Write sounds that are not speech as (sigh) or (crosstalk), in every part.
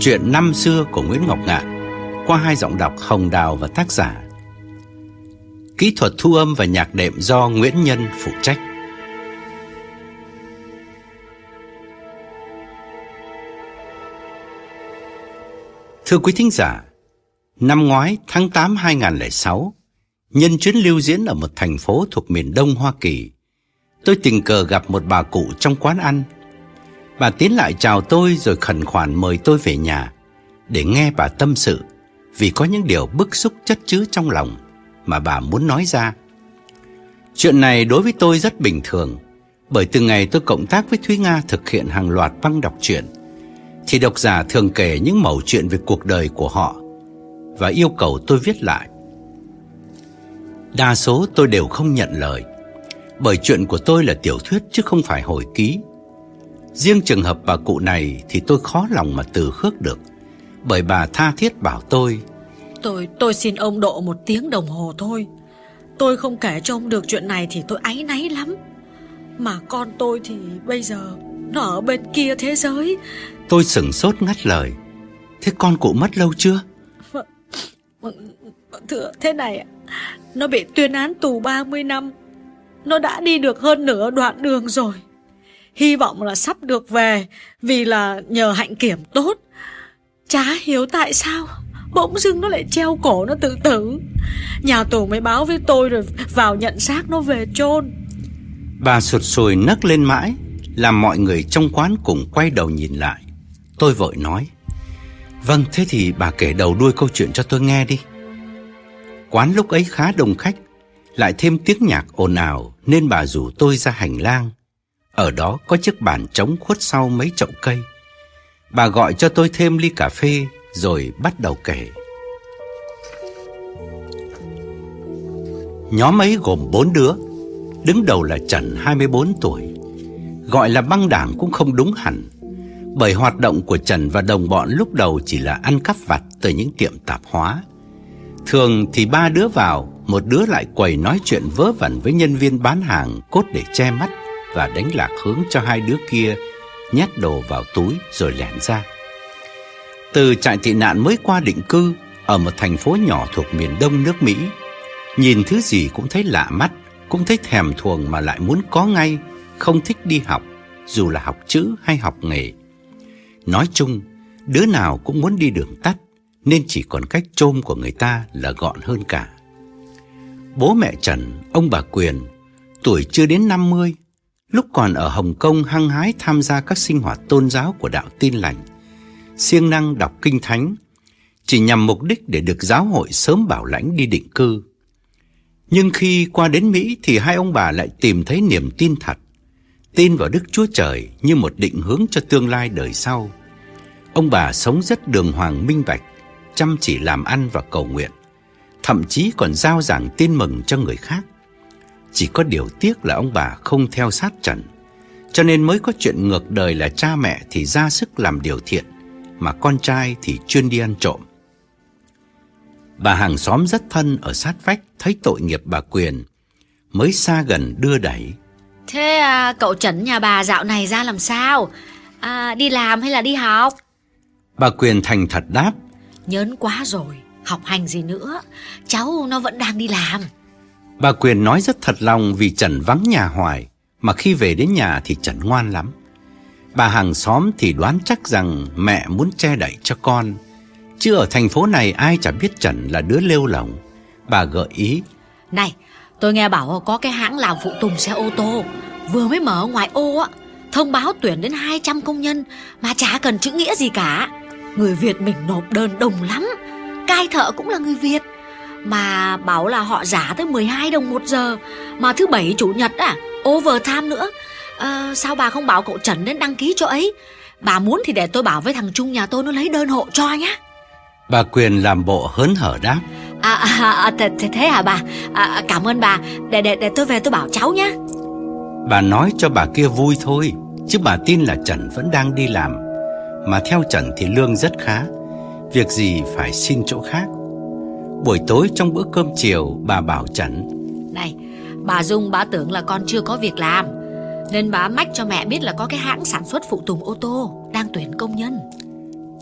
Chuyện năm xưa của Nguyễn Ngọc Ngạn Qua hai giọng đọc Hồng Đào và tác giả. Kỹ thuật thu âm và nhạc đệm do Nguyễn Nhân phụ trách. Thưa quý thính giả, Năm ngoái tháng 8 2006 Nhân chuyến lưu diễn ở một thành phố thuộc miền đông Hoa Kỳ, Tôi tình cờ gặp một bà cụ trong quán ăn Bà tiến lại chào tôi rồi khẩn khoản mời tôi về nhà, để nghe bà tâm sự, vì có những điều bức xúc chất chứa trong lòng mà bà muốn nói ra. Chuyện này đối với tôi rất bình thường, bởi từ ngày tôi cộng tác với Thúy Nga thực hiện hàng loạt băng đọc truyện, thì độc giả thường kể những mẩu chuyện về cuộc đời của họ và yêu cầu tôi viết lại. Đa số tôi đều không nhận lời, bởi chuyện của tôi là tiểu thuyết chứ không phải hồi ký. Riêng trường hợp bà cụ này thì tôi khó lòng mà từ khước được. Bởi bà tha thiết bảo tôi Tôi tôi xin ông độ một tiếng đồng hồ thôi. Tôi không kể cho ông được chuyện này thì tôi áy náy lắm. Mà con tôi thì bây giờ Nó ở bên kia thế giới. Tôi sửng sốt ngắt lời. Thế con cụ mất lâu chưa? Thưa thế này Nó bị tuyên án tù 30 năm. Nó đã đi được hơn nửa đoạn đường rồi Hy vọng là sắp được về, Vì là nhờ hạnh kiểm tốt. Chả hiểu tại sao, Bỗng dưng nó lại treo cổ nó tự tử. Nhà tù mới báo với tôi rồi Vào nhận xác nó về chôn. Bà sụt sùi nấc lên mãi, Làm mọi người trong quán cùng quay đầu nhìn lại. Tôi vội nói Vâng thế thì bà kể đầu đuôi câu chuyện cho tôi nghe đi. Quán lúc ấy khá đông khách, Lại thêm tiếng nhạc ồn ào, Nên bà rủ tôi ra hành lang ở đó có chiếc bàn trống khuất sau mấy chậu cây. Bà gọi cho tôi thêm ly cà phê rồi bắt đầu kể. Nhóm ấy gồm bốn đứa. Đứng đầu là Trần 24 tuổi. Gọi là băng đảng cũng không đúng hẳn. Bởi hoạt động của Trần và đồng bọn lúc đầu chỉ là ăn cắp vặt từ những tiệm tạp hóa. Thường thì ba đứa vào, một đứa lại quầy nói chuyện vớ vẩn với nhân viên bán hàng cốt để che mắt và đánh lạc hướng cho hai đứa kia nhét đồ vào túi rồi lẻn ra. Từ trại tị nạn mới qua định cư ở một thành phố nhỏ thuộc miền đông nước Mỹ, nhìn thứ gì cũng thấy lạ mắt, cũng thấy thèm thuồng mà lại muốn có ngay, không thích đi học, dù là học chữ hay học nghề. Nói chung, đứa nào cũng muốn đi đường tắt, nên chỉ còn cách trôm của người ta là gọn hơn cả. Bố mẹ Trần, ông bà Quyền, tuổi chưa đến 50, Lúc còn ở Hồng Kông hăng hái tham gia các sinh hoạt tôn giáo của đạo tin lành, siêng năng đọc kinh thánh, chỉ nhằm mục đích để được giáo hội sớm bảo lãnh đi định cư. Nhưng khi qua đến Mỹ thì hai ông bà lại tìm thấy niềm tin thật, tin vào Đức Chúa Trời như một định hướng cho tương lai đời sau. Ông bà sống rất đường hoàng minh bạch, chăm chỉ làm ăn và cầu nguyện, thậm chí còn giao giảng tin mừng cho người khác. Chỉ có điều tiếc là ông bà không theo sát Trần. Cho nên mới có chuyện ngược đời là cha mẹ thì ra sức làm điều thiện Mà con trai thì chuyên đi ăn trộm. Bà hàng xóm rất thân ở sát vách Thấy tội nghiệp bà Quyền Mới xa gần đưa đẩy. Thế à, cậu Trần nhà bà dạo này ra làm sao? À, đi làm hay là đi học? Bà Quyền thành thật đáp. Nhớn quá rồi, học hành gì nữa. Cháu nó vẫn đang đi làm Bà Quyền nói rất thật lòng vì Trần vắng nhà hoài, mà khi về đến nhà thì Trần ngoan lắm. Bà hàng xóm thì đoán chắc rằng mẹ muốn che đậy cho con, chứ ở thành phố này ai chả biết Trần là đứa lêu lỏng. Bà gợi ý. Này, tôi nghe bảo có cái hãng làm phụ tùng xe ô tô, vừa mới mở ngoài ô á, thông báo tuyển đến 200 công nhân mà chả cần chữ nghĩa gì cả. Người Việt mình nộp đơn đồng lắm, cai thợ cũng là người Việt. Mà bảo là họ giả tới 12 đồng một giờ. Mà thứ bảy chủ nhật à Overtime nữa. À, Sao bà không bảo cậu Trần đến đăng ký cho ấy? Bà muốn thì để tôi bảo với thằng Trung nhà tôi nó lấy đơn hộ cho nhá. Bà Quyền làm bộ hớn hở đáp. À, à, à thế, thế hả bà? À, Cảm ơn bà. Để, để, để tôi về tôi bảo cháu nhá. Bà nói cho bà kia vui thôi Chứ bà tin là Trần vẫn đang đi làm. Mà theo Trần thì lương rất khá. Việc gì phải xin chỗ khác Buổi tối trong bữa cơm chiều Bà bảo Trần Này bà Dung bà tưởng là con chưa có việc làm Nên bà mách cho mẹ biết là có cái hãng sản xuất phụ tùng ô tô Đang tuyển công nhân.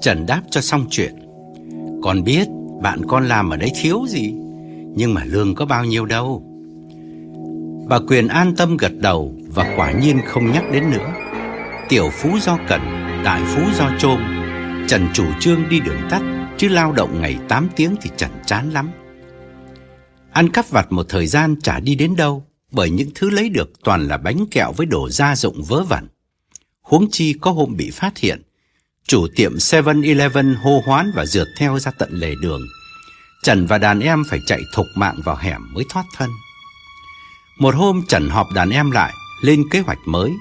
Trần đáp cho xong chuyện. Con biết bạn con làm ở đấy thiếu gì Nhưng mà lương có bao nhiêu đâu. Bà Quyền an tâm gật đầu Và quả nhiên không nhắc đến nữa. Tiểu phú do cần Đại phú do trôm Trần chủ trương đi đường tắt Chứ lao động ngày 8 tiếng thì chẳng chán lắm. Ăn cắp vặt một thời gian chả đi đến đâu, Bởi những thứ lấy được toàn là bánh kẹo với đồ gia dụng vớ vẩn. Huống chi có hôm bị phát hiện, Chủ tiệm 7-Eleven hô hoán và rượt theo ra tận lề đường. Trần và đàn em phải chạy thục mạng vào hẻm mới thoát thân. Một hôm Trần họp đàn em lại, lên kế hoạch mới.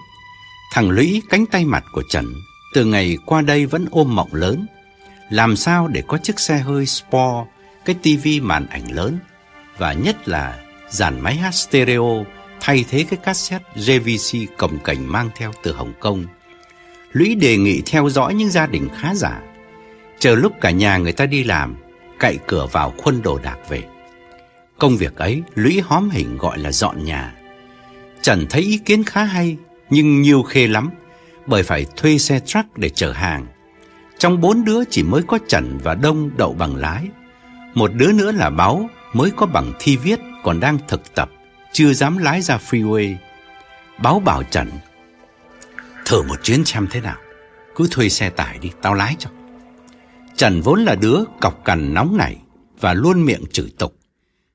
Thằng Lũy cánh tay mặt của Trần, Từ ngày qua đây vẫn ôm mộng lớn. Làm sao để có chiếc xe hơi Sport, Cái tivi màn ảnh lớn, Và nhất là dàn máy hát stereo Thay thế cái cassette JVC cầm cảnh mang theo từ Hồng Kông. Lũy đề nghị theo dõi những gia đình khá giả, Chờ lúc cả nhà người ta đi làm, Cậy cửa vào khuân đồ đạc về. Công việc ấy Lũy hóm hình gọi là dọn nhà. Trần thấy ý kiến khá hay, Nhưng nhiều khê lắm, Bởi phải thuê xe truck để chở hàng. Trong bốn đứa chỉ mới có Trần và Đông đậu bằng lái. Một đứa nữa là Báo Mới có bằng thi viết, Còn đang thực tập, Chưa dám lái ra freeway. Báo bảo Trần, Thử một chuyến xem thế nào. Cứ thuê xe tải đi, tao lái cho. Trần vốn là đứa cọc cằn nóng nảy Và luôn miệng chửi tục.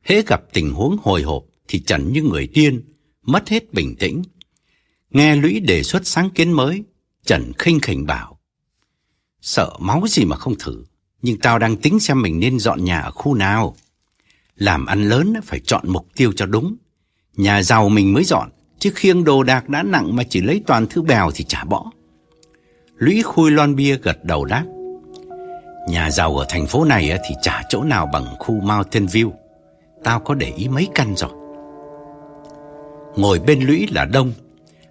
Hễ gặp tình huống hồi hộp Thì Trần như người điên, Mất hết bình tĩnh. Nghe Lũy đề xuất sáng kiến mới, Trần khinh khỉnh bảo Sợ máu gì mà không thử Nhưng tao đang tính xem mình nên dọn nhà ở khu nào Làm ăn lớn phải chọn mục tiêu cho đúng Nhà giàu mình mới dọn Chứ khiêng đồ đạc đã nặng mà chỉ lấy toàn thứ bèo thì chả bỏ. Lũy khui lon bia gật đầu đáp. Nhà giàu ở thành phố này thì chả chỗ nào bằng khu Mountain View. Tao có để ý mấy căn rồi. Ngồi bên Lũy là Đông.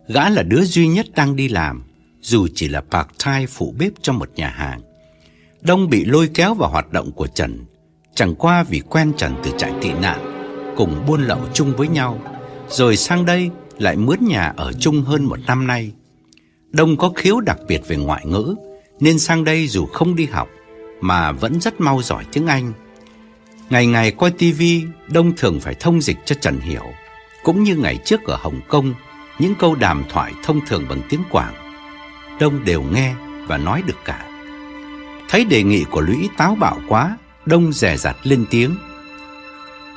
Gã là đứa duy nhất đang đi làm, dù chỉ là part-time phụ bếp cho một nhà hàng. Đông bị lôi kéo vào hoạt động của Trần, chẳng qua vì quen Trần từ trại tị nạn, cùng buôn lậu chung với nhau. Rồi sang đây lại mướn nhà ở chung hơn một năm nay. Đông có khiếu đặc biệt về ngoại ngữ, nên sang đây dù không đi học, mà vẫn rất mau giỏi tiếng Anh. Ngày ngày coi tivi, Đông thường phải thông dịch cho Trần hiểu, cũng như ngày trước ở Hồng Kông, những câu đàm thoại thông thường bằng tiếng Quảng. Đông đều nghe và nói được cả. Thấy đề nghị của Lũy táo bạo quá, Đông rè rặt lên tiếng.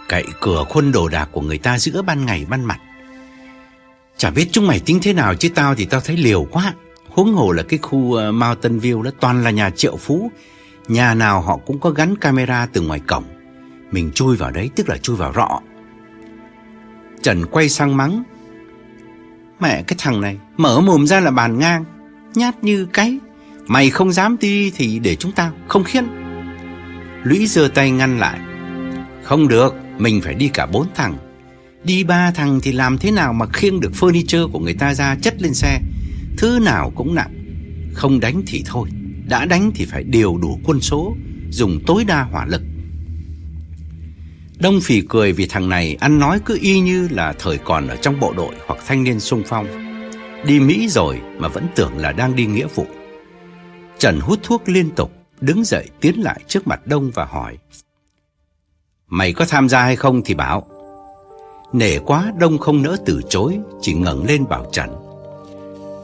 Cậy cửa khuôn đồ đạc của người ta giữa ban ngày ban mặt Chả biết chúng mày tính thế nào chứ tao thì tao thấy liều quá. Huống hồ là cái khu uh, Mountain View đó toàn là nhà triệu phú. Nhà nào họ cũng có gắn camera từ ngoài cổng. Mình chui vào đấy tức là chui vào rọ. Trần quay sang mắng. Mẹ cái thằng này mở mồm ra là bàn ngang. Nhát như cái. Mày không dám đi thì để chúng ta không khiên. Lũy giơ tay ngăn lại. Không được, mình phải đi cả bốn thằng. Đi ba thằng thì làm thế nào mà khiêng được furniture của người ta ra chất lên xe Thứ nào cũng nặng Không đánh thì thôi Đã đánh thì phải điều đủ quân số Dùng tối đa hỏa lực Đông phì cười vì thằng này ăn nói cứ y như là thời còn ở trong bộ đội hoặc thanh niên sung phong Đi Mỹ rồi mà vẫn tưởng là đang đi nghĩa vụ. Trần hút thuốc liên tục, Đứng dậy tiến lại trước mặt Đông và hỏi, Mày có tham gia hay không thì bảo. Nể quá, Đông không nỡ từ chối, Chỉ ngẩng lên bảo Trần,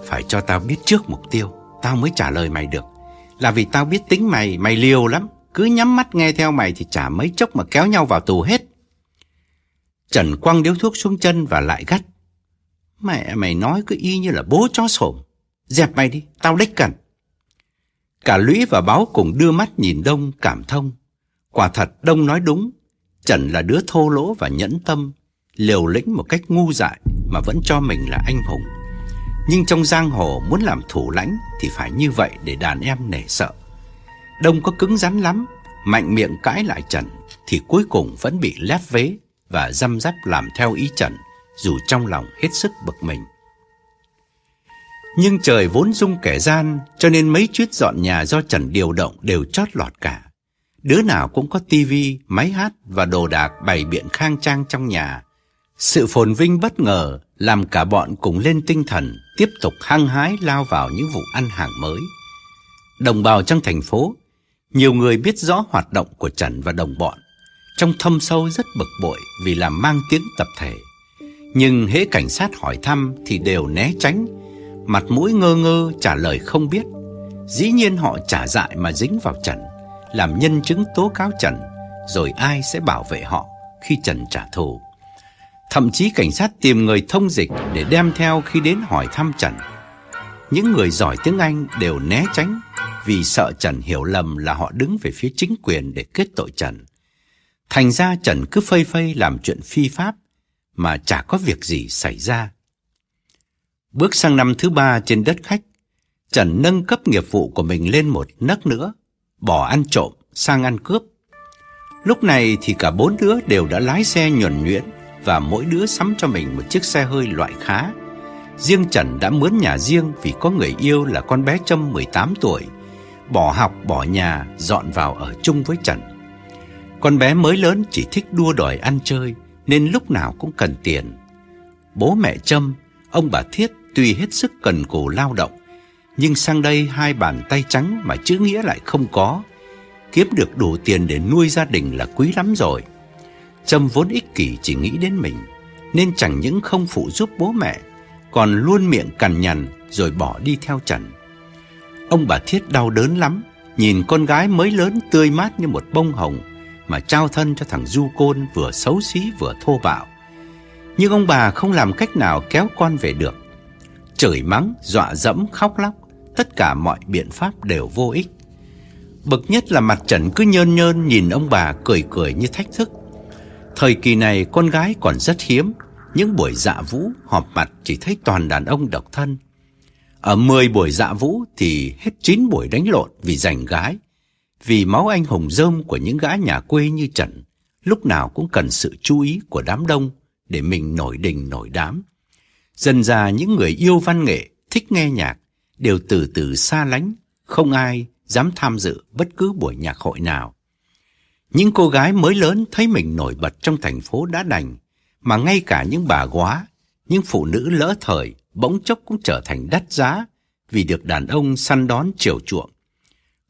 Phải cho tao biết trước mục tiêu, Tao mới trả lời mày được. Là vì tao biết tính mày Mày liều lắm, Cứ nhắm mắt nghe theo mày thì chả mấy chốc mà kéo nhau vào tù hết. Trần quăng điếu thuốc xuống chân và lại gắt Mẹ, mày nói cứ y như là bố chó sổm. Dẹp mày đi, Tao đích cần. Cả Lũy và Báo cùng đưa mắt nhìn Đông, cảm thông. Quả thật, Đông nói đúng. Trần là đứa thô lỗ và nhẫn tâm, liều lĩnh một cách ngu dại mà vẫn cho mình là anh hùng. Nhưng trong giang hồ muốn làm thủ lãnh Thì phải như vậy để đàn em nể sợ. Đông có cứng rắn lắm, Mạnh miệng cãi lại Trần Thì cuối cùng vẫn bị lép vế Và dăm dắp làm theo ý Trần. Dù trong lòng hết sức bực mình Nhưng trời vốn dung kẻ gian Cho nên mấy chuyết dọn nhà do Trần điều động Đều chót lọt cả Đứa nào cũng có tivi, máy hát và đồ đạc bày biện khang trang trong nhà. Sự phồn vinh bất ngờ làm cả bọn cùng lên tinh thần, tiếp tục hăng hái lao vào những vụ ăn hàng mới. Đồng bào trong thành phố, nhiều người biết rõ hoạt động của Trần và đồng bọn, trong thâm sâu rất bực bội vì làm mang tiếng tập thể. Nhưng hễ cảnh sát hỏi thăm thì đều né tránh, mặt mũi ngơ ngơ trả lời không biết. Dĩ nhiên họ trả dại mà dính vào Trần làm nhân chứng tố cáo Trần, rồi ai sẽ bảo vệ họ khi Trần trả thù. Thậm chí cảnh sát tìm người thông dịch để đem theo khi đến hỏi thăm Trần. Những người giỏi tiếng Anh đều né tránh vì sợ Trần hiểu lầm là họ đứng về phía chính quyền để kết tội Trần. Thành ra Trần cứ phây phây làm chuyện phi pháp mà chả có việc gì xảy ra. Bước sang năm thứ ba trên đất khách, Trần nâng cấp nghiệp vụ của mình lên một nấc nữa bỏ ăn trộm sang ăn cướp. Lúc này thì cả bốn đứa đều đã lái xe nhuần nhuyễn và mỗi đứa sắm cho mình một chiếc xe hơi loại khá. Riêng Trần đã mướn nhà riêng vì có người yêu là con bé Trâm 18 tuổi, bỏ học bỏ nhà dọn vào ở chung với Trần. Con bé mới lớn chỉ thích đua đòi ăn chơi nên lúc nào cũng cần tiền. Bố mẹ Trâm, ông bà Thiết tuy hết sức cần cù lao động nhưng sang đây hai bàn tay trắng mà chữ nghĩa lại không có. Kiếm được đủ tiền để nuôi gia đình là quý lắm rồi. Trâm vốn ích kỷ chỉ nghĩ đến mình, nên chẳng những không phụ giúp bố mẹ, còn luôn miệng cằn nhằn rồi bỏ đi theo Trần. Ông bà Thiết đau đớn lắm, nhìn con gái mới lớn tươi mát như một bông hồng mà trao thân cho thằng Du Côn vừa xấu xí vừa thô bạo. Nhưng ông bà không làm cách nào kéo con về được. Chửi mắng, dọa dẫm, khóc lóc tất cả mọi biện pháp đều vô ích. Bực nhất là mặt Trần cứ nhơn nhơn nhìn ông bà cười cười như thách thức. Thời kỳ này con gái còn rất hiếm, những buổi dạ vũ họp mặt chỉ thấy toàn đàn ông độc thân. Ở 10 buổi dạ vũ thì hết 9 buổi đánh lộn vì giành gái. Vì máu anh hùng rơm của những gã nhà quê như Trần lúc nào cũng cần sự chú ý của đám đông để mình nổi đình nổi đám. Dần ra những người yêu văn nghệ, thích nghe nhạc đều từ từ xa lánh, không ai dám tham dự bất cứ buổi nhạc hội nào. Những cô gái mới lớn thấy mình nổi bật trong thành phố đã đành, mà ngay cả những bà góa, những phụ nữ lỡ thời bỗng chốc cũng trở thành đắt giá vì được đàn ông săn đón chiều chuộng.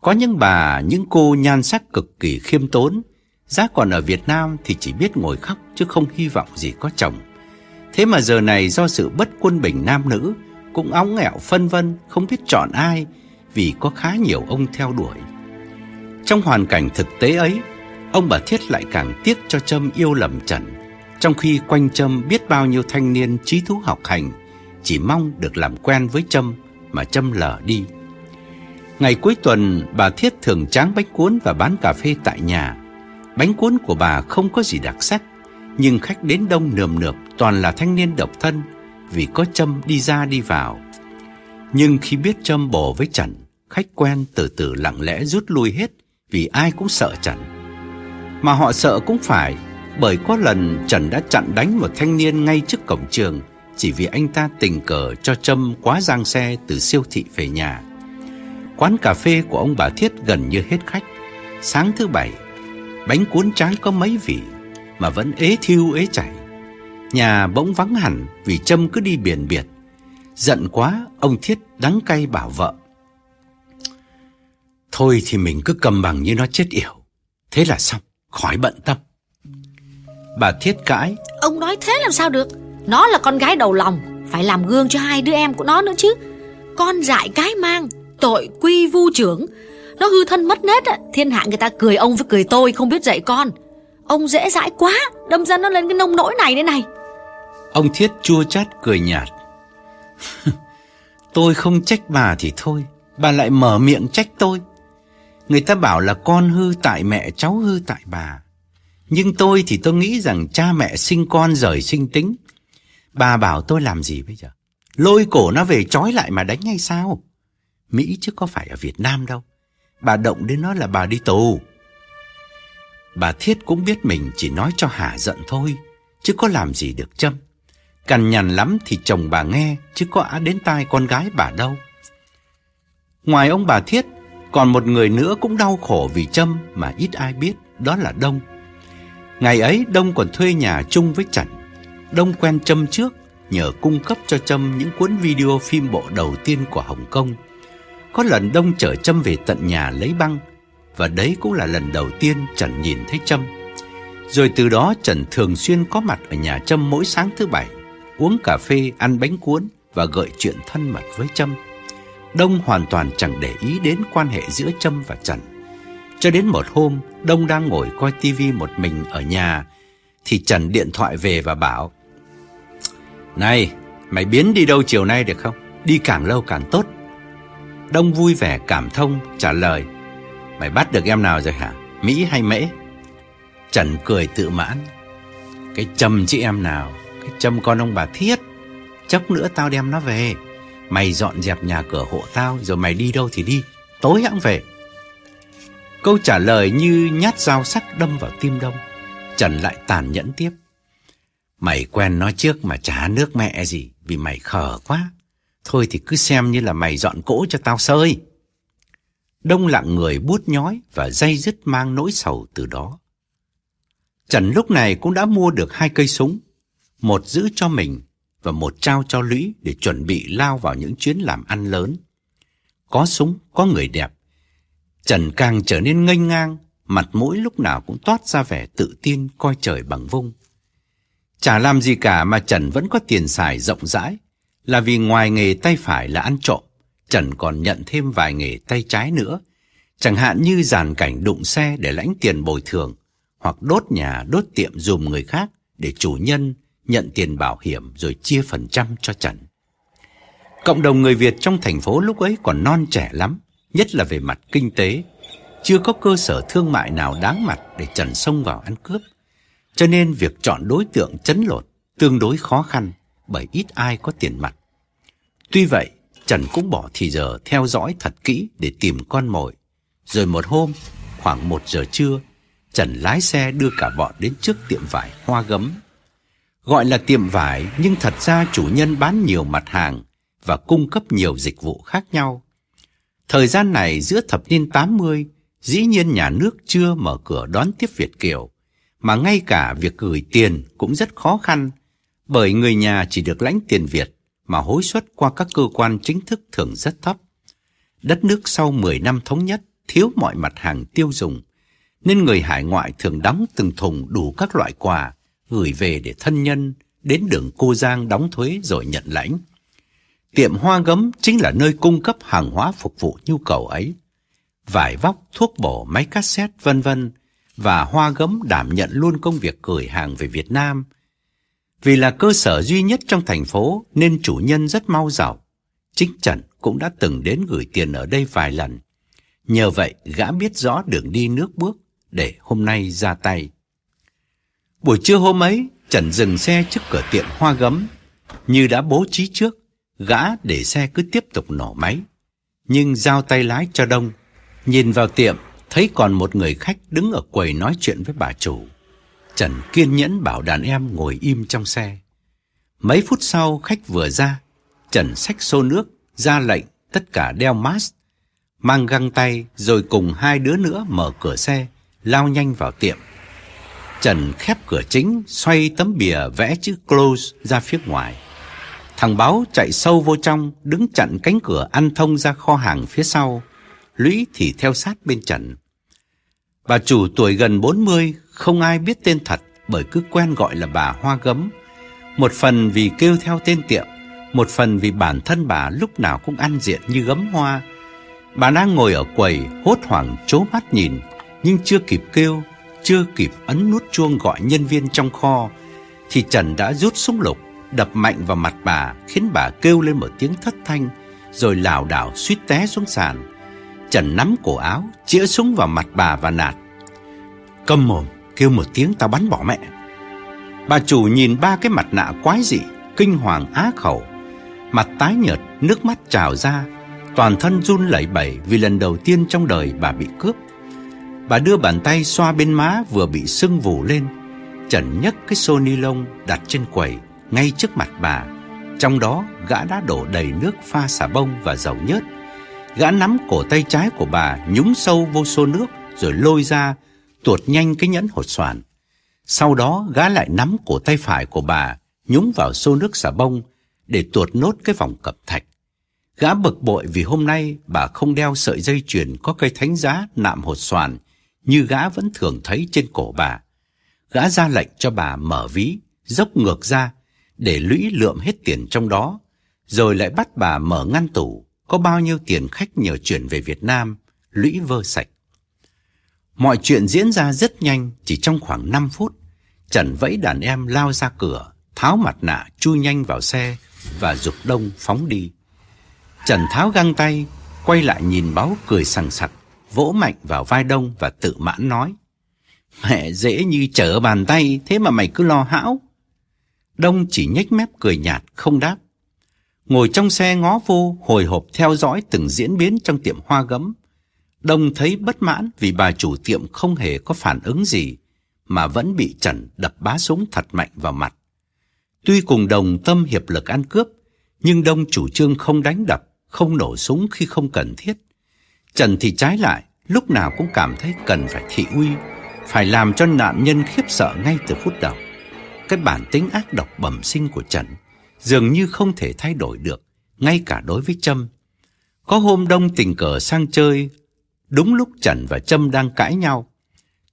Có những bà, những cô nhan sắc cực kỳ khiêm tốn, giá còn ở Việt Nam thì chỉ biết ngồi khóc chứ không hy vọng gì có chồng. Thế mà giờ này do sự bất quân bình nam nữ cũng óng nghẹo phân vân không biết chọn ai vì có khá nhiều ông theo đuổi. Trong hoàn cảnh thực tế ấy, ông bà Thiết lại càng tiếc cho Trâm yêu lầm Trần, trong khi quanh Trâm biết bao nhiêu thanh niên trí thú học hành chỉ mong được làm quen với Trâm mà Trâm lờ đi. Ngày cuối tuần, bà Thiết thường tráng bánh cuốn và bán cà phê tại nhà. Bánh cuốn của bà không có gì đặc sắc, nhưng khách đến đông nườm nượp toàn là thanh niên độc thân vì có Trâm đi ra đi vào. Nhưng khi biết Trâm bồ với Trần, khách quen từ từ lặng lẽ rút lui hết vì ai cũng sợ Trần. Mà họ sợ cũng phải, bởi có lần Trần đã chặn đánh một thanh niên ngay trước cổng trường chỉ vì anh ta tình cờ cho Trâm quá giang xe từ siêu thị về nhà. Quán cà phê của ông bà Thiết gần như hết khách. Sáng thứ bảy, bánh cuốn tráng có mấy vị mà vẫn ế thiêu ế chảy. Nhà bỗng vắng hẳn vì Trâm cứ đi biển biệt. Giận quá, ông Thiết đắng cay bảo vợ. Thôi thì mình cứ cầm bằng như nó chết yểu. Thế là xong, khỏi bận tâm. Bà Thiết cãi. Ông nói thế làm sao được? Nó là con gái đầu lòng, phải làm gương cho hai đứa em của nó nữa chứ. Con dại cái mang, tội quy vu trưởng. Nó hư thân mất nết, thiên hạ người ta cười ông với cười tôi không biết dạy con. Ông dễ dãi quá, đâm ra nó lên cái nông nỗi này đây này. Ông Thiết chua chát cười nhạt. (laughs) tôi không trách bà thì thôi, bà lại mở miệng trách tôi. Người ta bảo là con hư tại mẹ, cháu hư tại bà. Nhưng tôi thì tôi nghĩ rằng cha mẹ sinh con rời sinh tính. Bà bảo tôi làm gì bây giờ? Lôi cổ nó về trói lại mà đánh hay sao? Mỹ chứ có phải ở Việt Nam đâu. Bà động đến nó là bà đi tù. Bà Thiết cũng biết mình chỉ nói cho hả giận thôi, chứ có làm gì được châm. Cằn nhằn lắm thì chồng bà nghe, chứ có á đến tai con gái bà đâu. Ngoài ông bà Thiết, còn một người nữa cũng đau khổ vì châm mà ít ai biết, đó là Đông. Ngày ấy Đông còn thuê nhà chung với Trần. Đông quen Trâm trước, nhờ cung cấp cho Trâm những cuốn video phim bộ đầu tiên của Hồng Kông. Có lần Đông chở Trâm về tận nhà lấy băng, và đấy cũng là lần đầu tiên Trần nhìn thấy Trâm. Rồi từ đó Trần thường xuyên có mặt ở nhà Trâm mỗi sáng thứ bảy, uống cà phê, ăn bánh cuốn và gợi chuyện thân mật với Trâm. Đông hoàn toàn chẳng để ý đến quan hệ giữa Trâm và Trần. Cho đến một hôm, Đông đang ngồi coi tivi một mình ở nhà, thì Trần điện thoại về và bảo Này, mày biến đi đâu chiều nay được không? Đi càng lâu càng tốt. Đông vui vẻ, cảm thông, trả lời. Mày bắt được em nào rồi hả? Mỹ hay Mễ? Trần cười tự mãn. Cái châm chị em nào? Cái châm con ông bà Thiết. Chốc nữa tao đem nó về. Mày dọn dẹp nhà cửa hộ tao, Rồi mày đi đâu thì đi. Tối hãng về. Câu trả lời như nhát dao sắc đâm vào tim đông. Trần lại tàn nhẫn tiếp. Mày quen nó trước mà chả nước mẹ gì, Vì mày khờ quá. Thôi thì cứ xem như là mày dọn cỗ cho tao sơi. Đông lặng người bút nhói Và dây dứt mang nỗi sầu từ đó. Trần lúc này cũng đã mua được hai cây súng Một giữ cho mình Và một trao cho Lũy Để chuẩn bị lao vào những chuyến làm ăn lớn. Có súng, có người đẹp. Trần càng trở nên ngây ngang, mặt mũi lúc nào cũng toát ra vẻ tự tin coi trời bằng vung. Chả làm gì cả mà Trần vẫn có tiền xài rộng rãi, là vì ngoài nghề tay phải là ăn trộm, Trần còn nhận thêm vài nghề tay trái nữa, chẳng hạn như dàn cảnh đụng xe để lãnh tiền bồi thường, hoặc đốt nhà đốt tiệm dùm người khác để chủ nhân nhận tiền bảo hiểm rồi chia phần trăm cho Trần. Cộng đồng người Việt trong thành phố lúc ấy còn non trẻ lắm, nhất là về mặt kinh tế. Chưa có cơ sở thương mại nào đáng mặt để Trần xông vào ăn cướp. Cho nên việc chọn đối tượng chấn lột tương đối khó khăn bởi ít ai có tiền mặt. Tuy vậy, Trần cũng bỏ thì giờ theo dõi thật kỹ để tìm con mồi. Rồi một hôm, khoảng một giờ trưa, Trần lái xe đưa cả bọn đến trước tiệm vải hoa gấm. Gọi là tiệm vải nhưng thật ra chủ nhân bán nhiều mặt hàng và cung cấp nhiều dịch vụ khác nhau. Thời gian này giữa thập niên 80, dĩ nhiên nhà nước chưa mở cửa đón tiếp Việt Kiều, mà ngay cả việc gửi tiền cũng rất khó khăn, bởi người nhà chỉ được lãnh tiền Việt mà hối suất qua các cơ quan chính thức thường rất thấp. Đất nước sau 10 năm thống nhất thiếu mọi mặt hàng tiêu dùng, nên người hải ngoại thường đóng từng thùng đủ các loại quà gửi về để thân nhân đến đường Cô Giang đóng thuế rồi nhận lãnh. Tiệm hoa gấm chính là nơi cung cấp hàng hóa phục vụ nhu cầu ấy. Vải vóc, thuốc bổ, máy cassette, vân vân và hoa gấm đảm nhận luôn công việc gửi hàng về Việt Nam. Vì là cơ sở duy nhất trong thành phố nên chủ nhân rất mau giàu. Chính Trần cũng đã từng đến gửi tiền ở đây vài lần. Nhờ vậy gã biết rõ đường đi nước bước để hôm nay ra tay. Buổi trưa hôm ấy, Trần dừng xe trước cửa tiệm hoa gấm. Như đã bố trí trước, Gã để xe cứ tiếp tục nổ máy Nhưng giao tay lái cho đông Nhìn vào tiệm Thấy còn một người khách đứng ở quầy nói chuyện với bà chủ Trần kiên nhẫn bảo đàn em ngồi im trong xe Mấy phút sau khách vừa ra Trần xách xô nước ra lệnh tất cả đeo mask Mang găng tay rồi cùng hai đứa nữa mở cửa xe Lao nhanh vào tiệm Trần khép cửa chính Xoay tấm bìa vẽ chữ close ra phía ngoài Thằng báo chạy sâu vô trong, đứng chặn cánh cửa ăn thông ra kho hàng phía sau. Lũy thì theo sát bên Trần. Bà chủ tuổi gần 40, không ai biết tên thật bởi cứ quen gọi là bà Hoa Gấm. Một phần vì kêu theo tên tiệm, một phần vì bản thân bà lúc nào cũng ăn diện như gấm hoa. Bà đang ngồi ở quầy, hốt hoảng chố mắt nhìn, nhưng chưa kịp kêu, chưa kịp ấn nút chuông gọi nhân viên trong kho, thì Trần đã rút súng lục đập mạnh vào mặt bà khiến bà kêu lên một tiếng thất thanh rồi lảo đảo suýt té xuống sàn. Trần nắm cổ áo, chĩa súng vào mặt bà và nạt. Câm mồm, kêu một tiếng tao bắn bỏ mẹ. Bà chủ nhìn ba cái mặt nạ quái dị, kinh hoàng á khẩu. Mặt tái nhợt, nước mắt trào ra, toàn thân run lẩy bẩy vì lần đầu tiên trong đời bà bị cướp. Bà đưa bàn tay xoa bên má vừa bị sưng vù lên. chẩn nhấc cái xô ni lông đặt trên quầy ngay trước mặt bà. Trong đó gã đã đổ đầy nước pha xà bông và dầu nhớt. Gã nắm cổ tay trái của bà nhúng sâu vô xô nước rồi lôi ra tuột nhanh cái nhẫn hột xoàn. Sau đó gã lại nắm cổ tay phải của bà nhúng vào xô nước xà bông để tuột nốt cái vòng cẩm thạch. Gã bực bội vì hôm nay bà không đeo sợi dây chuyền có cây thánh giá nạm hột xoàn như gã vẫn thường thấy trên cổ bà. Gã ra lệnh cho bà mở ví, dốc ngược ra để lũy lượm hết tiền trong đó, rồi lại bắt bà mở ngăn tủ có bao nhiêu tiền khách nhờ chuyển về Việt Nam, lũy vơ sạch. Mọi chuyện diễn ra rất nhanh, chỉ trong khoảng 5 phút. Trần vẫy đàn em lao ra cửa, tháo mặt nạ chui nhanh vào xe và dục đông phóng đi. Trần tháo găng tay, quay lại nhìn báo cười sằng sặc, vỗ mạnh vào vai Đông và tự mãn nói. Mẹ dễ như trở bàn tay, thế mà mày cứ lo hão. Đông chỉ nhếch mép cười nhạt, không đáp. Ngồi trong xe ngó vô, hồi hộp theo dõi từng diễn biến trong tiệm hoa gấm. Đông thấy bất mãn vì bà chủ tiệm không hề có phản ứng gì, mà vẫn bị Trần đập bá súng thật mạnh vào mặt. Tuy cùng đồng tâm hiệp lực ăn cướp, nhưng Đông chủ trương không đánh đập, không nổ súng khi không cần thiết. Trần thì trái lại, lúc nào cũng cảm thấy cần phải thị uy, phải làm cho nạn nhân khiếp sợ ngay từ phút đầu. Cái bản tính ác độc bẩm sinh của Trần dường như không thể thay đổi được, ngay cả đối với Trâm. Có hôm Đông tình cờ sang chơi, đúng lúc Trần và Trâm đang cãi nhau.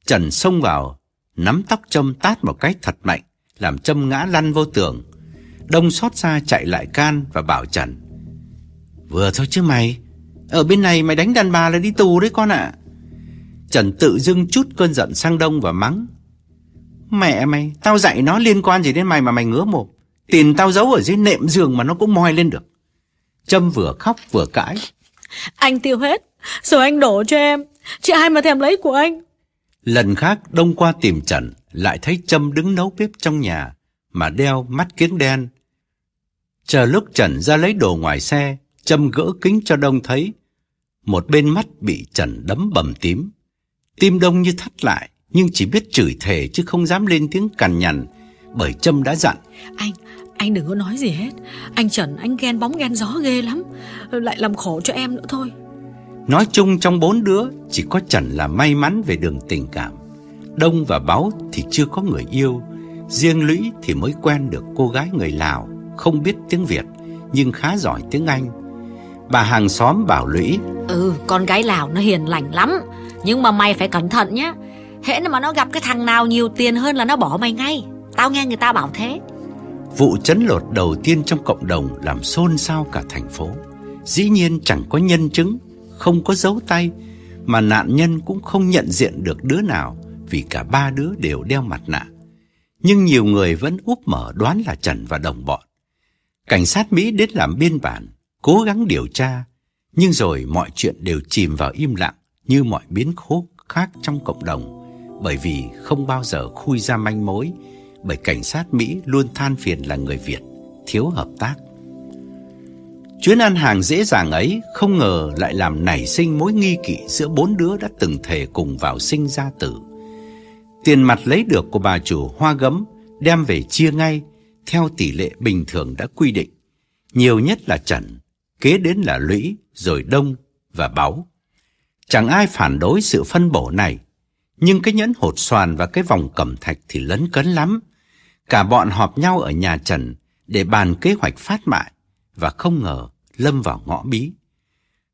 Trần xông vào, nắm tóc Trâm tát một cái thật mạnh, làm Trâm ngã lăn vô tường. Đông xót xa chạy lại can và bảo Trần. Vừa thôi chứ mày, ở bên này mày đánh đàn bà là đi tù đấy con ạ. Trần tự dưng chút cơn giận sang Đông và mắng. Mẹ mày, tao dạy nó liên quan gì đến mày mà mày ngứa mồm. Tiền tao giấu ở dưới nệm giường mà nó cũng moi lên được. Trâm vừa khóc vừa cãi. Anh tiêu hết, rồi anh đổ cho em. Chị ai mà thèm lấy của anh. Lần khác Đông qua tìm Trần, lại thấy Trâm đứng nấu bếp trong nhà, mà đeo mắt kiếng đen. Chờ lúc Trần ra lấy đồ ngoài xe, Trâm gỡ kính cho Đông thấy. Một bên mắt bị Trần đấm bầm tím. Tim Đông như thắt lại, nhưng chỉ biết chửi thề chứ không dám lên tiếng cằn nhằn, bởi Trâm đã dặn. Anh, anh đừng có nói gì hết. Anh Trần, anh ghen bóng ghen gió ghê lắm. Lại làm khổ cho em nữa thôi. Nói chung trong bốn đứa, chỉ có Trần là may mắn về đường tình cảm. Đông và Báu thì chưa có người yêu. Riêng Lũy thì mới quen được cô gái người Lào, không biết tiếng Việt, nhưng khá giỏi tiếng Anh. Bà hàng xóm bảo Lũy. Ừ, con gái Lào nó hiền lành lắm. Nhưng mà mày phải cẩn thận nhé. Hễ mà nó gặp cái thằng nào nhiều tiền hơn là nó bỏ mày ngay. Tao nghe người ta bảo thế. Vụ chấn lột đầu tiên trong cộng đồng làm xôn xao cả thành phố. Dĩ nhiên chẳng có nhân chứng, không có dấu tay, mà nạn nhân cũng không nhận diện được đứa nào vì cả ba đứa đều đeo mặt nạ. Nhưng nhiều người vẫn úp mở đoán là Trần và đồng bọn. Cảnh sát Mỹ đến làm biên bản, cố gắng điều tra, nhưng rồi mọi chuyện đều chìm vào im lặng như mọi biến cố khác trong cộng đồng, bởi vì không bao giờ khui ra manh mối bởi cảnh sát Mỹ luôn than phiền là người Việt, thiếu hợp tác. Chuyến ăn hàng dễ dàng ấy không ngờ lại làm nảy sinh mối nghi kỵ giữa bốn đứa đã từng thề cùng vào sinh ra tử. Tiền mặt lấy được của bà chủ hoa gấm đem về chia ngay theo tỷ lệ bình thường đã quy định. Nhiều nhất là Trần, kế đến là Lũy, rồi Đông và Báu. Chẳng ai phản đối sự phân bổ này, nhưng cái nhẫn hột xoàn và cái vòng cẩm thạch thì lấn cấn lắm. Cả bọn họp nhau ở nhà Trần để bàn kế hoạch phát mại và không ngờ lâm vào ngõ bí.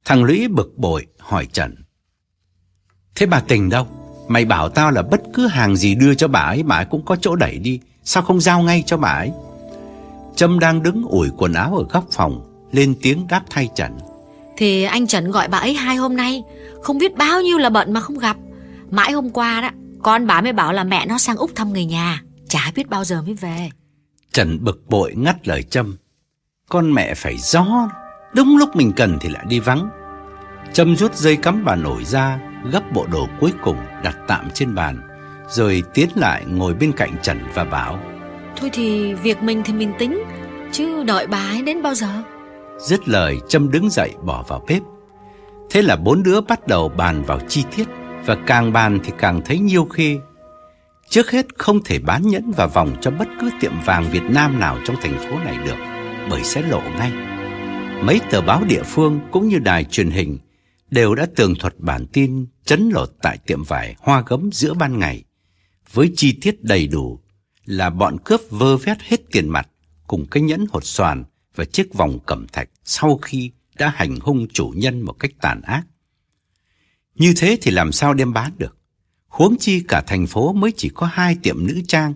Thằng Lũy bực bội hỏi Trần. Thế bà Tình đâu? Mày bảo tao là bất cứ hàng gì đưa cho bà ấy bà ấy cũng có chỗ đẩy đi. Sao không giao ngay cho bà ấy? Trâm đang đứng ủi quần áo ở góc phòng, lên tiếng đáp thay Trần. Thì anh Trần gọi bà ấy hai hôm nay, không biết bao nhiêu là bận mà không gặp. Mãi hôm qua đó, con bà mới bảo là mẹ nó sang Úc thăm người nhà. Chả biết bao giờ mới về Trần bực bội ngắt lời Trâm Con mẹ phải gió Đúng lúc mình cần thì lại đi vắng. Trâm rút dây cắm bà nổi ra Gấp bộ đồ cuối cùng đặt tạm trên bàn Rồi tiến lại ngồi bên cạnh Trần và bảo Thôi thì việc mình thì mình tính Chứ đợi bà ấy đến bao giờ? Dứt lời Trâm đứng dậy bỏ vào bếp. Thế là bốn đứa bắt đầu bàn vào chi tiết Và càng bàn thì càng thấy nhiêu khê Trước hết không thể bán nhẫn và vòng cho bất cứ tiệm vàng Việt Nam nào trong thành phố này được Bởi sẽ lộ ngay Mấy tờ báo địa phương cũng như đài truyền hình Đều đã tường thuật bản tin chấn lột tại tiệm vải hoa gấm giữa ban ngày Với chi tiết đầy đủ là bọn cướp vơ vét hết tiền mặt Cùng cái nhẫn hột xoàn và chiếc vòng cẩm thạch sau khi đã hành hung chủ nhân một cách tàn ác. Như thế thì làm sao đem bán được? Huống chi cả thành phố mới chỉ có hai tiệm nữ trang,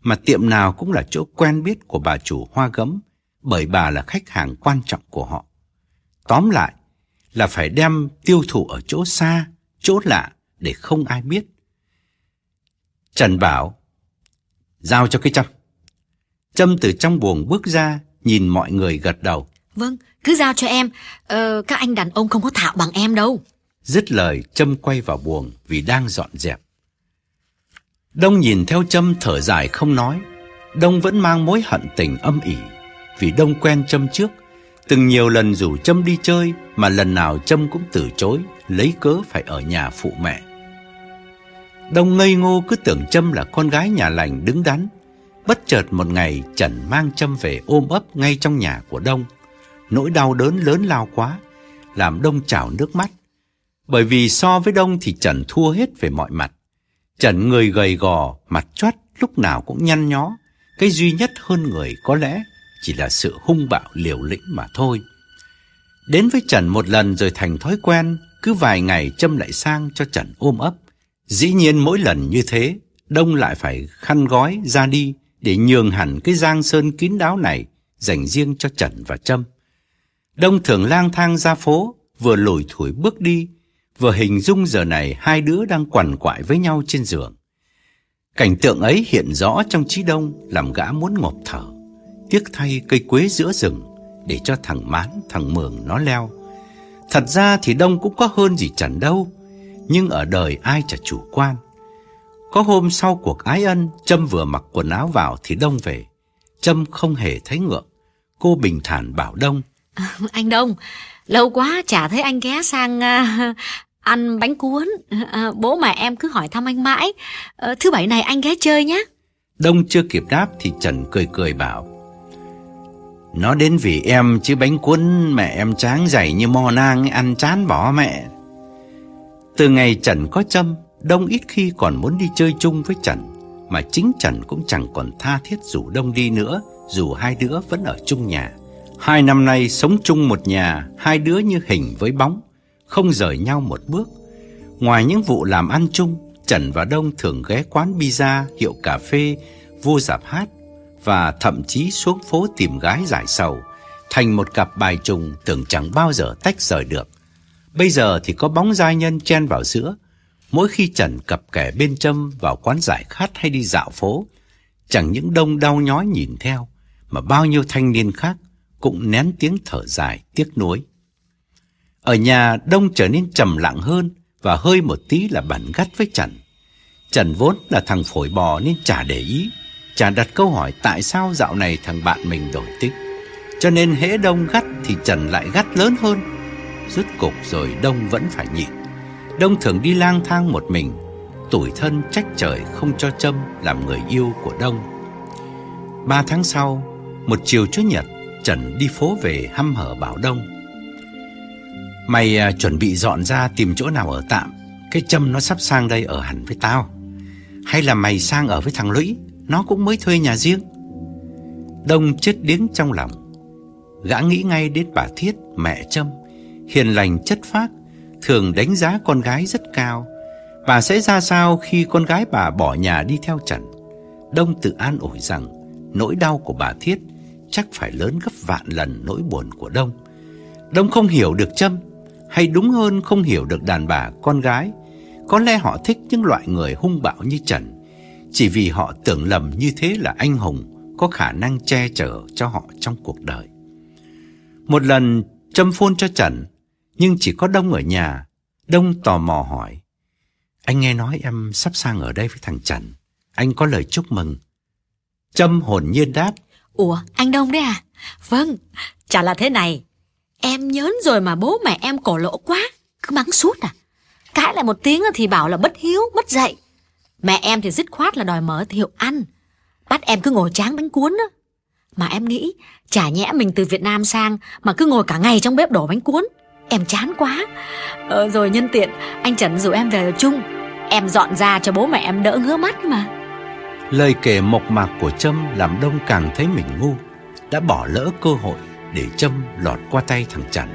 mà tiệm nào cũng là chỗ quen biết của bà chủ hoa gấm, bởi bà là khách hàng quan trọng của họ. Tóm lại là phải đem tiêu thụ ở chỗ xa, chỗ lạ để không ai biết. Trần bảo, giao cho cái châm. Trâm từ trong buồng bước ra, nhìn mọi người gật đầu. Vâng, cứ giao cho em. Ờ, các anh đàn ông không có thạo bằng em đâu. Dứt lời, Trâm quay vào buồng vì đang dọn dẹp. Đông nhìn theo Trâm thở dài không nói. Đông vẫn mang mối hận tình âm ỉ vì Đông quen Trâm trước. Từng nhiều lần rủ Trâm đi chơi mà lần nào Trâm cũng từ chối, lấy cớ phải ở nhà phụ mẹ. Đông ngây ngô cứ tưởng Trâm là con gái nhà lành đứng đắn. Bất chợt một ngày Trần mang Trâm về ôm ấp ngay trong nhà của Đông. Nỗi đau đớn lớn lao quá, làm Đông trào nước mắt. Bởi vì so với Đông thì Trần thua hết về mọi mặt. Trần người gầy gò, mặt choắt, lúc nào cũng nhăn nhó. Cái duy nhất hơn người có lẽ chỉ là sự hung bạo liều lĩnh mà thôi. Đến với Trần một lần rồi thành thói quen, cứ vài ngày Trâm lại sang cho Trần ôm ấp. Dĩ nhiên mỗi lần như thế, Đông lại phải khăn gói ra đi để nhường hẳn cái giang sơn kín đáo này dành riêng cho Trần và Trâm. Đông thường lang thang ra phố, vừa lủi thủi bước đi, vừa hình dung giờ này hai đứa đang quằn quại với nhau trên giường. Cảnh tượng ấy hiện rõ trong trí đông làm gã muốn ngộp thở. Tiếc thay cây quế giữa rừng để cho thằng Mán, thằng Mường nó leo. Thật ra thì Đông cũng có hơn gì Trần đâu, nhưng ở đời ai chả chủ quan. Có hôm sau cuộc ái ân, Trâm vừa mặc quần áo vào thì Đông về. Trâm không hề thấy ngượng. Cô bình thản bảo Đông. anh Đông, lâu quá chả thấy anh ghé sang uh, ăn bánh cuốn. Uh, bố mà em cứ hỏi thăm anh mãi. Uh, thứ bảy này anh ghé chơi nhé. Đông chưa kịp đáp thì Trần cười cười bảo. Nó đến vì em chứ bánh cuốn mẹ em tráng dày như mò nang ăn chán bỏ mẹ. Từ ngày Trần có châm, Đông ít khi còn muốn đi chơi chung với Trần, mà chính Trần cũng chẳng còn tha thiết rủ Đông đi nữa, dù hai đứa vẫn ở chung nhà. Hai năm nay sống chung một nhà, hai đứa như hình với bóng, không rời nhau một bước. Ngoài những vụ làm ăn chung, Trần và Đông thường ghé quán pizza, hiệu cà phê, vô dạp hát và thậm chí xuống phố tìm gái giải sầu, thành một cặp bài trùng tưởng chẳng bao giờ tách rời được. Bây giờ thì có bóng giai nhân chen vào giữa, Mỗi khi Trần cặp kẻ bên châm vào quán giải khát hay đi dạo phố, chẳng những đông đau nhói nhìn theo, mà bao nhiêu thanh niên khác cũng nén tiếng thở dài, tiếc nuối. Ở nhà đông trở nên trầm lặng hơn và hơi một tí là bản gắt với Trần. Trần vốn là thằng phổi bò nên chả để ý, chả đặt câu hỏi tại sao dạo này thằng bạn mình đổi tích. Cho nên hễ đông gắt thì Trần lại gắt lớn hơn. Rút cục rồi đông vẫn phải nhịn. Đông thường đi lang thang một mình Tủi thân trách trời không cho Trâm Làm người yêu của Đông Ba tháng sau Một chiều Chủ nhật Trần đi phố về hăm hở bảo Đông Mày à, chuẩn bị dọn ra tìm chỗ nào ở tạm Cái Trâm nó sắp sang đây ở hẳn với tao Hay là mày sang ở với thằng Lũy nó cũng mới thuê nhà riêng Đông chết điếng trong lòng Gã nghĩ ngay đến bà Thiết Mẹ Trâm Hiền lành chất phác thường đánh giá con gái rất cao. Bà sẽ ra sao khi con gái bà bỏ nhà đi theo Trần? Đông tự an ủi rằng nỗi đau của bà Thiết chắc phải lớn gấp vạn lần nỗi buồn của Đông. Đông không hiểu được Trâm, hay đúng hơn không hiểu được đàn bà con gái. Có lẽ họ thích những loại người hung bạo như Trần, chỉ vì họ tưởng lầm như thế là anh hùng có khả năng che chở cho họ trong cuộc đời. Một lần Trâm phôn cho Trần nhưng chỉ có Đông ở nhà. Đông tò mò hỏi. Anh nghe nói em sắp sang ở đây với thằng Trần. Anh có lời chúc mừng. Trâm hồn nhiên đáp. Ủa, anh Đông đấy à? Vâng, chả là thế này. Em nhớn rồi mà bố mẹ em cổ lỗ quá, cứ mắng suốt à. Cãi lại một tiếng thì bảo là bất hiếu, bất dạy. Mẹ em thì dứt khoát là đòi mở thiệu ăn. Bắt em cứ ngồi tráng bánh cuốn á. Mà em nghĩ, chả nhẽ mình từ Việt Nam sang mà cứ ngồi cả ngày trong bếp đổ bánh cuốn. Em chán quá. Ờ, rồi nhân tiện, anh Trần rủ em về ở chung. Em dọn ra cho bố mẹ em đỡ ngứa mắt mà. Lời kể mộc mạc của Trâm làm Đông càng thấy mình ngu, đã bỏ lỡ cơ hội để Trâm lọt qua tay thằng Trần.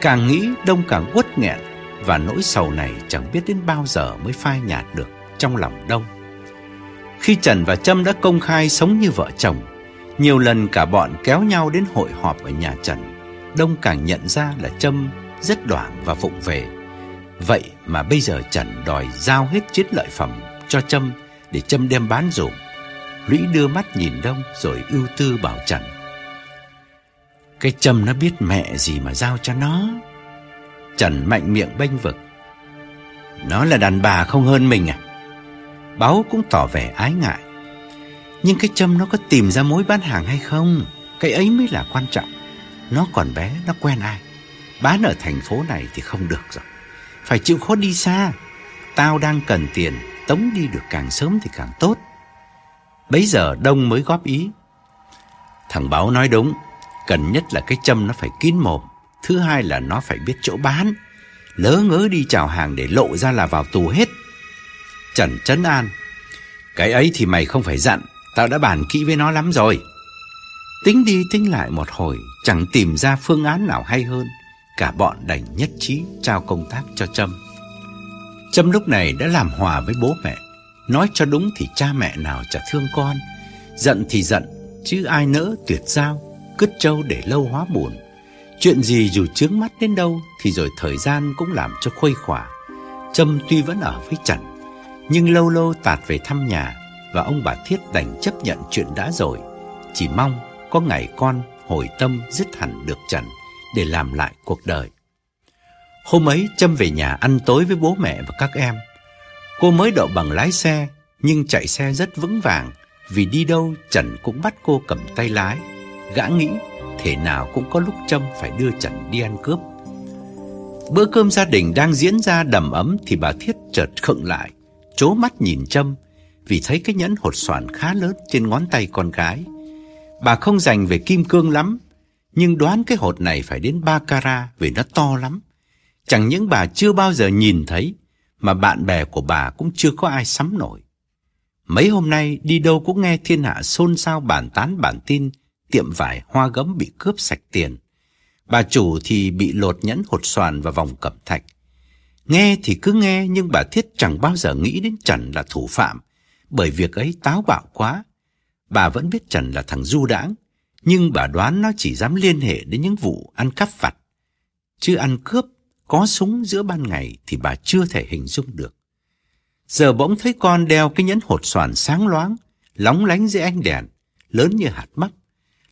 Càng nghĩ Đông càng uất nghẹn và nỗi sầu này chẳng biết đến bao giờ mới phai nhạt được trong lòng Đông. Khi Trần và Trâm đã công khai sống như vợ chồng, nhiều lần cả bọn kéo nhau đến hội họp ở nhà Trần, Đông càng nhận ra là Trâm rất đoảng và vụng về. Vậy mà bây giờ Trần đòi giao hết chiến lợi phẩm cho Trâm để Trâm đem bán dùm. Lũy đưa mắt nhìn Đông rồi ưu tư bảo Trần. Cái Trâm nó biết mẹ gì mà giao cho nó. Trần mạnh miệng bênh vực. Nó là đàn bà không hơn mình à? Báo cũng tỏ vẻ ái ngại. Nhưng cái châm nó có tìm ra mối bán hàng hay không? Cái ấy mới là quan trọng. Nó còn bé, nó quen ai? Bán ở thành phố này thì không được rồi. Phải chịu khó đi xa. Tao đang cần tiền, tống đi được càng sớm thì càng tốt. Bấy giờ Đông mới góp ý. Thằng Báo nói đúng, cần nhất là cái châm nó phải kín mồm. Thứ hai là nó phải biết chỗ bán. Lỡ ngớ đi chào hàng để lộ ra là vào tù hết. Trần Trấn An. Cái ấy thì mày không phải dặn, tao đã bàn kỹ với nó lắm rồi. Tính đi tính lại một hồi, chẳng tìm ra phương án nào hay hơn. Cả bọn đành nhất trí trao công tác cho Trâm. Trâm lúc này đã làm hòa với bố mẹ. Nói cho đúng thì cha mẹ nào chả thương con. Giận thì giận, chứ ai nỡ tuyệt giao, cứt trâu để lâu hóa buồn. Chuyện gì dù chướng mắt đến đâu thì rồi thời gian cũng làm cho khuây khỏa. Trâm tuy vẫn ở với Trần, nhưng lâu lâu tạt về thăm nhà và ông bà Thiết đành chấp nhận chuyện đã rồi. Chỉ mong có ngày con hồi tâm dứt hẳn được Trần để làm lại cuộc đời. Hôm ấy Trâm về nhà ăn tối với bố mẹ và các em. Cô mới đậu bằng lái xe, nhưng chạy xe rất vững vàng, vì đi đâu Trần cũng bắt cô cầm tay lái. Gã nghĩ thể nào cũng có lúc Trâm phải đưa Trần đi ăn cướp. Bữa cơm gia đình đang diễn ra đầm ấm thì bà Thiết chợt khựng lại, chố mắt nhìn Trâm vì thấy cái nhẫn hột xoàn khá lớn trên ngón tay con gái. Bà không dành về kim cương lắm, nhưng đoán cái hột này phải đến 3 cara vì nó to lắm. Chẳng những bà chưa bao giờ nhìn thấy, mà bạn bè của bà cũng chưa có ai sắm nổi. Mấy hôm nay đi đâu cũng nghe thiên hạ xôn xao bản tán bản tin tiệm vải hoa gấm bị cướp sạch tiền. Bà chủ thì bị lột nhẫn hột xoàn và vòng cẩm thạch. Nghe thì cứ nghe nhưng bà Thiết chẳng bao giờ nghĩ đến Trần là thủ phạm, bởi việc ấy táo bạo quá. Bà vẫn biết Trần là thằng du đãng, nhưng bà đoán nó chỉ dám liên hệ đến những vụ ăn cắp vặt. Chứ ăn cướp, có súng giữa ban ngày thì bà chưa thể hình dung được. Giờ bỗng thấy con đeo cái nhẫn hột xoàn sáng loáng, lóng lánh dưới ánh đèn, lớn như hạt mắc.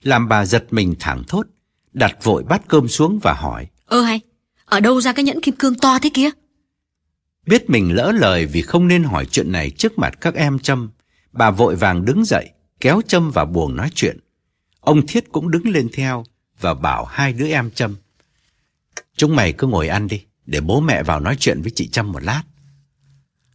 Làm bà giật mình thẳng thốt, đặt vội bát cơm xuống và hỏi. Ơ hay, ở đâu ra cái nhẫn kim cương to thế kia? Biết mình lỡ lời vì không nên hỏi chuyện này trước mặt các em Trâm, bà vội vàng đứng dậy, kéo Trâm vào buồng nói chuyện. Ông Thiết cũng đứng lên theo và bảo hai đứa em Trâm. Chúng mày cứ ngồi ăn đi, để bố mẹ vào nói chuyện với chị Trâm một lát.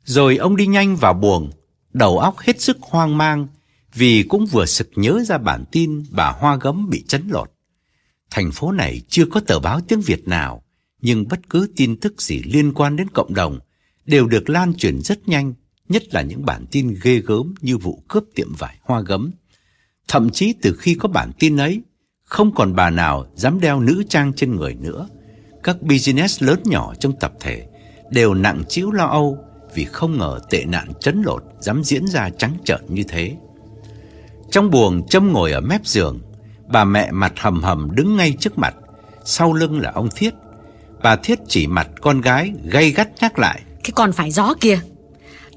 Rồi ông đi nhanh vào buồng, đầu óc hết sức hoang mang vì cũng vừa sực nhớ ra bản tin bà Hoa Gấm bị chấn lột. Thành phố này chưa có tờ báo tiếng Việt nào, nhưng bất cứ tin tức gì liên quan đến cộng đồng đều được lan truyền rất nhanh, nhất là những bản tin ghê gớm như vụ cướp tiệm vải Hoa Gấm. Thậm chí từ khi có bản tin ấy, không còn bà nào dám đeo nữ trang trên người nữa. Các business lớn nhỏ trong tập thể đều nặng chịu lo âu vì không ngờ tệ nạn chấn lột dám diễn ra trắng trợn như thế. Trong buồng châm ngồi ở mép giường, bà mẹ mặt hầm hầm đứng ngay trước mặt, sau lưng là ông Thiết. Bà Thiết chỉ mặt con gái gay gắt nhắc lại. Cái con phải gió kia,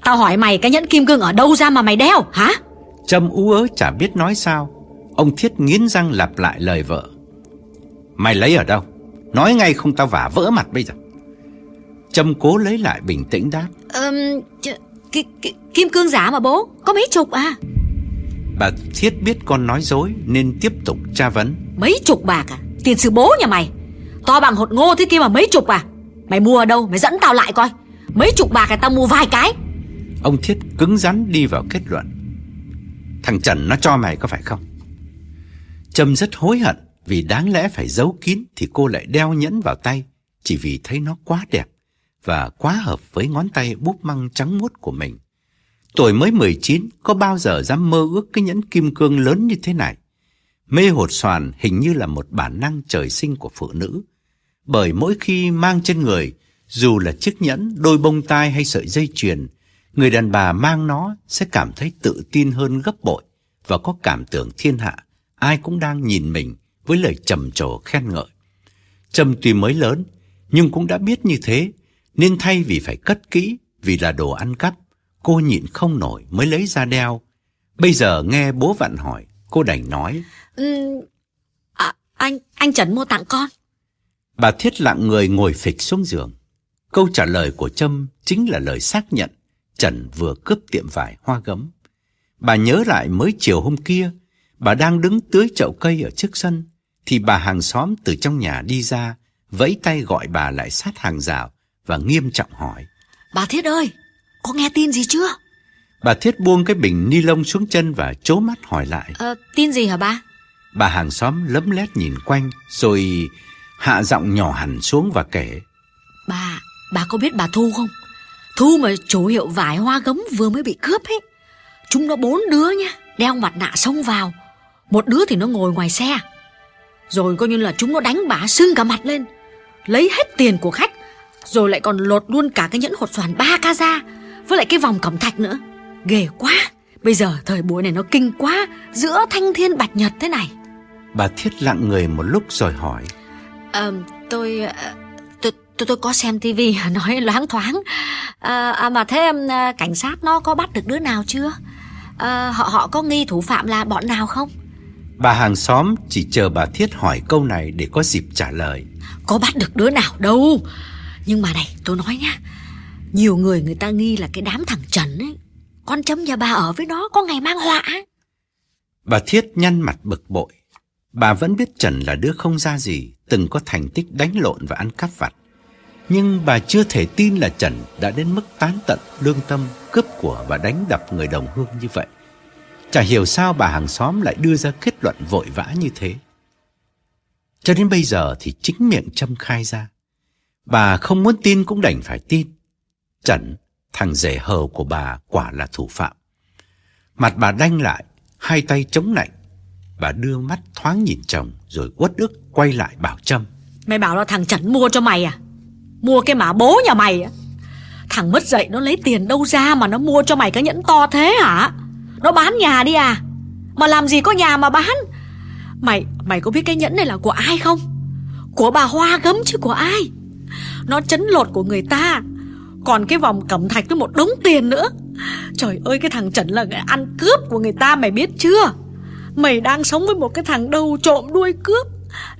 tao hỏi mày cái nhẫn kim cương ở đâu ra mà mày đeo, hả? Trâm ú ớ chả biết nói sao. Ông Thiết nghiến răng lặp lại lời vợ. Mày lấy ở đâu? Nói ngay không tao vả vỡ mặt bây giờ. Trâm cố lấy lại bình tĩnh đáp. Ki- kim cương giả mà bố, có mấy chục à? Bà Thiết biết con nói dối nên tiếp tục tra vấn. Mấy chục bạc à? Tiền sư bố nhà mày. To bằng hột ngô thế kia mà mấy chục à? Mày mua ở đâu? Mày dẫn tao lại coi. Mấy chục bạc là tao mua vài cái. Ông Thiết cứng rắn đi vào kết luận. Thằng Trần nó cho mày có phải không? Trâm rất hối hận vì đáng lẽ phải giấu kín thì cô lại đeo nhẫn vào tay chỉ vì thấy nó quá đẹp và quá hợp với ngón tay búp măng trắng muốt của mình. Tuổi mới 19 có bao giờ dám mơ ước cái nhẫn kim cương lớn như thế này. Mê hột xoàn hình như là một bản năng trời sinh của phụ nữ. Bởi mỗi khi mang trên người, dù là chiếc nhẫn, đôi bông tai hay sợi dây chuyền, người đàn bà mang nó sẽ cảm thấy tự tin hơn gấp bội và có cảm tưởng thiên hạ. Ai cũng đang nhìn mình với lời trầm trồ khen ngợi. Trầm tuy mới lớn, nhưng cũng đã biết như thế, nên thay vì phải cất kỹ vì là đồ ăn cắp, cô nhịn không nổi mới lấy ra đeo. Bây giờ nghe bố vặn hỏi, cô đành nói. Ừ, à, anh anh Trần mua tặng con. Bà Thiết lặng người ngồi phịch xuống giường. Câu trả lời của Trâm chính là lời xác nhận Trần vừa cướp tiệm vải hoa gấm. Bà nhớ lại mới chiều hôm kia, bà đang đứng tưới chậu cây ở trước sân, thì bà hàng xóm từ trong nhà đi ra, vẫy tay gọi bà lại sát hàng rào và nghiêm trọng hỏi. Bà Thiết ơi, có nghe tin gì chưa? Bà Thiết buông cái bình ni lông xuống chân và chố mắt hỏi lại. Ờ, tin gì hả ba? Bà hàng xóm lấm lét nhìn quanh rồi hạ giọng nhỏ hẳn xuống và kể. Bà, bà có biết bà Thu không? Thu mà chủ hiệu vải hoa gấm vừa mới bị cướp ấy. Chúng nó bốn đứa nha, đeo mặt nạ xông vào. Một đứa thì nó ngồi ngoài xe. Rồi coi như là chúng nó đánh bà sưng cả mặt lên. Lấy hết tiền của khách. Rồi lại còn lột luôn cả cái nhẫn hột xoàn ba ca ra. Với lại cái vòng cẩm thạch nữa. Ghê quá. Bây giờ thời buổi này nó kinh quá. Giữa thanh thiên bạch nhật thế này. Bà Thiết lặng người một lúc rồi hỏi. À, tôi, tôi tôi tôi có xem tivi (laughs) nói loáng thoáng. À, à, mà thế em cảnh sát nó có bắt được đứa nào chưa? À, họ họ có nghi thủ phạm là bọn nào không? Bà hàng xóm chỉ chờ bà thiết hỏi câu này để có dịp trả lời. Có bắt được đứa nào đâu? Nhưng mà này tôi nói nhá. Nhiều người người ta nghi là cái đám thằng trần ấy. Con chấm nhà bà ở với nó có ngày mang họa bà thiết nhăn mặt bực bội. Bà vẫn biết trần là đứa không ra gì từng có thành tích đánh lộn và ăn cắp vặt nhưng bà chưa thể tin là Trần đã đến mức tán tận lương tâm, cướp của và đánh đập người đồng hương như vậy. Chả hiểu sao bà hàng xóm lại đưa ra kết luận vội vã như thế. Cho đến bây giờ thì chính miệng châm khai ra. Bà không muốn tin cũng đành phải tin. Trần, thằng rể hờ của bà quả là thủ phạm. Mặt bà đanh lại, hai tay chống lạnh. Bà đưa mắt thoáng nhìn chồng rồi uất ức quay lại bảo Trâm. Mày bảo là thằng Trần mua cho mày à? Mua cái mã bố nhà mày. Thằng mất dậy nó lấy tiền đâu ra Mà nó mua cho mày cái nhẫn to thế hả? Nó bán nhà đi à? Mà làm gì có nhà mà bán? Mày mày có biết cái nhẫn này là của ai không? Của bà Hoa gấm chứ của ai? Nó chấn lột của người ta. Còn cái vòng cẩm thạch với một đống tiền nữa. Trời ơi, cái thằng Trần là cái ăn cướp của người ta, mày biết chưa? Mày đang sống với một cái thằng đầu trộm đuôi cướp,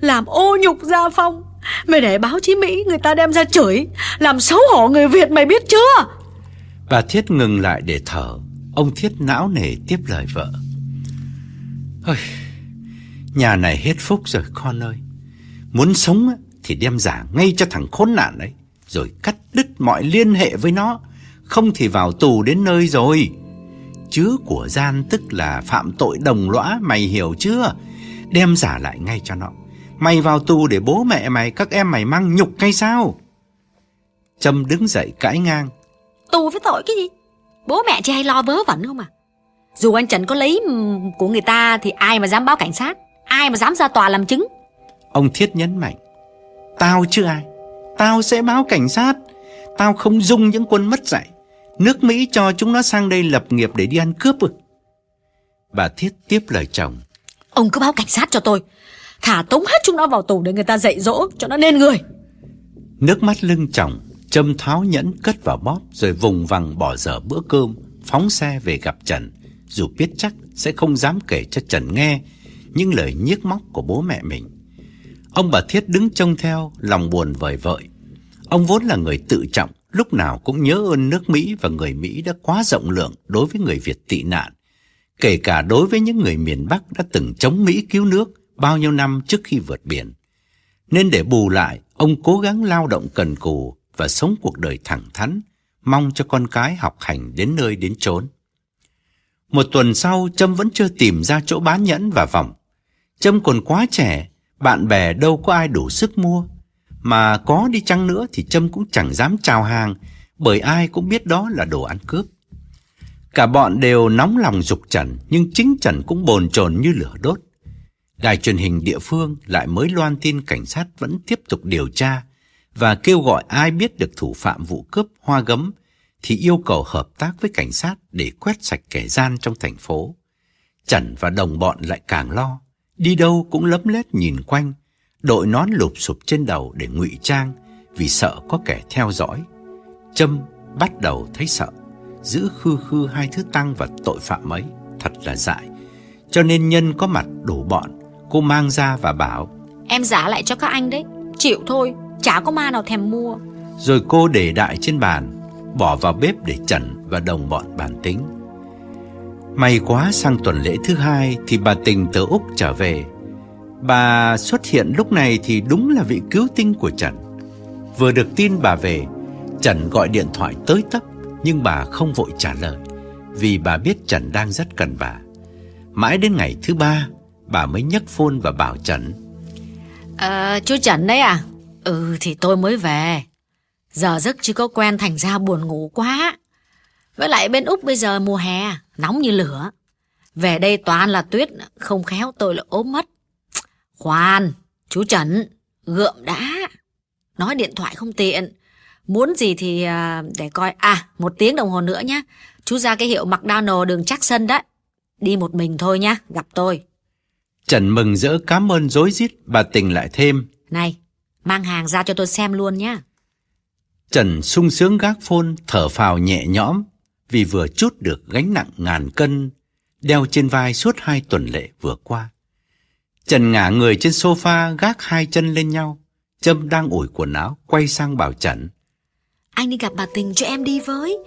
Làm ô nhục gia phong. Mày để báo chí Mỹ người ta đem ra chửi. Làm xấu hổ người Việt mày biết chưa? Bà Thiết ngừng lại để thở. Ông Thiết não nề tiếp lời vợ. Ôi, Nhà này hết phúc rồi con ơi. Muốn sống thì đem giả ngay cho thằng khốn nạn đấy Rồi cắt đứt mọi liên hệ với nó. Không thì vào tù đến nơi rồi. Chứ của gian tức là phạm tội đồng lõa Mày hiểu chưa? Đem giả lại ngay cho nó. Mày vào tù để bố mẹ mày, các em mày mang nhục hay sao? Trâm đứng dậy cãi ngang. Tù với tội cái gì? Bố mẹ chỉ hay lo vớ vẩn không à? Dù anh Trần có lấy của người ta thì ai mà dám báo cảnh sát? Ai mà dám ra tòa làm chứng? Ông Thiết nhấn mạnh. Tao chứ ai? Tao sẽ báo cảnh sát. Tao không dung những quân mất dạy. Nước Mỹ cho chúng nó sang đây lập nghiệp để đi ăn cướp ư? Bà Thiết tiếp lời chồng. Ông cứ báo cảnh sát cho tôi Thả tống hết chúng nó vào tù để người ta dạy dỗ cho nó nên người. Nước mắt lưng chồng, Châm tháo nhẫn cất vào bóp, Rồi vùng vằng bỏ dở bữa cơm, Phóng xe về gặp Trần. Dù biết chắc sẽ không dám kể cho Trần nghe Những lời nhiếc móc của bố mẹ mình. Ông bà Thiết đứng trông theo, Lòng buồn vời vợi. Ông vốn là người tự trọng, Lúc nào cũng nhớ ơn nước Mỹ Và người Mỹ đã quá rộng lượng Đối với người Việt tị nạn. Kể cả đối với những người miền Bắc đã từng chống Mỹ cứu nước bao nhiêu năm trước khi vượt biển. Nên để bù lại, ông cố gắng lao động cần cù và sống cuộc đời thẳng thắn, mong cho con cái học hành đến nơi đến chốn. Một tuần sau, Trâm vẫn chưa tìm ra chỗ bán nhẫn và vòng. Trâm còn quá trẻ, bạn bè đâu có ai đủ sức mua. Mà có đi chăng nữa thì Trâm cũng chẳng dám chào hàng, bởi ai cũng biết đó là đồ ăn cướp. Cả bọn đều nóng lòng dục Trần, nhưng chính Trần cũng bồn chồn như lửa đốt. Đài truyền hình địa phương lại mới loan tin cảnh sát vẫn tiếp tục điều tra và kêu gọi ai biết được thủ phạm vụ cướp hoa gấm thì yêu cầu hợp tác với cảnh sát để quét sạch kẻ gian trong thành phố. Trần và đồng bọn lại càng lo, đi đâu cũng lấm lét nhìn quanh, đội nón lụp sụp trên đầu để ngụy trang vì sợ có kẻ theo dõi. Trâm bắt đầu thấy sợ, giữ khư khư hai thứ tăng và tội phạm ấy, thật là dại. Cho nên nhân có mặt đủ bọn, cô mang ra và bảo Em giả lại cho các anh đấy, chịu thôi, chả có ma nào thèm mua. Rồi cô để đại trên bàn, bỏ vào bếp để Trần và đồng bọn bàn tính. May quá sang tuần lễ thứ hai thì bà Tình từ Úc trở về. Bà xuất hiện lúc này thì đúng là vị cứu tinh của Trần. Vừa được tin bà về, Trần gọi điện thoại tới tấp nhưng bà không vội trả lời vì bà biết Trần đang rất cần bà. Mãi đến ngày thứ ba, bà mới nhấc phone và bảo Trần. à, chú Trần đấy à? Ừ thì tôi mới về. Giờ giấc chưa có quen thành ra buồn ngủ quá. Với lại bên Úc bây giờ mùa hè, nóng như lửa. Về đây toàn là tuyết, không khéo tôi là ốm mất. Khoan, chú Trần, gượm đã. Nói điện thoại không tiện. Muốn gì thì ờ, để coi. À, một tiếng đồng hồ nữa nhá. Chú ra cái hiệu McDonald đường chắc sân đấy. Đi một mình thôi nhá, gặp tôi. Trần mừng rỡ cảm ơn dối rít bà Tình lại thêm. Này, mang hàng ra cho tôi xem luôn nhá. Trần sung sướng gác phôn, thở phào nhẹ nhõm vì vừa chút được gánh nặng ngàn cân đeo trên vai suốt hai tuần lễ vừa qua. Trần ngả người trên sofa gác hai chân lên nhau. Trâm đang ủi quần áo, quay sang bảo Trần. Anh đi gặp bà Tình cho em đi với.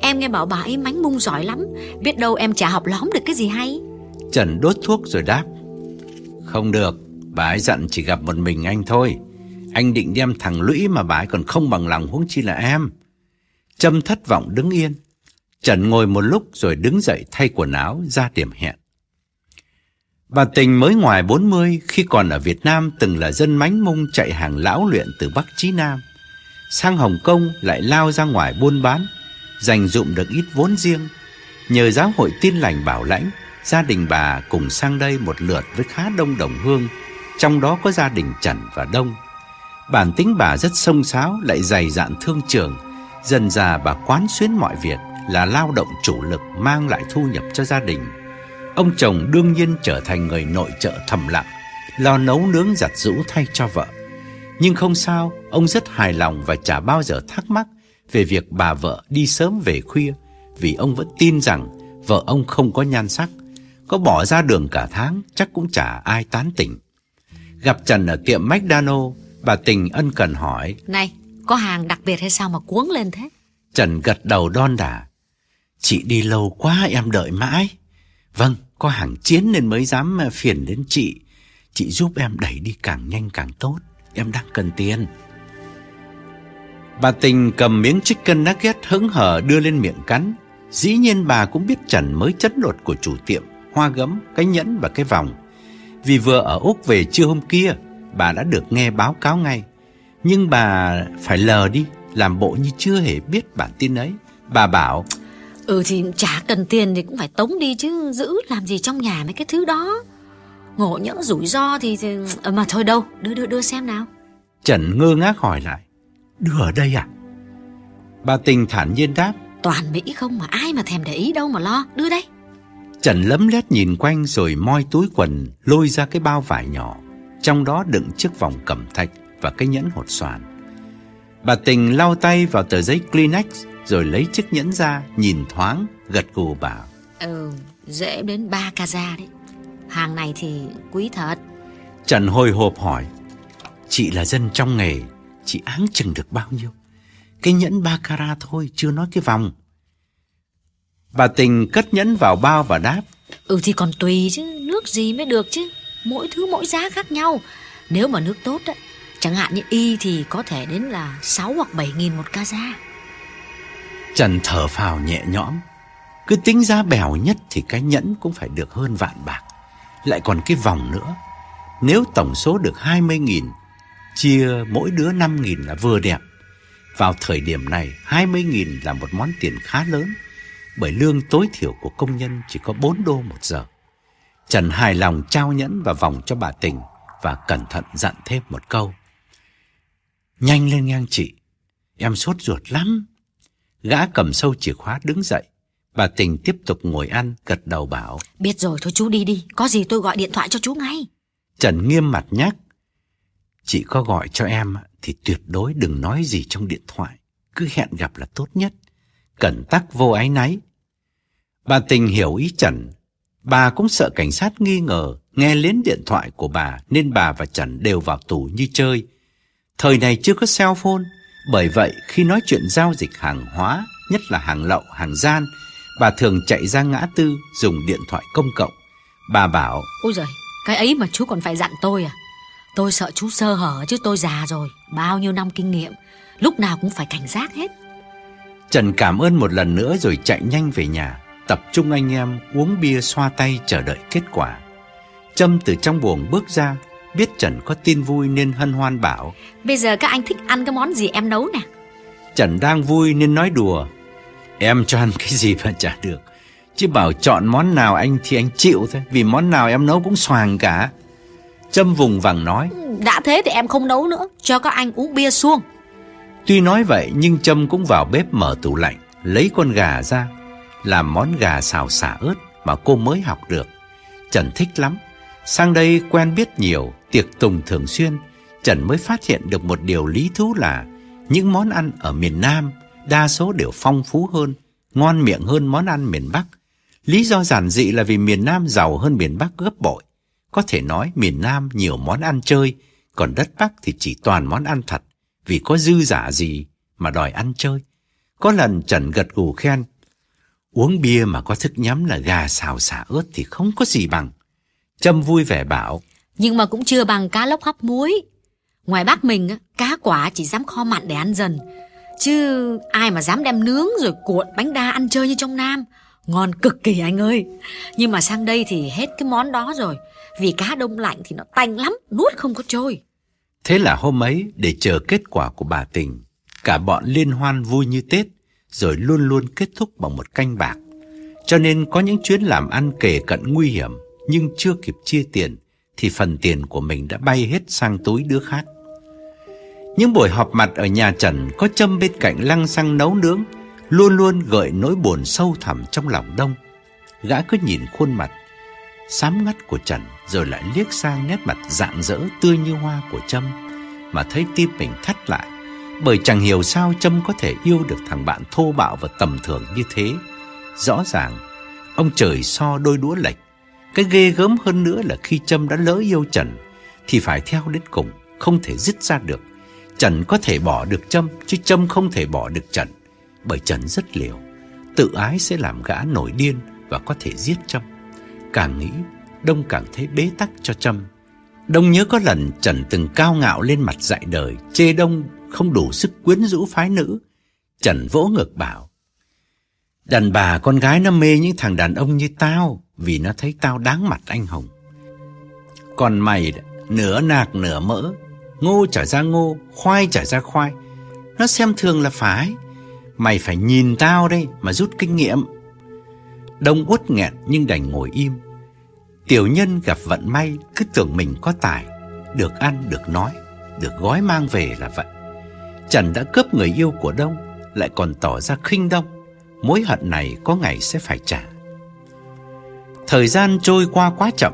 Em nghe bảo bà ấy mánh mung giỏi lắm. Biết đâu em chả học lóm được cái gì hay. Trần đốt thuốc rồi đáp. Không được, bà ấy dặn chỉ gặp một mình anh thôi. Anh định đem thằng Lũy mà bà ấy còn không bằng lòng huống chi là em. Trâm thất vọng đứng yên. Trần ngồi một lúc rồi đứng dậy thay quần áo ra điểm hẹn. Bà Tình mới ngoài 40 khi còn ở Việt Nam từng là dân mánh mung chạy hàng lão luyện từ Bắc chí Nam. Sang Hồng Kông lại lao ra ngoài buôn bán, dành dụm được ít vốn riêng. Nhờ giáo hội tin lành bảo lãnh, gia đình bà cùng sang đây một lượt với khá đông đồng hương, trong đó có gia đình Trần và Đông. Bản tính bà rất sông sáo lại dày dạn thương trường, dần già bà quán xuyến mọi việc là lao động chủ lực mang lại thu nhập cho gia đình. Ông chồng đương nhiên trở thành người nội trợ thầm lặng, lo nấu nướng giặt giũ thay cho vợ. Nhưng không sao, ông rất hài lòng và chả bao giờ thắc mắc về việc bà vợ đi sớm về khuya, vì ông vẫn tin rằng vợ ông không có nhan sắc, có bỏ ra đường cả tháng chắc cũng chả ai tán tỉnh. Gặp Trần ở tiệm McDonald, bà Tình ân cần hỏi. Này, có hàng đặc biệt hay sao mà cuống lên thế? Trần gật đầu đon đả. Chị đi lâu quá em đợi mãi. Vâng, có hàng chiến nên mới dám phiền đến chị. Chị giúp em đẩy đi càng nhanh càng tốt. Em đang cần tiền. Bà Tình cầm miếng chicken nugget hứng hở đưa lên miệng cắn. Dĩ nhiên bà cũng biết Trần mới chất lột của chủ tiệm, hoa gấm, cái nhẫn và cái vòng. Vì vừa ở Úc về trưa hôm kia, bà đã được nghe báo cáo ngay. Nhưng bà phải lờ đi, làm bộ như chưa hề biết bản tin ấy. Bà bảo, Ừ thì chả cần tiền thì cũng phải tống đi chứ Giữ làm gì trong nhà mấy cái thứ đó Ngộ nhỡ rủi ro thì, thì... À, Mà thôi đâu đưa đưa đưa xem nào Trần ngơ ngác hỏi lại, đưa ở đây à? Bà Tình thản nhiên đáp, Toàn Mỹ không mà ai mà thèm để ý đâu mà lo Đưa đây Trần lấm lét nhìn quanh rồi moi túi quần lôi ra cái bao vải nhỏ, trong đó đựng chiếc vòng cẩm thạch và cái nhẫn hột xoàn. Bà Tình lau tay vào tờ giấy Kleenex rồi lấy chiếc nhẫn ra, nhìn thoáng, gật gù bảo. Ừ, dễ đến 3 kaza đấy Hàng này thì quý thật Trần hồi hộp hỏi, chị là dân trong nghề, chị áng chừng được bao nhiêu? Cái nhẫn ba carat thôi, chưa nói cái vòng. Bà Tình cất nhẫn vào bao và đáp, Ừ thì còn tùy chứ Nước gì mới được chứ. Mỗi thứ mỗi giá khác nhau. Nếu mà nước tốt á Chẳng hạn như y thì có thể đến là 6 hoặc 7 nghìn một ca da. Trần thở phào nhẹ nhõm. Cứ tính giá bèo nhất thì cái nhẫn cũng phải được hơn vạn bạc. Lại còn cái vòng nữa. Nếu tổng số được 20 nghìn Chia mỗi đứa 5 nghìn là vừa đẹp. Vào thời điểm này 20 nghìn là một món tiền khá lớn Bởi lương tối thiểu của công nhân chỉ có 4 đô một giờ. Trần hài lòng trao nhẫn và vòng cho bà Tình Và cẩn thận dặn thêm một câu. Nhanh lên ngang chị Em sốt ruột lắm. Gã cầm sâu chìa khóa đứng dậy. Bà Tình tiếp tục ngồi ăn Gật đầu bảo. Biết rồi thôi chú đi đi Có gì tôi gọi điện thoại cho chú ngay. Trần nghiêm mặt nhắc. Chị có gọi cho em Thì tuyệt đối đừng nói gì trong điện thoại. Cứ hẹn gặp là tốt nhất Cẩn tắc vô ái náy. Bà Tình hiểu ý Trần. Bà cũng sợ cảnh sát nghi ngờ Nghe lén điện thoại của bà Nên bà và Trần đều vào tù như chơi. Thời này chưa có cell phone Bởi vậy khi nói chuyện giao dịch hàng hóa Nhất là hàng lậu, hàng gian Bà thường chạy ra ngã tư Dùng điện thoại công cộng. Bà bảo Ôi giời, cái ấy mà chú còn phải dặn tôi à? Tôi sợ chú sơ hở chứ tôi già rồi Bao nhiêu năm kinh nghiệm Lúc nào cũng phải cảnh giác hết. Trần cảm ơn một lần nữa rồi chạy nhanh về nhà Tập trung anh em uống bia xoa tay chờ đợi kết quả. Trâm từ trong buồng bước ra Biết Trần có tin vui nên hân hoan bảo Bây giờ các anh thích ăn cái món gì em nấu nè? Trần đang vui nên nói đùa Em cho ăn cái gì mà chả được. Chứ bảo chọn món nào anh thì anh chịu thôi Vì món nào em nấu cũng xoàng cả. Trâm vùng vằng nói Đã thế thì em không nấu nữa Cho các anh uống bia xuông Tuy nói vậy, nhưng Trâm cũng vào bếp mở tủ lạnh, Lấy con gà ra, Làm món gà xào xả ớt Mà cô mới học được. Trần thích lắm. Sang đây quen biết nhiều, Tiệc tùng thường xuyên, Trần mới phát hiện được một điều lý thú là Những món ăn ở miền Nam Đa số đều phong phú hơn, Ngon miệng hơn món ăn miền Bắc. Lý do giản dị là vì miền Nam giàu hơn miền Bắc gấp bội. Có thể nói miền Nam nhiều món ăn chơi, Còn đất Bắc thì chỉ toàn món ăn thật. Vì có dư giả gì mà đòi ăn chơi. Có lần Trần gật gù khen Uống bia mà có thức nhắm là gà xào xả ớt thì không có gì bằng. Trâm vui vẻ bảo Nhưng mà cũng chưa bằng cá lóc hấp muối. Ngoài bác mình á, cá quả chỉ dám kho mặn để ăn dần. Chứ ai mà dám đem nướng rồi cuộn bánh đa ăn chơi như trong Nam. Ngon cực kỳ anh ơi. Nhưng mà sang đây thì hết cái món đó rồi. Vì cá đông lạnh thì nó tanh lắm Nuốt không có trôi. Thế là hôm ấy để chờ kết quả của bà Tình Cả bọn liên hoan vui như Tết Rồi luôn luôn kết thúc bằng một canh bạc Cho nên có những chuyến làm ăn kể cận nguy hiểm Nhưng chưa kịp chia tiền Thì phần tiền của mình đã bay hết sang túi đứa khác những buổi họp mặt ở nhà Trần có châm bên cạnh lăng xăng nấu nướng, luôn luôn gợi nỗi buồn sâu thẳm trong lòng đông. Gã cứ nhìn khuôn mặt xám ngắt của Trần rồi lại liếc sang nét mặt rạng rỡ tươi như hoa của Trâm mà thấy tim mình thắt lại bởi chẳng hiểu sao Trâm có thể yêu được thằng bạn thô bạo và tầm thường như thế. Rõ ràng, ông trời so đôi đũa lệch. Cái ghê gớm hơn nữa là khi Trâm đã lỡ yêu Trần thì phải theo đến cùng, không thể dứt ra được. Trần có thể bỏ được Trâm Chứ Trâm không thể bỏ được Trần Bởi Trần rất liều Tự ái sẽ làm gã nổi điên Và có thể giết Trâm Càng nghĩ, Đông càng thấy bế tắc cho Trâm. Đông nhớ có lần Trần từng cao ngạo lên mặt dạy đời, Chê Đông không đủ sức quyến rũ phái nữ. Trần vỗ ngược bảo, Đàn bà con gái nó mê những thằng đàn ông như tao Vì nó thấy tao đáng mặt anh hồng. Còn mày nửa nạc nửa mỡ, Ngô trả ra ngô, Khoai trả ra khoai, Nó xem thường là phải Mày phải nhìn tao đây mà rút kinh nghiệm. Đông uất nghẹn nhưng đành ngồi im. Tiểu nhân gặp vận may Cứ tưởng mình có tài Được ăn, được nói Được gói mang về là vậy Trần đã cướp người yêu của Đông Lại còn tỏ ra khinh Đông Mối hận này có ngày sẽ phải trả Thời gian trôi qua quá chậm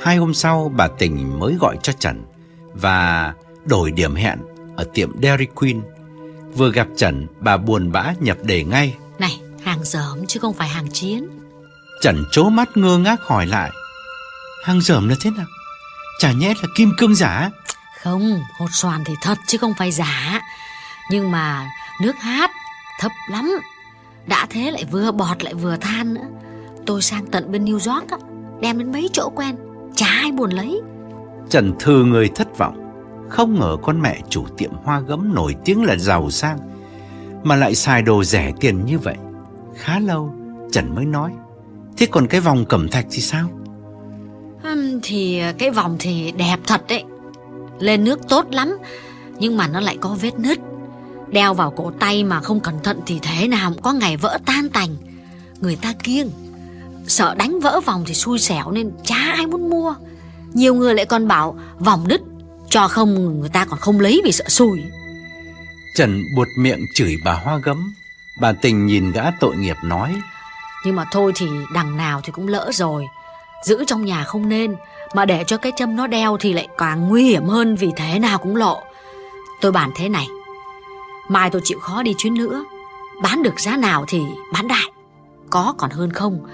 Hai hôm sau bà Tình mới gọi cho Trần Và đổi điểm hẹn ở tiệm Dairy Queen. Vừa gặp Trần, bà buồn bã nhập đề ngay. Này, hàng dởm chứ không phải hàng chiến. Trần chố mắt ngơ ngác hỏi lại. Hàng dởm là thế nào? Chả nhẽ là kim cương giả? Không, hột xoàn thì thật chứ không phải giả. Nhưng mà nước hát thấp lắm. Đã thế lại vừa bọt lại vừa than nữa. tôi sang tận bên New York á Đem đến mấy chỗ quen Chả ai buồn lấy Trần thư người thất vọng Không ngờ con mẹ chủ tiệm hoa gấm nổi tiếng là giàu sang Mà lại xài đồ rẻ tiền như vậy Khá lâu Trần mới nói Thế còn cái vòng cẩm thạch thì sao Thì cái vòng thì đẹp thật đấy. Lên nước tốt lắm Nhưng mà nó lại có vết nứt. Đeo vào cổ tay mà không cẩn thận Thì thế nào cũng có ngày vỡ tan tành. Người ta kiêng Sợ đánh vỡ vòng thì xui xẻo Nên chả ai muốn mua. Nhiều người lại còn bảo vòng đứt Cho không người ta còn không lấy vì sợ xui. Trần buột miệng chửi bà hoa gấm. Bà tình nhìn gã tội nghiệp nói Nhưng mà thôi thì đằng nào thì cũng lỡ rồi Giữ trong nhà không nên Mà để cho cái châm nó đeo thì lại càng nguy hiểm hơn Vì thế nào cũng lộ. Tôi bàn thế này Mai tôi chịu khó đi chuyến nữa Bán được giá nào thì bán đại Có còn hơn không?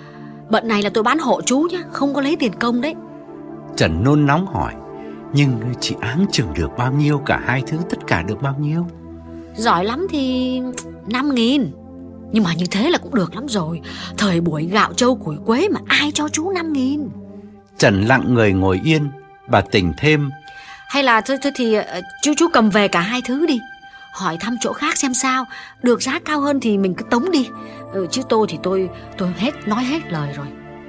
Bận này là tôi bán hộ chú nhá Không có lấy tiền công đấy. Trần nôn nóng hỏi Nhưng chị áng chừng được bao nhiêu Cả hai thứ tất cả được bao nhiêu? Giỏi lắm thì 5 nghìn Nhưng mà như thế là cũng được lắm rồi. Thời buổi gạo trâu củi quế mà ai cho chú 5 nghìn? Trần lặng người ngồi yên Bà tình thêm. Hay là thôi, thôi thì ờ, chú chú cầm về cả hai thứ đi. Hỏi thăm chỗ khác xem sao. Được giá cao hơn thì mình cứ tống đi. Ừ, Chứ tôi thì tôi tôi hết nói hết lời rồi.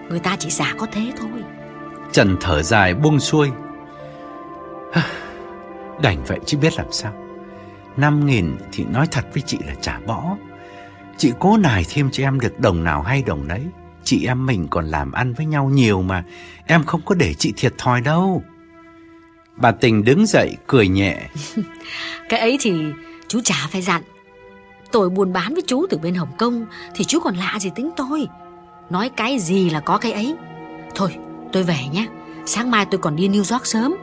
Người ta chỉ giả có thế thôi. Trần thở dài buông xuôi. Đành vậy chứ biết làm sao. Năm nghìn thì nói thật với chị là trả bỏ Chị cố nài thêm cho em được đồng nào hay đồng đấy Chị em mình còn làm ăn với nhau nhiều mà Em không có để chị thiệt thòi đâu. Bà tình đứng dậy cười nhẹ. (laughs) Cái ấy thì chú chả phải dặn. Tôi buôn bán với chú từ bên Hồng Kông Thì chú còn lạ gì tính tôi. Nói cái gì là có cái ấy. Thôi tôi về nhé. Sáng mai tôi còn đi New York sớm.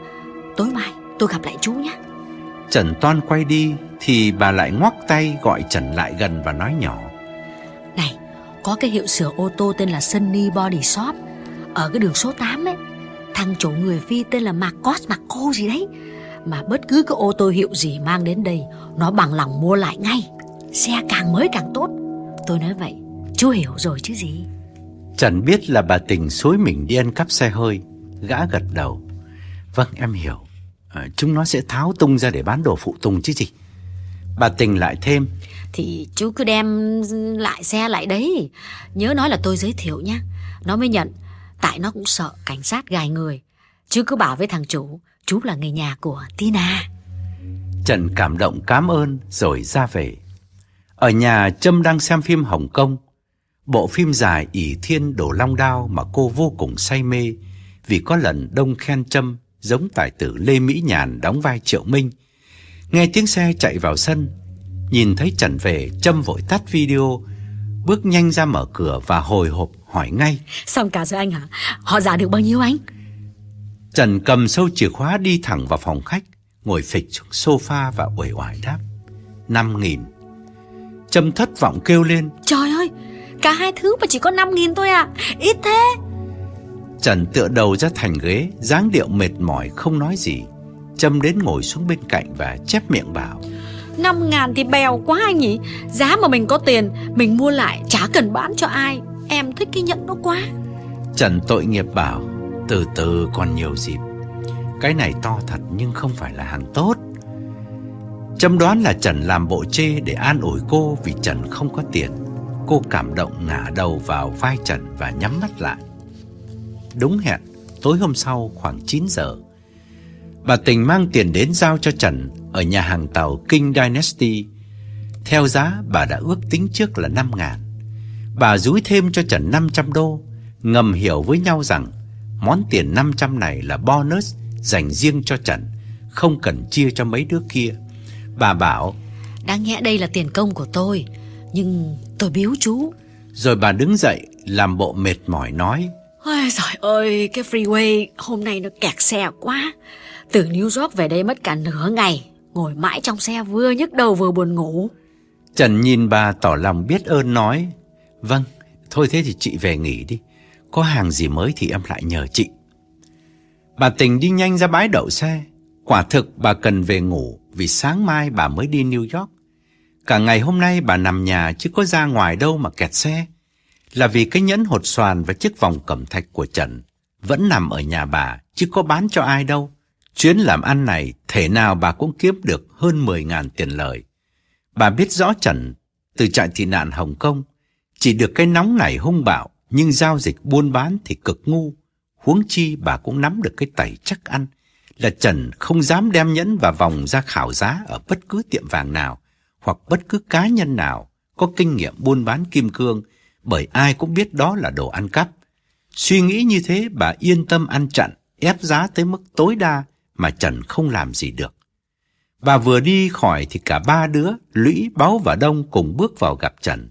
Tối mai tôi gặp lại chú nhé. Trần Toan quay đi Thì bà lại ngoắc tay gọi Trần lại gần và nói nhỏ có cái hiệu sửa ô tô tên là Sunny Body Shop. Ở cái đường số 8 ấy Thằng chủ người Phi tên là Marcos Marco gì đấy. Mà bất cứ cái ô tô hiệu gì mang đến đây Nó bằng lòng mua lại ngay. Xe càng mới càng tốt. Tôi nói vậy Chú hiểu rồi chứ gì? Trần biết là bà tình xối mình đi ăn cắp xe hơi Gã gật đầu. Vâng em hiểu. À, Chúng nó sẽ tháo tung ra để bán đồ phụ tùng chứ gì. Bà tình lại thêm. Thì chú cứ đem lại xe lại đấy. Nhớ nói là tôi giới thiệu nhá. Nó mới nhận. Tại nó cũng sợ cảnh sát gài người. Chứ cứ bảo với thằng chủ Chú là người nhà của Tina. Trần cảm động cảm ơn rồi ra về. Ở nhà Trâm đang xem phim Hồng Kông. Bộ phim dài ỷ thiên đổ long đao mà cô vô cùng say mê Vì có lần đông khen Trâm giống tài tử Lê Mỹ Nhàn đóng vai Triệu Minh Nghe tiếng xe chạy vào sân Nhìn thấy Trần về Trâm vội tắt video Bước nhanh ra mở cửa và hồi hộp hỏi ngay. Xong cả rồi anh hả? Họ giả được bao nhiêu anh? Trần cầm sâu chìa khóa đi thẳng vào phòng khách Ngồi phịch xuống sofa và uể oải đáp. Năm nghìn. Trâm thất vọng kêu lên. Trời ơi Cả hai thứ mà chỉ có 5 nghìn thôi à Ít thế. Trần tựa đầu ra thành ghế dáng điệu mệt mỏi không nói gì Trâm đến ngồi xuống bên cạnh và chép miệng bảo. 5 ngàn thì bèo quá anh nhỉ? Giá mà mình có tiền Mình mua lại chả cần bán cho ai. Em thích cái nhẫn nó quá. Trần tội nghiệp bảo Từ từ còn nhiều dịp. Cái này to thật nhưng không phải là hàng tốt. Trâm đoán là Trần làm bộ chê để an ủi cô Vì Trần không có tiền. Cô cảm động ngả đầu vào vai Trần và nhắm mắt lại. Đúng hẹn Tối hôm sau khoảng 9 giờ Bà Tình mang tiền đến giao cho Trần Ở nhà hàng tàu King Dynasty. Theo giá bà đã ước tính trước là 5 ngàn. Bà dúi thêm cho Trần 500 đô Ngầm hiểu với nhau rằng Món tiền 500 này là bonus Dành riêng cho Trần Không cần chia cho mấy đứa kia. Bà bảo Đáng nhẽ đây là tiền công của tôi Nhưng tôi biếu chú. Rồi bà đứng dậy Làm bộ mệt mỏi nói Ôi trời ơi Cái freeway hôm nay nó kẹt xe quá từ New York về đây mất cả nửa ngày Ngồi mãi trong xe vừa nhức đầu vừa buồn ngủ. Trần nhìn bà tỏ lòng biết ơn nói Vâng Thôi thế thì chị về nghỉ đi. Có hàng gì mới thì em lại nhờ chị. Bà Tình đi nhanh ra bãi đậu xe. Quả thực bà cần về ngủ Vì sáng mai bà mới đi New York. Cả ngày hôm nay bà nằm nhà Chứ có ra ngoài đâu mà kẹt xe. Là vì cái nhẫn hột xoàn và chiếc vòng cẩm thạch của Trần vẫn nằm ở nhà bà, chứ có bán cho ai đâu. Chuyến làm ăn này, thể nào bà cũng kiếm được hơn 10.000 tiền lời. Bà biết rõ Trần từ trại tị nạn Hồng Kông, chỉ được cái nóng này hung bạo, nhưng giao dịch buôn bán thì cực ngu. Huống chi bà cũng nắm được cái tẩy chắc ăn, là Trần không dám đem nhẫn và vòng ra khảo giá ở bất cứ tiệm vàng nào, hoặc bất cứ cá nhân nào có kinh nghiệm buôn bán kim cương, bởi ai cũng biết đó là đồ ăn cắp. Suy nghĩ như thế bà yên tâm ăn chặn, ép giá tới mức tối đa mà Trần không làm gì được. Bà vừa đi khỏi thì cả ba đứa, Lũy, báo và Đông cùng bước vào gặp Trần.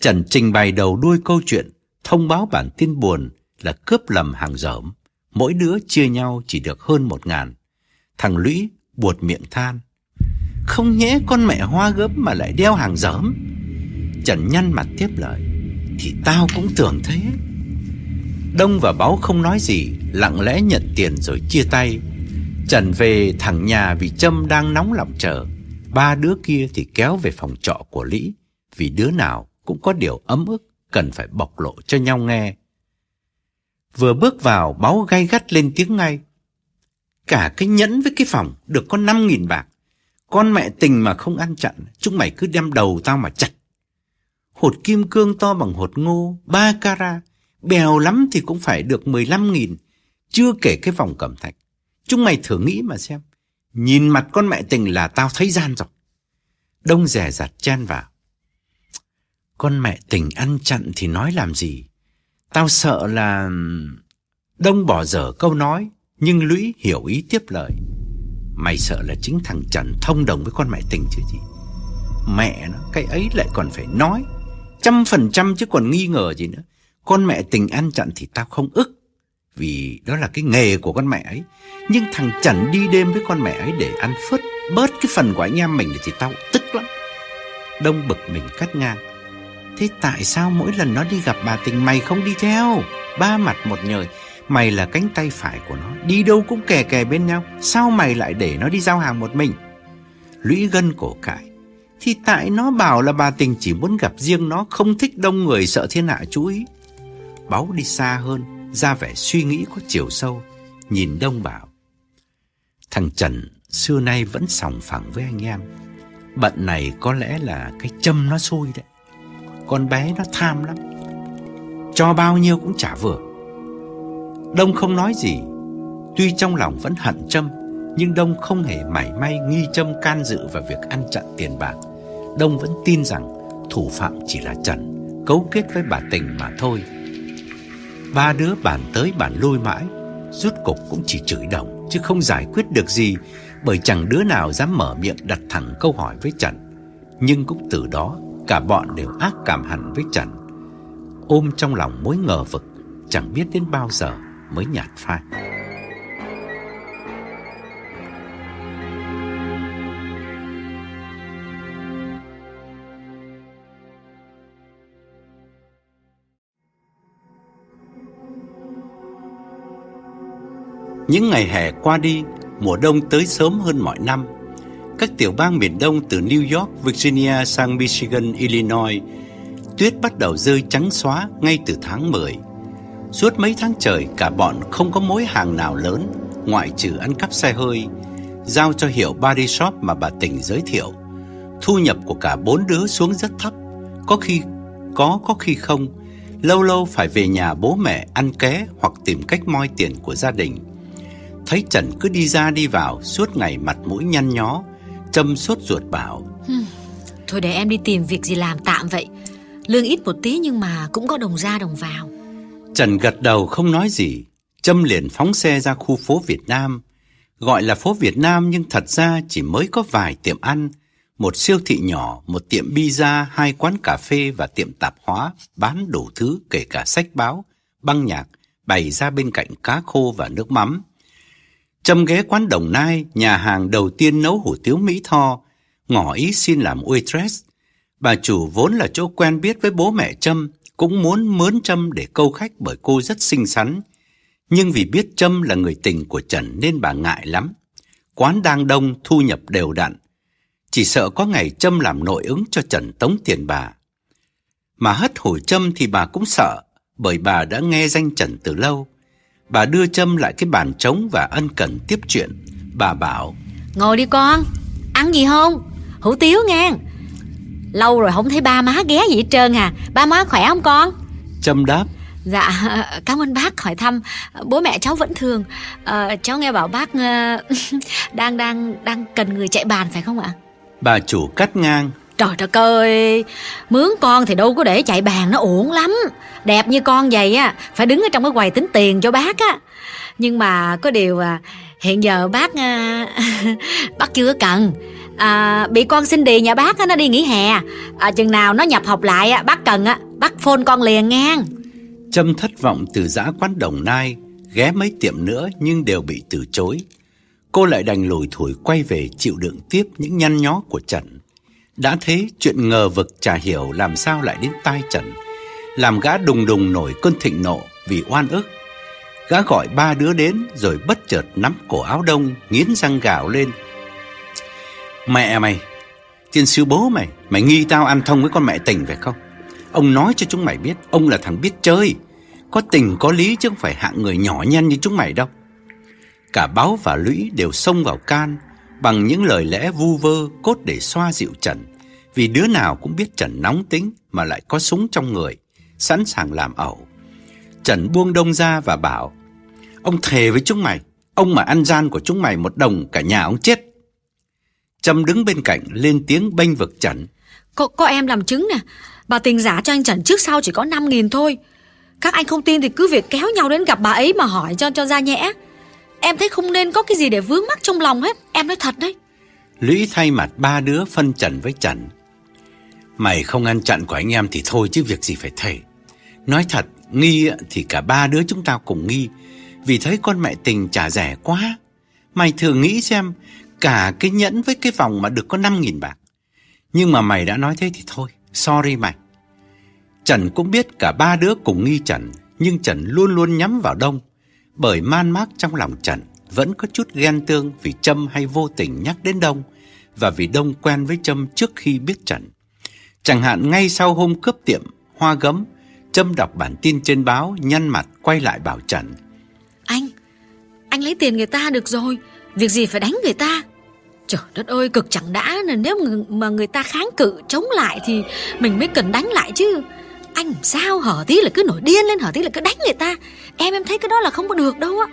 Trần trình bày đầu đuôi câu chuyện, thông báo bản tin buồn là cướp lầm hàng dởm. Mỗi đứa chia nhau chỉ được hơn một ngàn. Thằng Lũy buột miệng than. Không nhẽ con mẹ hoa gớm mà lại đeo hàng dởm. Trần nhăn mặt tiếp lời. Thì tao cũng tưởng thế. Đông và báo không nói gì, lặng lẽ nhận tiền rồi chia tay. Trần về thẳng nhà vì Trâm đang nóng lòng chờ. Ba đứa kia thì kéo về phòng trọ của Lý, vì đứa nào cũng có điều ấm ức cần phải bộc lộ cho nhau nghe. Vừa bước vào, báo gay gắt lên tiếng ngay. Cả cái nhẫn với cái phòng được có năm nghìn bạc. Con mẹ tình mà không ăn chặn, chúng mày cứ đem đầu tao mà chặt. Hột kim cương to bằng hột ngô, ba cara, bèo lắm thì cũng phải được mười lăm nghìn, chưa kể cái vòng cẩm thạch. Chúng mày thử nghĩ mà xem. Nhìn mặt con mẹ tình là tao thấy gian rồi. Đông rẻ rặt chen vào. Con mẹ tình ăn chặn thì nói làm gì? Tao sợ là... Đông bỏ dở câu nói, nhưng Lũy hiểu ý tiếp lời. Mày sợ là chính thằng Trần thông đồng với con mẹ tình chứ gì? Mẹ nó, cái ấy lại còn phải nói. Trăm phần trăm chứ còn nghi ngờ gì nữa. Con mẹ tình ăn chặn thì tao không ức vì đó là cái nghề của con mẹ ấy. Nhưng thằng Trần đi đêm với con mẹ ấy để ăn phớt bớt cái phần của anh em mình thì tao tức lắm. Đông bực mình cắt ngang. Thế tại sao mỗi lần nó đi gặp bà tình mày không đi theo? Ba mặt một nhời, mày là cánh tay phải của nó, đi đâu cũng kè kè bên nhau. Sao mày lại để nó đi giao hàng một mình? Lũy gân cổ cãi. Thì tại nó bảo là bà tình chỉ muốn gặp riêng nó, không thích đông người sợ thiên hạ chú ý. Báu đi xa hơn, ra vẻ suy nghĩ có chiều sâu, nhìn Đông bảo. Thằng Trần xưa nay vẫn sòng phẳng với anh em. Bận này có lẽ là cái châm nó xui đấy. Con bé nó tham lắm. Cho bao nhiêu cũng chả vừa. Đông không nói gì. Tuy trong lòng vẫn hận châm, nhưng Đông không hề mảy may nghi châm can dự vào việc ăn chặn tiền bạc. Đông vẫn tin rằng thủ phạm chỉ là Trần, cấu kết với bà Tình mà thôi. Ba đứa bàn tới bàn lôi mãi Rút cục cũng chỉ chửi đồng, Chứ không giải quyết được gì, Bởi chẳng đứa nào dám mở miệng đặt thẳng câu hỏi với Trần. Nhưng cũng từ đó, Cả bọn đều ác cảm hẳn với Trần. Ôm trong lòng mối ngờ vực, Chẳng biết đến bao giờ mới nhạt phai. Những ngày hè qua đi, mùa đông tới sớm hơn mọi năm. Các tiểu bang miền Đông từ New York, Virginia sang Michigan, Illinois, tuyết bắt đầu rơi trắng xóa ngay từ tháng 10. Suốt mấy tháng trời, cả bọn không có mối hàng nào lớn, ngoại trừ ăn cắp xe hơi, giao cho hiệu body shop mà bà Tình giới thiệu. Thu nhập của cả bốn đứa xuống rất thấp, có khi có, có khi không. Lâu lâu phải về nhà bố mẹ ăn ké hoặc tìm cách moi tiền của gia đình. Thấy Trần cứ đi ra đi vào Suốt ngày mặt mũi nhăn nhó Trâm sốt ruột bảo Thôi để em đi tìm việc gì làm tạm vậy. Lương ít một tí nhưng mà cũng có đồng ra đồng vào. Trần gật đầu không nói gì Trâm liền phóng xe ra khu phố Việt Nam. Gọi là phố Việt Nam nhưng thật ra chỉ mới có vài tiệm ăn Một siêu thị nhỏ, một tiệm pizza, hai quán cà phê và tiệm tạp hóa Bán đủ thứ kể cả sách báo, băng nhạc Bày ra bên cạnh cá khô và nước mắm Trâm ghé quán Đồng Nai, nhà hàng đầu tiên nấu hủ tiếu Mỹ Tho, ngỏ ý xin làm waitress. Bà chủ vốn là chỗ quen biết với bố mẹ Trâm, cũng muốn mướn Trâm để câu khách bởi cô rất xinh xắn. Nhưng vì biết Trâm là người tình của Trần nên bà ngại lắm. Quán đang đông, thu nhập đều đặn. Chỉ sợ có ngày Trâm làm nội ứng cho Trần tống tiền bà. Mà hất hủi Trâm thì bà cũng sợ, bởi bà đã nghe danh Trần từ lâu. Bà đưa Trâm lại cái bàn trống và ân cần tiếp chuyện. Bà bảo, Ngồi đi con, ăn gì không? Hủ tiếu nghe. Lâu rồi không thấy ba má ghé gì hết trơn à Ba má khỏe không con? Trâm đáp, Dạ, cảm ơn bác hỏi thăm. Bố mẹ cháu vẫn thường. Ờ, cháu nghe bảo bác ờ, (laughs) đang đang đang cần người chạy bàn phải không ạ? bà chủ cắt ngang. Trời đất ơi, mướn con thì đâu có để chạy bàn nó uổng lắm. Đẹp như con vậy á, phải đứng ở trong cái quầy tính tiền cho bác á. Nhưng mà có điều à, hiện giờ bác à, (laughs) bác chưa cần. À, bị con xin đi nhà bác á, nó đi nghỉ hè. À, chừng nào nó nhập học lại á, bác cần á, bác phone con liền ngang. Trâm thất vọng từ giã quán Đồng Nai, ghé mấy tiệm nữa nhưng đều bị từ chối. Cô lại đành lùi thủi quay về chịu đựng tiếp những nhăn nhó của Trần. Đã thế, chuyện ngờ vực chả hiểu làm sao lại đến tai Trần. Làm gã đùng đùng nổi cơn thịnh nộ vì oan ức. Gã gọi ba đứa đến rồi bất chợt nắm cổ áo đông, nghiến răng gạo lên. Mẹ mày, tiên sư bố mày, mày nghi tao ăn thông với con mẹ tình phải không? Ông nói cho chúng mày biết, ông là thằng biết chơi. Có tình có lý chứ không phải hạng người nhỏ nhen như chúng mày đâu. Cả báo và lũy đều xông vào can bằng những lời lẽ vu vơ cốt để xoa dịu Trần. Vì đứa nào cũng biết Trần nóng tính mà lại có súng trong người, sẵn sàng làm ẩu. Trần buông đông ra và bảo, ông thề với chúng mày, ông mà ăn gian của chúng mày một đồng cả nhà ông chết. Trâm đứng bên cạnh lên tiếng bênh vực Trần. Có, có em làm chứng nè Bà tình giả cho anh Trần trước sau chỉ có 5 nghìn thôi Các anh không tin thì cứ việc kéo nhau đến gặp bà ấy mà hỏi cho cho ra nhẽ Em thấy không nên có cái gì để vướng mắc trong lòng hết Em nói thật đấy Lũy thay mặt ba đứa phân trần với Trần. Mày không ăn chặn của anh em thì thôi chứ việc gì phải thầy Nói thật, nghi thì cả ba đứa chúng tao cùng nghi. Vì thấy con mẹ tình trả rẻ quá. Mày thử nghĩ xem, cả cái nhẫn với cái vòng mà được có 5.000 bạc. Nhưng mà mày đã nói thế thì thôi, sorry mày. Trần cũng biết cả ba đứa cùng nghi Trần, nhưng Trần luôn luôn nhắm vào Đông. Bởi man mác trong lòng Trần vẫn có chút ghen tương vì Trâm hay vô tình nhắc đến Đông và vì Đông quen với Trâm trước khi biết Trần. Chẳng hạn ngay sau hôm cướp tiệm Hoa Gấm, Trâm đọc bản tin trên báo nhăn mặt quay lại bảo Trần. Anh Anh lấy tiền người ta được rồi Việc gì phải đánh người ta Trời đất ơi cực chẳng đã là Nếu mà người ta kháng cự chống lại Thì mình mới cần đánh lại chứ anh sao hở tí là cứ nổi điên lên Hở tí là cứ đánh người ta Em em thấy cái đó là không có được đâu á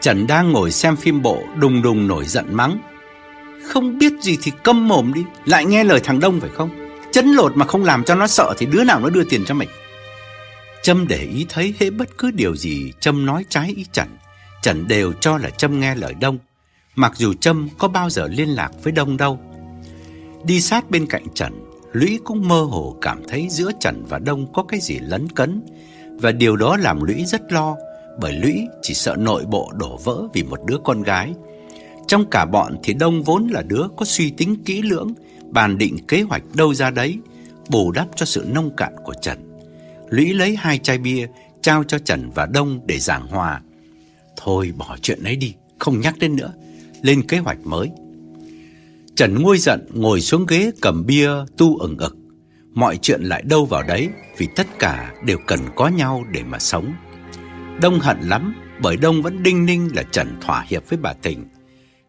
Trần đang ngồi xem phim bộ đùng đùng nổi giận mắng. Không biết gì thì câm mồm đi, lại nghe lời thằng Đông phải không? Chấn lột mà không làm cho nó sợ thì đứa nào nó đưa tiền cho mình. Trâm để ý thấy hễ bất cứ điều gì Trâm nói trái ý Trần, Trần đều cho là Trâm nghe lời Đông, mặc dù Trâm có bao giờ liên lạc với Đông đâu. Đi sát bên cạnh Trần, Lũy cũng mơ hồ cảm thấy giữa Trần và Đông có cái gì lấn cấn, và điều đó làm Lũy rất lo, bởi Lũy chỉ sợ nội bộ đổ vỡ vì một đứa con gái. Trong cả bọn thì Đông vốn là đứa có suy tính kỹ lưỡng, bàn định kế hoạch đâu ra đấy, bù đắp cho sự nông cạn của Trần. Lũy lấy hai chai bia, trao cho Trần và Đông để giảng hòa. Thôi bỏ chuyện ấy đi, không nhắc đến nữa, lên kế hoạch mới. Trần nguôi giận ngồi xuống ghế cầm bia tu ẩn ực. Mọi chuyện lại đâu vào đấy, vì tất cả đều cần có nhau để mà sống. Đông hận lắm, bởi Đông vẫn đinh ninh là Trần thỏa hiệp với bà Tình.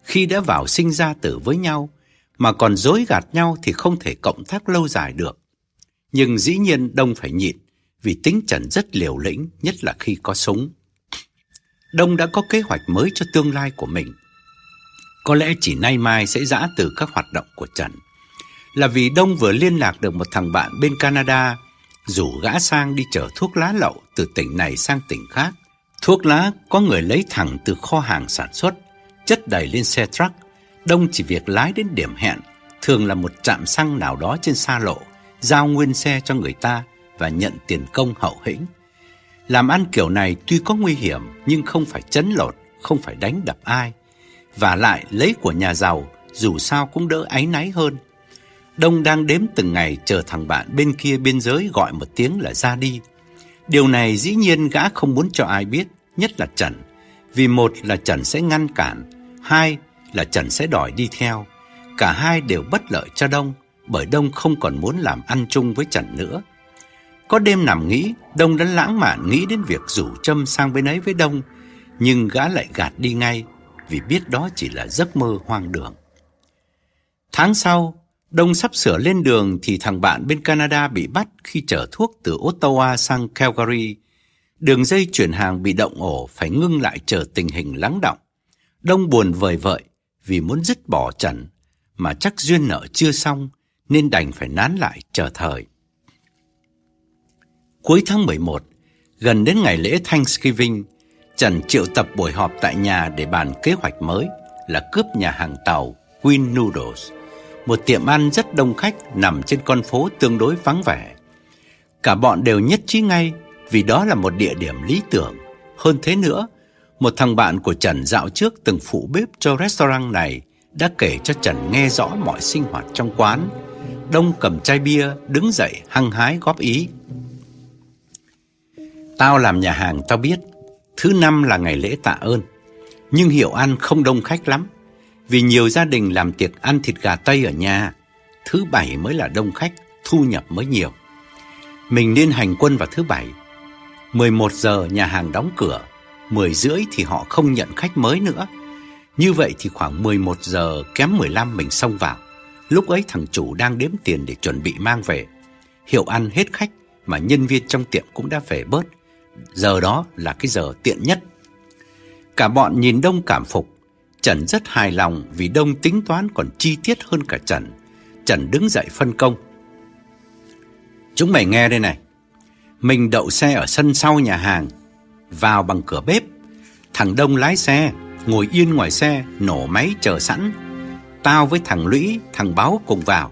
Khi đã vào sinh ra tử với nhau, mà còn dối gạt nhau thì không thể cộng tác lâu dài được. Nhưng dĩ nhiên Đông phải nhịn, vì tính Trần rất liều lĩnh, nhất là khi có súng. Đông đã có kế hoạch mới cho tương lai của mình. Có lẽ chỉ nay mai sẽ giã từ các hoạt động của Trần. Là vì Đông vừa liên lạc được một thằng bạn bên Canada rủ gã sang đi chở thuốc lá lậu từ tỉnh này sang tỉnh khác. Thuốc lá có người lấy thẳng từ kho hàng sản xuất, chất đầy lên xe truck. Đông chỉ việc lái đến điểm hẹn, thường là một trạm xăng nào đó trên xa lộ, giao nguyên xe cho người ta và nhận tiền công hậu hĩnh. Làm ăn kiểu này tuy có nguy hiểm nhưng không phải chấn lột, không phải đánh đập ai. Và lại lấy của nhà giàu dù sao cũng đỡ áy náy hơn. Đông đang đếm từng ngày chờ thằng bạn bên kia biên giới gọi một tiếng là ra đi. Điều này dĩ nhiên gã không muốn cho ai biết, nhất là Trần. Vì một là Trần sẽ ngăn cản, hai là Trần sẽ đòi đi theo. Cả hai đều bất lợi cho Đông, bởi Đông không còn muốn làm ăn chung với Trần nữa. Có đêm nằm nghĩ, Đông đã lãng mạn nghĩ đến việc rủ Trâm sang bên ấy với Đông, nhưng gã lại gạt đi ngay vì biết đó chỉ là giấc mơ hoang đường. Tháng sau, Đông sắp sửa lên đường thì thằng bạn bên Canada bị bắt khi chở thuốc từ Ottawa sang Calgary. Đường dây chuyển hàng bị động ổ phải ngưng lại chờ tình hình lắng động. Đông buồn vời vợi vì muốn dứt bỏ Trần, mà chắc duyên nợ chưa xong nên đành phải nán lại chờ thời. Cuối tháng 11, gần đến ngày lễ Thanksgiving, Trần triệu tập buổi họp tại nhà để bàn kế hoạch mới là cướp nhà hàng tàu Queen Noodles, một tiệm ăn rất đông khách nằm trên con phố tương đối vắng vẻ. Cả bọn đều nhất trí ngay vì đó là một địa điểm lý tưởng. Hơn thế nữa, một thằng bạn của Trần dạo trước từng phụ bếp cho restaurant này đã kể cho Trần nghe rõ mọi sinh hoạt trong quán. Đông cầm chai bia, đứng dậy hăng hái góp ý. Tao làm nhà hàng tao biết, thứ năm là ngày lễ tạ ơn, nhưng hiệu ăn không đông khách lắm, vì nhiều gia đình làm tiệc ăn thịt gà Tây ở nhà, thứ bảy mới là đông khách, thu nhập mới nhiều. Mình nên hành quân vào thứ bảy. 11 giờ nhà hàng đóng cửa, 10 rưỡi thì họ không nhận khách mới nữa. Như vậy thì khoảng 11 giờ kém 15 mình xông vào. Lúc ấy thằng chủ đang đếm tiền để chuẩn bị mang về. Hiệu ăn hết khách mà nhân viên trong tiệm cũng đã về bớt. Giờ đó là cái giờ tiện nhất. Cả bọn nhìn Đông cảm phục. Trần rất hài lòng vì Đông tính toán còn chi tiết hơn cả Trần. Trần đứng dậy phân công. Chúng mày nghe đây này. Mình đậu xe ở sân sau nhà hàng, vào bằng cửa bếp. Thằng Đông lái xe, ngồi yên ngoài xe, nổ máy chờ sẵn. Tao với thằng Lũy, thằng Báo cùng vào.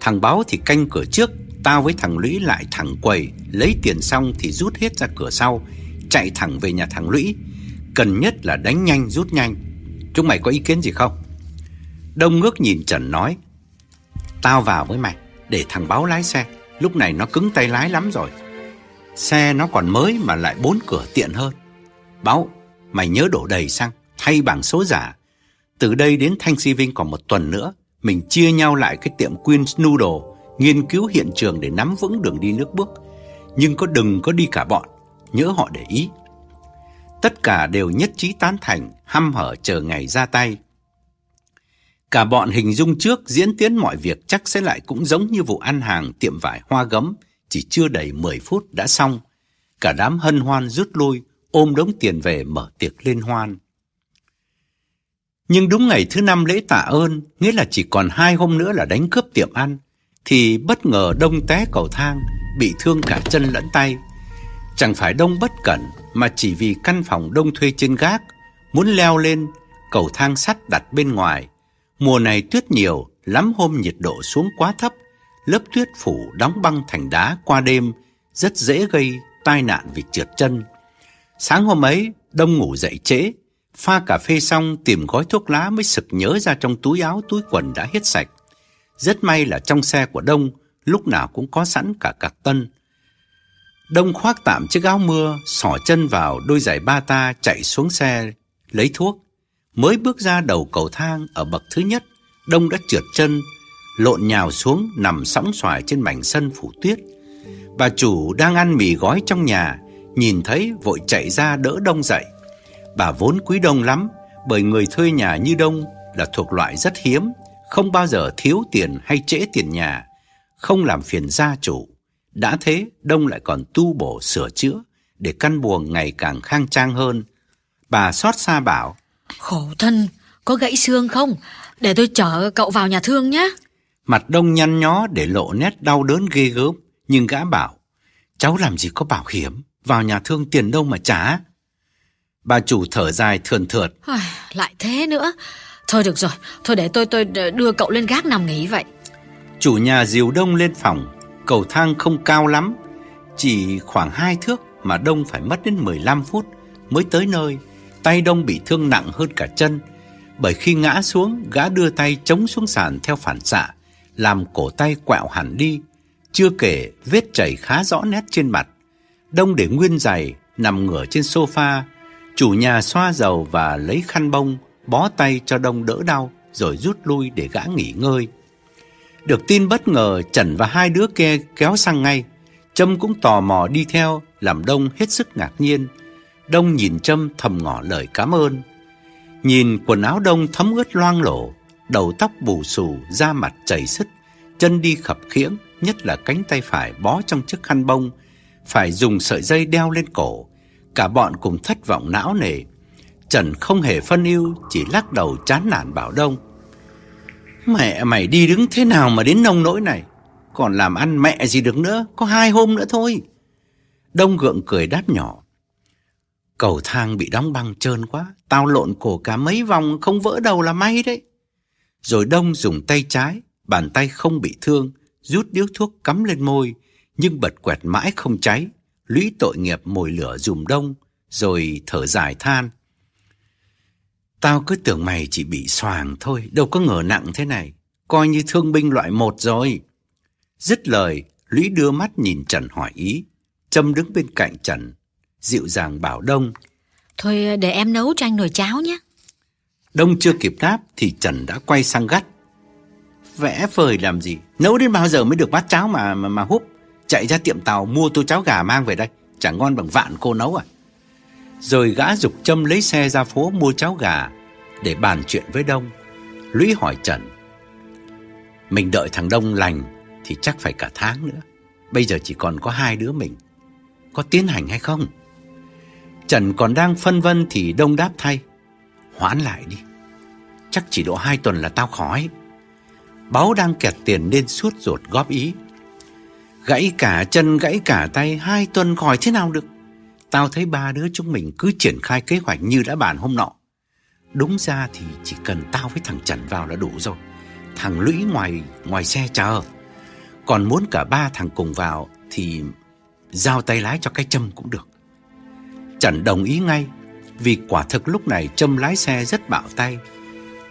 Thằng Báo thì canh cửa trước, tao với thằng Lũy lại thẳng quầy, lấy tiền xong thì rút hết ra cửa sau, chạy thẳng về nhà thằng Lũy. Cần nhất là đánh nhanh rút nhanh. Chúng mày có ý kiến gì không? Đông ngước nhìn Trần nói, Tao vào với mày, để thằng Báo lái xe. Lúc này nó cứng tay lái lắm rồi. Xe nó còn mới mà lại bốn cửa tiện hơn. Báo, mày nhớ đổ đầy xăng, thay bảng số giả. Từ đây đến Thanh Sĩ Vinh còn một tuần nữa, mình chia nhau lại cái tiệm Queen's Noodle, nghiên cứu hiện trường để nắm vững đường đi nước bước. Nhưng có đừng có đi cả bọn, nhớ họ để ý. Tất cả đều nhất trí tán thành, hăm hở chờ ngày ra tay. Cả bọn hình dung trước diễn tiến mọi việc chắc sẽ lại cũng giống như vụ ăn hàng tiệm vải hoa gấm, chỉ chưa đầy 10 phút đã xong. Cả đám hân hoan rút lui, ôm đống tiền về mở tiệc liên hoan. Nhưng đúng ngày thứ năm lễ tạ ơn, nghĩa là chỉ còn hai hôm nữa là đánh cướp tiệm ăn, thì bất ngờ đông té cầu thang, bị thương cả chân lẫn tay. Chẳng phải đông bất cẩn, mà chỉ vì căn phòng đông thuê trên gác, muốn leo lên, cầu thang sắt đặt bên ngoài. Mùa này tuyết nhiều, lắm hôm nhiệt độ xuống quá thấp, lớp tuyết phủ đóng băng thành đá qua đêm, rất dễ gây tai nạn vì trượt chân. Sáng hôm ấy, Đông ngủ dậy trễ, pha cà phê xong tìm gói thuốc lá mới sực nhớ ra trong túi áo túi quần đã hết sạch. Rất may là trong xe của Đông lúc nào cũng có sẵn cả cạc tân. Đông khoác tạm chiếc áo mưa, xỏ chân vào đôi giày ba ta chạy xuống xe lấy thuốc. Mới bước ra đầu cầu thang ở bậc thứ nhất, Đông đã trượt chân, lộn nhào xuống nằm sóng xoài trên mảnh sân phủ tuyết. Bà chủ đang ăn mì gói trong nhà, nhìn thấy vội chạy ra đỡ Đông dậy. Bà vốn quý Đông lắm, bởi người thuê nhà như Đông là thuộc loại rất hiếm, không bao giờ thiếu tiền hay trễ tiền nhà, không làm phiền gia chủ. Đã thế, Đông lại còn tu bổ sửa chữa để căn buồng ngày càng khang trang hơn. Bà xót xa bảo, Khổ thân, có gãy xương không? Để tôi chở cậu vào nhà thương nhé. Mặt đông nhăn nhó để lộ nét đau đớn ghê gớm, nhưng gã bảo, cháu làm gì có bảo hiểm, vào nhà thương tiền đâu mà trả. Bà chủ thở dài thườn thượt. Lại thế nữa. Thôi được rồi, thôi để tôi tôi đưa cậu lên gác nằm nghỉ vậy. Chủ nhà dìu Đông lên phòng, cầu thang không cao lắm, chỉ khoảng hai thước mà Đông phải mất đến 15 phút mới tới nơi. Tay Đông bị thương nặng hơn cả chân, bởi khi ngã xuống, gã đưa tay chống xuống sàn theo phản xạ, làm cổ tay quẹo hẳn đi. Chưa kể vết chảy khá rõ nét trên mặt. Đông để nguyên giày, nằm ngửa trên sofa. Chủ nhà xoa dầu và lấy khăn bông, bó tay cho Đông đỡ đau, rồi rút lui để gã nghỉ ngơi. Được tin bất ngờ, Trần và hai đứa kia kéo sang ngay. Trâm cũng tò mò đi theo, làm Đông hết sức ngạc nhiên. Đông nhìn Trâm thầm ngỏ lời cảm ơn. Nhìn quần áo Đông thấm ướt loang lổ, đầu tóc bù xù, da mặt chảy xứt, chân đi khập khiễng, nhất là cánh tay phải bó trong chiếc khăn bông, phải dùng sợi dây đeo lên cổ. Cả bọn cùng thất vọng não nề. Trần không hề phân ưu, chỉ lắc đầu chán nản bảo Đông. Mẹ mày đi đứng thế nào mà đến nông nỗi này? Còn làm ăn mẹ gì được nữa, có hai hôm nữa thôi. Đông gượng cười đáp nhỏ. Cầu thang bị đóng băng trơn quá, tao lộn cổ cả mấy vòng không vỡ đầu là may đấy. Rồi Đông dùng tay trái, bàn tay không bị thương, rút điếu thuốc cắm lên môi, nhưng bật quẹt mãi không cháy, lũy tội nghiệp mồi lửa dùm Đông, rồi thở dài than. Tao cứ tưởng mày chỉ bị xoàng thôi, đâu có ngờ nặng thế này, coi như thương binh loại một rồi. Dứt lời, Lũy đưa mắt nhìn Trần hỏi ý. Trâm đứng bên cạnh Trần, dịu dàng bảo Đông. Thôi để em nấu cho anh nồi cháo nhé. Đông chưa kịp đáp thì Trần đã quay sang gắt. Vẽ vời làm gì? Nấu đến bao giờ mới được bát cháo mà mà, mà húp? Chạy ra tiệm tàu mua tô cháo gà mang về đây. Chẳng ngon bằng vạn cô nấu à? Rồi gã dục châm lấy xe ra phố mua cháo gà để bàn chuyện với Đông. Lũy hỏi Trần. Mình đợi thằng Đông lành thì chắc phải cả tháng nữa. Bây giờ chỉ còn có hai đứa mình. Có tiến hành hay không? Trần còn đang phân vân thì Đông đáp thay. Hoãn lại đi. Chắc chỉ độ hai tuần là tao khỏi. Báo đang kẹt tiền nên suốt ruột góp ý. Gãy cả chân, gãy cả tay, hai tuần khỏi thế nào được. Tao thấy ba đứa chúng mình cứ triển khai kế hoạch như đã bàn hôm nọ. Đúng ra thì chỉ cần tao với thằng Trần vào là đủ rồi. Thằng Lũy ngoài ngoài xe chờ. Còn muốn cả ba thằng cùng vào thì giao tay lái cho cái châm cũng được. Trần đồng ý ngay vì quả thực lúc này Trâm lái xe rất bạo tay.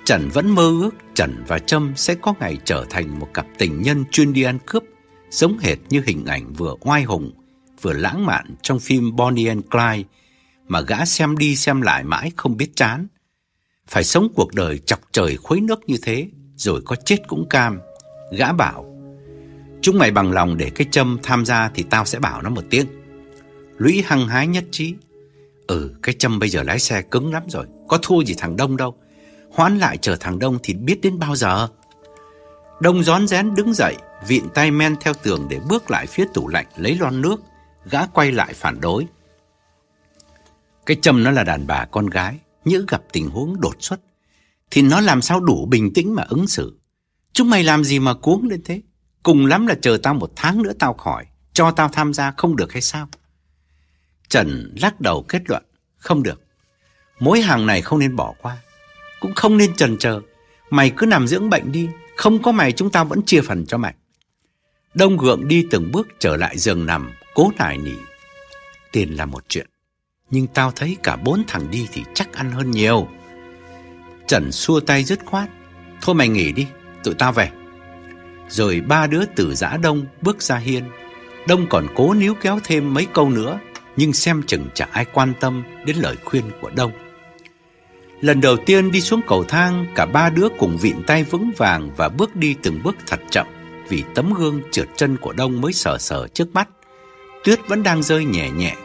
Trần vẫn mơ ước Trần và Trâm sẽ có ngày trở thành một cặp tình nhân chuyên đi ăn cướp, giống hệt như hình ảnh vừa oai hùng, vừa lãng mạn trong phim Bonnie and Clyde mà gã xem đi xem lại mãi không biết chán. Phải sống cuộc đời chọc trời khuấy nước như thế, rồi có chết cũng cam. Gã bảo, chúng mày bằng lòng để cái châm tham gia thì tao sẽ bảo nó một tiếng. Lũy hăng hái nhất trí, Ừ, cái châm bây giờ lái xe cứng lắm rồi, có thua gì thằng Đông đâu. hoán lại chờ thằng Đông thì biết đến bao giờ. Đông rón rén đứng dậy, vịn tay men theo tường để bước lại phía tủ lạnh lấy lon nước. Gã quay lại phản đối. Cái châm nó là đàn bà con gái, nhỡ gặp tình huống đột xuất, thì nó làm sao đủ bình tĩnh mà ứng xử. Chúng mày làm gì mà cuống lên thế? Cùng lắm là chờ tao một tháng nữa tao khỏi, cho tao tham gia không được hay sao? Trần lắc đầu kết luận, không được. Mối hàng này không nên bỏ qua, cũng không nên trần chờ. Mày cứ nằm dưỡng bệnh đi, không có mày chúng ta vẫn chia phần cho mày. Đông gượng đi từng bước trở lại giường nằm, cố nài nỉ. Tiền là một chuyện, nhưng tao thấy cả bốn thằng đi thì chắc ăn hơn nhiều. Trần xua tay dứt khoát. Thôi mày nghỉ đi, tụi tao về. Rồi ba đứa từ giã đông bước ra hiên. Đông còn cố níu kéo thêm mấy câu nữa nhưng xem chừng chẳng ai quan tâm đến lời khuyên của Đông. Lần đầu tiên đi xuống cầu thang, cả ba đứa cùng vịn tay vững vàng và bước đi từng bước thật chậm vì tấm gương trượt chân của Đông mới sờ sờ trước mắt. Tuyết vẫn đang rơi nhẹ nhẹ,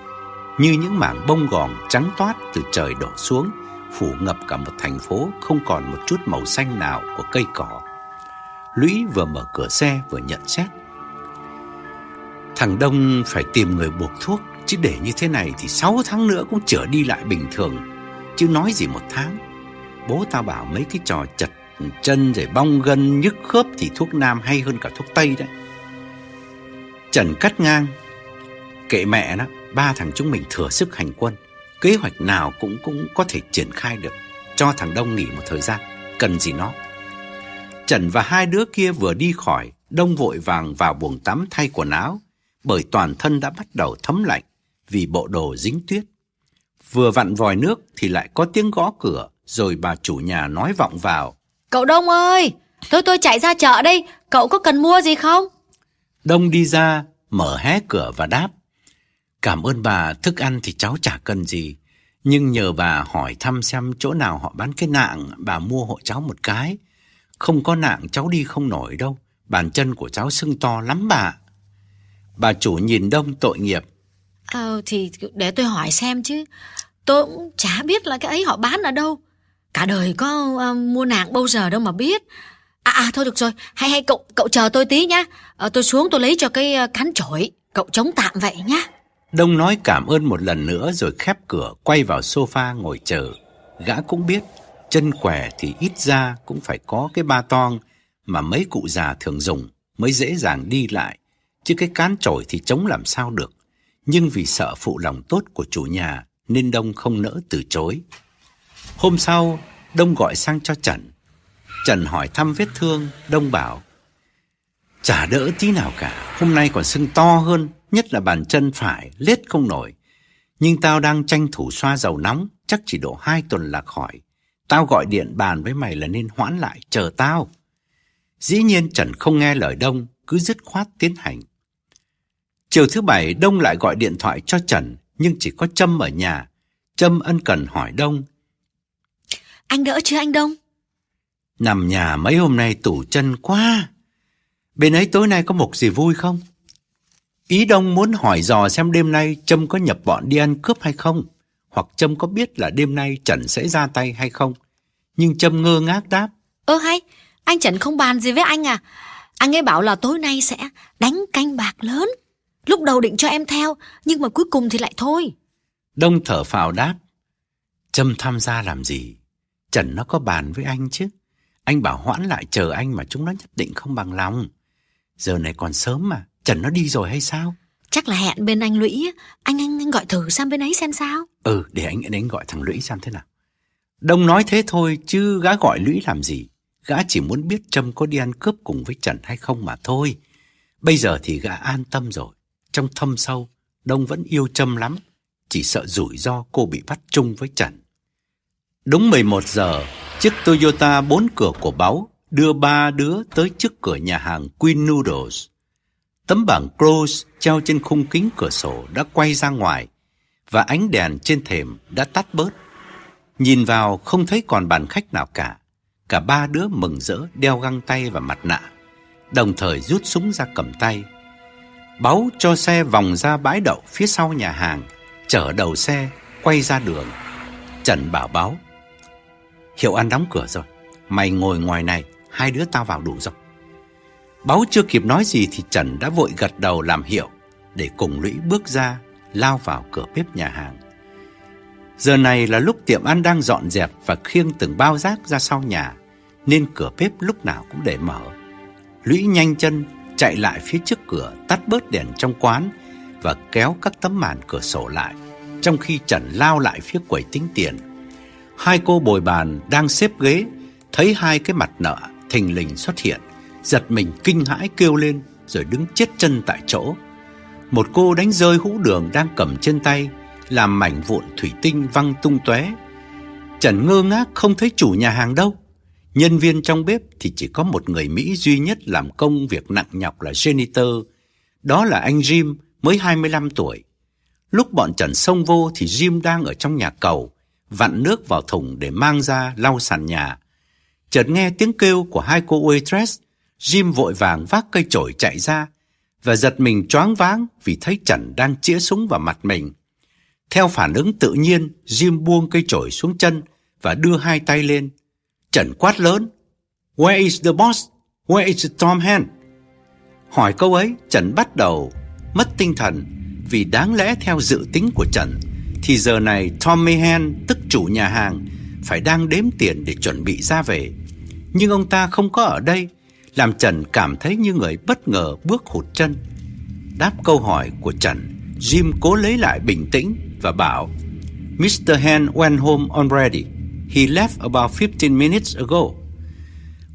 như những mảng bông gòn trắng toát từ trời đổ xuống, phủ ngập cả một thành phố không còn một chút màu xanh nào của cây cỏ. Lũy vừa mở cửa xe vừa nhận xét. Thằng Đông phải tìm người buộc thuốc Chứ để như thế này thì 6 tháng nữa cũng trở đi lại bình thường Chứ nói gì một tháng Bố tao bảo mấy cái trò chật chân rồi bong gân nhức khớp Thì thuốc nam hay hơn cả thuốc tây đấy Trần cắt ngang Kệ mẹ nó Ba thằng chúng mình thừa sức hành quân Kế hoạch nào cũng cũng có thể triển khai được Cho thằng Đông nghỉ một thời gian Cần gì nó Trần và hai đứa kia vừa đi khỏi Đông vội vàng vào buồng tắm thay quần áo Bởi toàn thân đã bắt đầu thấm lạnh vì bộ đồ dính tuyết. Vừa vặn vòi nước thì lại có tiếng gõ cửa, rồi bà chủ nhà nói vọng vào. Cậu Đông ơi, tôi tôi chạy ra chợ đây, cậu có cần mua gì không? Đông đi ra, mở hé cửa và đáp. Cảm ơn bà, thức ăn thì cháu chả cần gì. Nhưng nhờ bà hỏi thăm xem chỗ nào họ bán cái nạng, bà mua hộ cháu một cái. Không có nạng cháu đi không nổi đâu, bàn chân của cháu sưng to lắm bà. Bà chủ nhìn Đông tội nghiệp. Ờ, thì để tôi hỏi xem chứ. Tôi cũng chả biết là cái ấy họ bán ở đâu. Cả đời có uh, mua nạng bao giờ đâu mà biết. À, à thôi được rồi, hay hay cậu cậu chờ tôi tí nhá. À, tôi xuống tôi lấy cho cái uh, cán chổi. Cậu chống tạm vậy nhá. Đông nói cảm ơn một lần nữa rồi khép cửa quay vào sofa ngồi chờ. Gã cũng biết, chân què thì ít ra cũng phải có cái ba toang mà mấy cụ già thường dùng mới dễ dàng đi lại. Chứ cái cán chổi thì chống làm sao được. Nhưng vì sợ phụ lòng tốt của chủ nhà nên Đông không nỡ từ chối. Hôm sau, Đông gọi sang cho Trần. Trần hỏi thăm vết thương, Đông bảo Chả đỡ tí nào cả, hôm nay còn sưng to hơn, nhất là bàn chân phải, lết không nổi. Nhưng tao đang tranh thủ xoa dầu nóng, chắc chỉ độ hai tuần là khỏi. Tao gọi điện bàn với mày là nên hoãn lại, chờ tao. Dĩ nhiên Trần không nghe lời Đông, cứ dứt khoát tiến hành. Chiều thứ bảy, Đông lại gọi điện thoại cho Trần, nhưng chỉ có Trâm ở nhà. Trâm ân cần hỏi Đông. Anh đỡ chưa anh Đông? Nằm nhà mấy hôm nay tủ chân quá. Bên ấy tối nay có mục gì vui không? Ý Đông muốn hỏi dò xem đêm nay Trâm có nhập bọn đi ăn cướp hay không, hoặc Trâm có biết là đêm nay Trần sẽ ra tay hay không. Nhưng Trâm ngơ ngác đáp. Ơ hay, anh Trần không bàn gì với anh à? Anh ấy bảo là tối nay sẽ đánh canh bạc lớn. Lúc đầu định cho em theo, nhưng mà cuối cùng thì lại thôi. Đông thở phào đáp. Trâm tham gia làm gì? Trần nó có bàn với anh chứ. Anh bảo hoãn lại chờ anh mà chúng nó nhất định không bằng lòng. Giờ này còn sớm mà, Trần nó đi rồi hay sao? Chắc là hẹn bên anh Lũy, anh anh, anh gọi thử sang bên ấy xem sao. Ừ, để anh đến gọi thằng Lũy xem thế nào. Đông nói thế thôi, chứ gã gọi Lũy làm gì. Gã chỉ muốn biết Trâm có đi ăn cướp cùng với Trần hay không mà thôi. Bây giờ thì gã an tâm rồi. Trong thâm sâu, Đông vẫn yêu Trâm lắm. Chỉ sợ rủi ro cô bị bắt chung với Trần. Đúng 11 giờ, chiếc Toyota bốn cửa của Báu đưa ba đứa tới trước cửa nhà hàng Queen Noodles. Tấm bảng close treo trên khung kính cửa sổ đã quay ra ngoài và ánh đèn trên thềm đã tắt bớt. Nhìn vào không thấy còn bàn khách nào cả. Cả ba đứa mừng rỡ đeo găng tay và mặt nạ, đồng thời rút súng ra cầm tay. Báu cho xe vòng ra bãi đậu phía sau nhà hàng, chở đầu xe quay ra đường. Trần bảo báo Hiệu ăn đóng cửa rồi, mày ngồi ngoài này, hai đứa tao vào đủ rồi. Báu chưa kịp nói gì thì Trần đã vội gật đầu làm hiệu để cùng Lũy bước ra, lao vào cửa bếp nhà hàng. Giờ này là lúc tiệm ăn đang dọn dẹp và khiêng từng bao rác ra sau nhà, nên cửa bếp lúc nào cũng để mở. Lũy nhanh chân chạy lại phía trước cửa, tắt bớt đèn trong quán và kéo các tấm màn cửa sổ lại, trong khi Trần lao lại phía quầy tính tiền. Hai cô bồi bàn đang xếp ghế, thấy hai cái mặt nợ thình lình xuất hiện, giật mình kinh hãi kêu lên rồi đứng chết chân tại chỗ. Một cô đánh rơi hũ đường đang cầm trên tay, làm mảnh vụn thủy tinh văng tung tóe. Trần ngơ ngác không thấy chủ nhà hàng đâu. Nhân viên trong bếp thì chỉ có một người Mỹ duy nhất làm công việc nặng nhọc là janitor. Đó là anh Jim, mới 25 tuổi. Lúc bọn Trần xông vô thì Jim đang ở trong nhà cầu, vặn nước vào thùng để mang ra lau sàn nhà. Chợt nghe tiếng kêu của hai cô waitress, Jim vội vàng vác cây chổi chạy ra và giật mình choáng váng vì thấy Trần đang chĩa súng vào mặt mình. Theo phản ứng tự nhiên, Jim buông cây chổi xuống chân và đưa hai tay lên. Trần quát lớn, Where is the boss? Where is Tom Hand? Hỏi câu ấy, Trần bắt đầu mất tinh thần vì đáng lẽ theo dự tính của Trần thì giờ này Tommy Hand, tức chủ nhà hàng, phải đang đếm tiền để chuẩn bị ra về. Nhưng ông ta không có ở đây, làm Trần cảm thấy như người bất ngờ bước hụt chân. Đáp câu hỏi của Trần, Jim cố lấy lại bình tĩnh và bảo Mr. Hen went home already. He left about 15 minutes ago.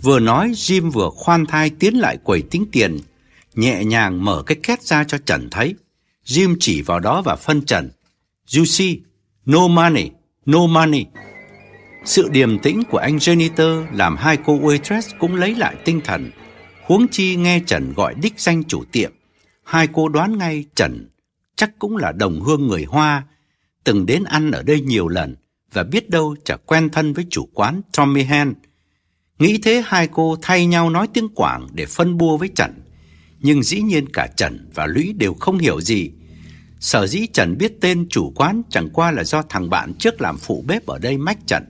Vừa nói, Jim vừa khoan thai tiến lại quầy tính tiền, nhẹ nhàng mở cái két ra cho Trần thấy. Jim chỉ vào đó và phân Trần. You see, no money, no money. Sự điềm tĩnh của anh janitor làm hai cô waitress cũng lấy lại tinh thần. Huống chi nghe Trần gọi đích danh chủ tiệm. Hai cô đoán ngay Trần chắc cũng là đồng hương người Hoa, từng đến ăn ở đây nhiều lần và biết đâu chả quen thân với chủ quán Tommy Han. Nghĩ thế hai cô thay nhau nói tiếng Quảng để phân bua với Trần. Nhưng dĩ nhiên cả Trần và Lũy đều không hiểu gì. Sở dĩ Trần biết tên chủ quán chẳng qua là do thằng bạn trước làm phụ bếp ở đây mách Trần,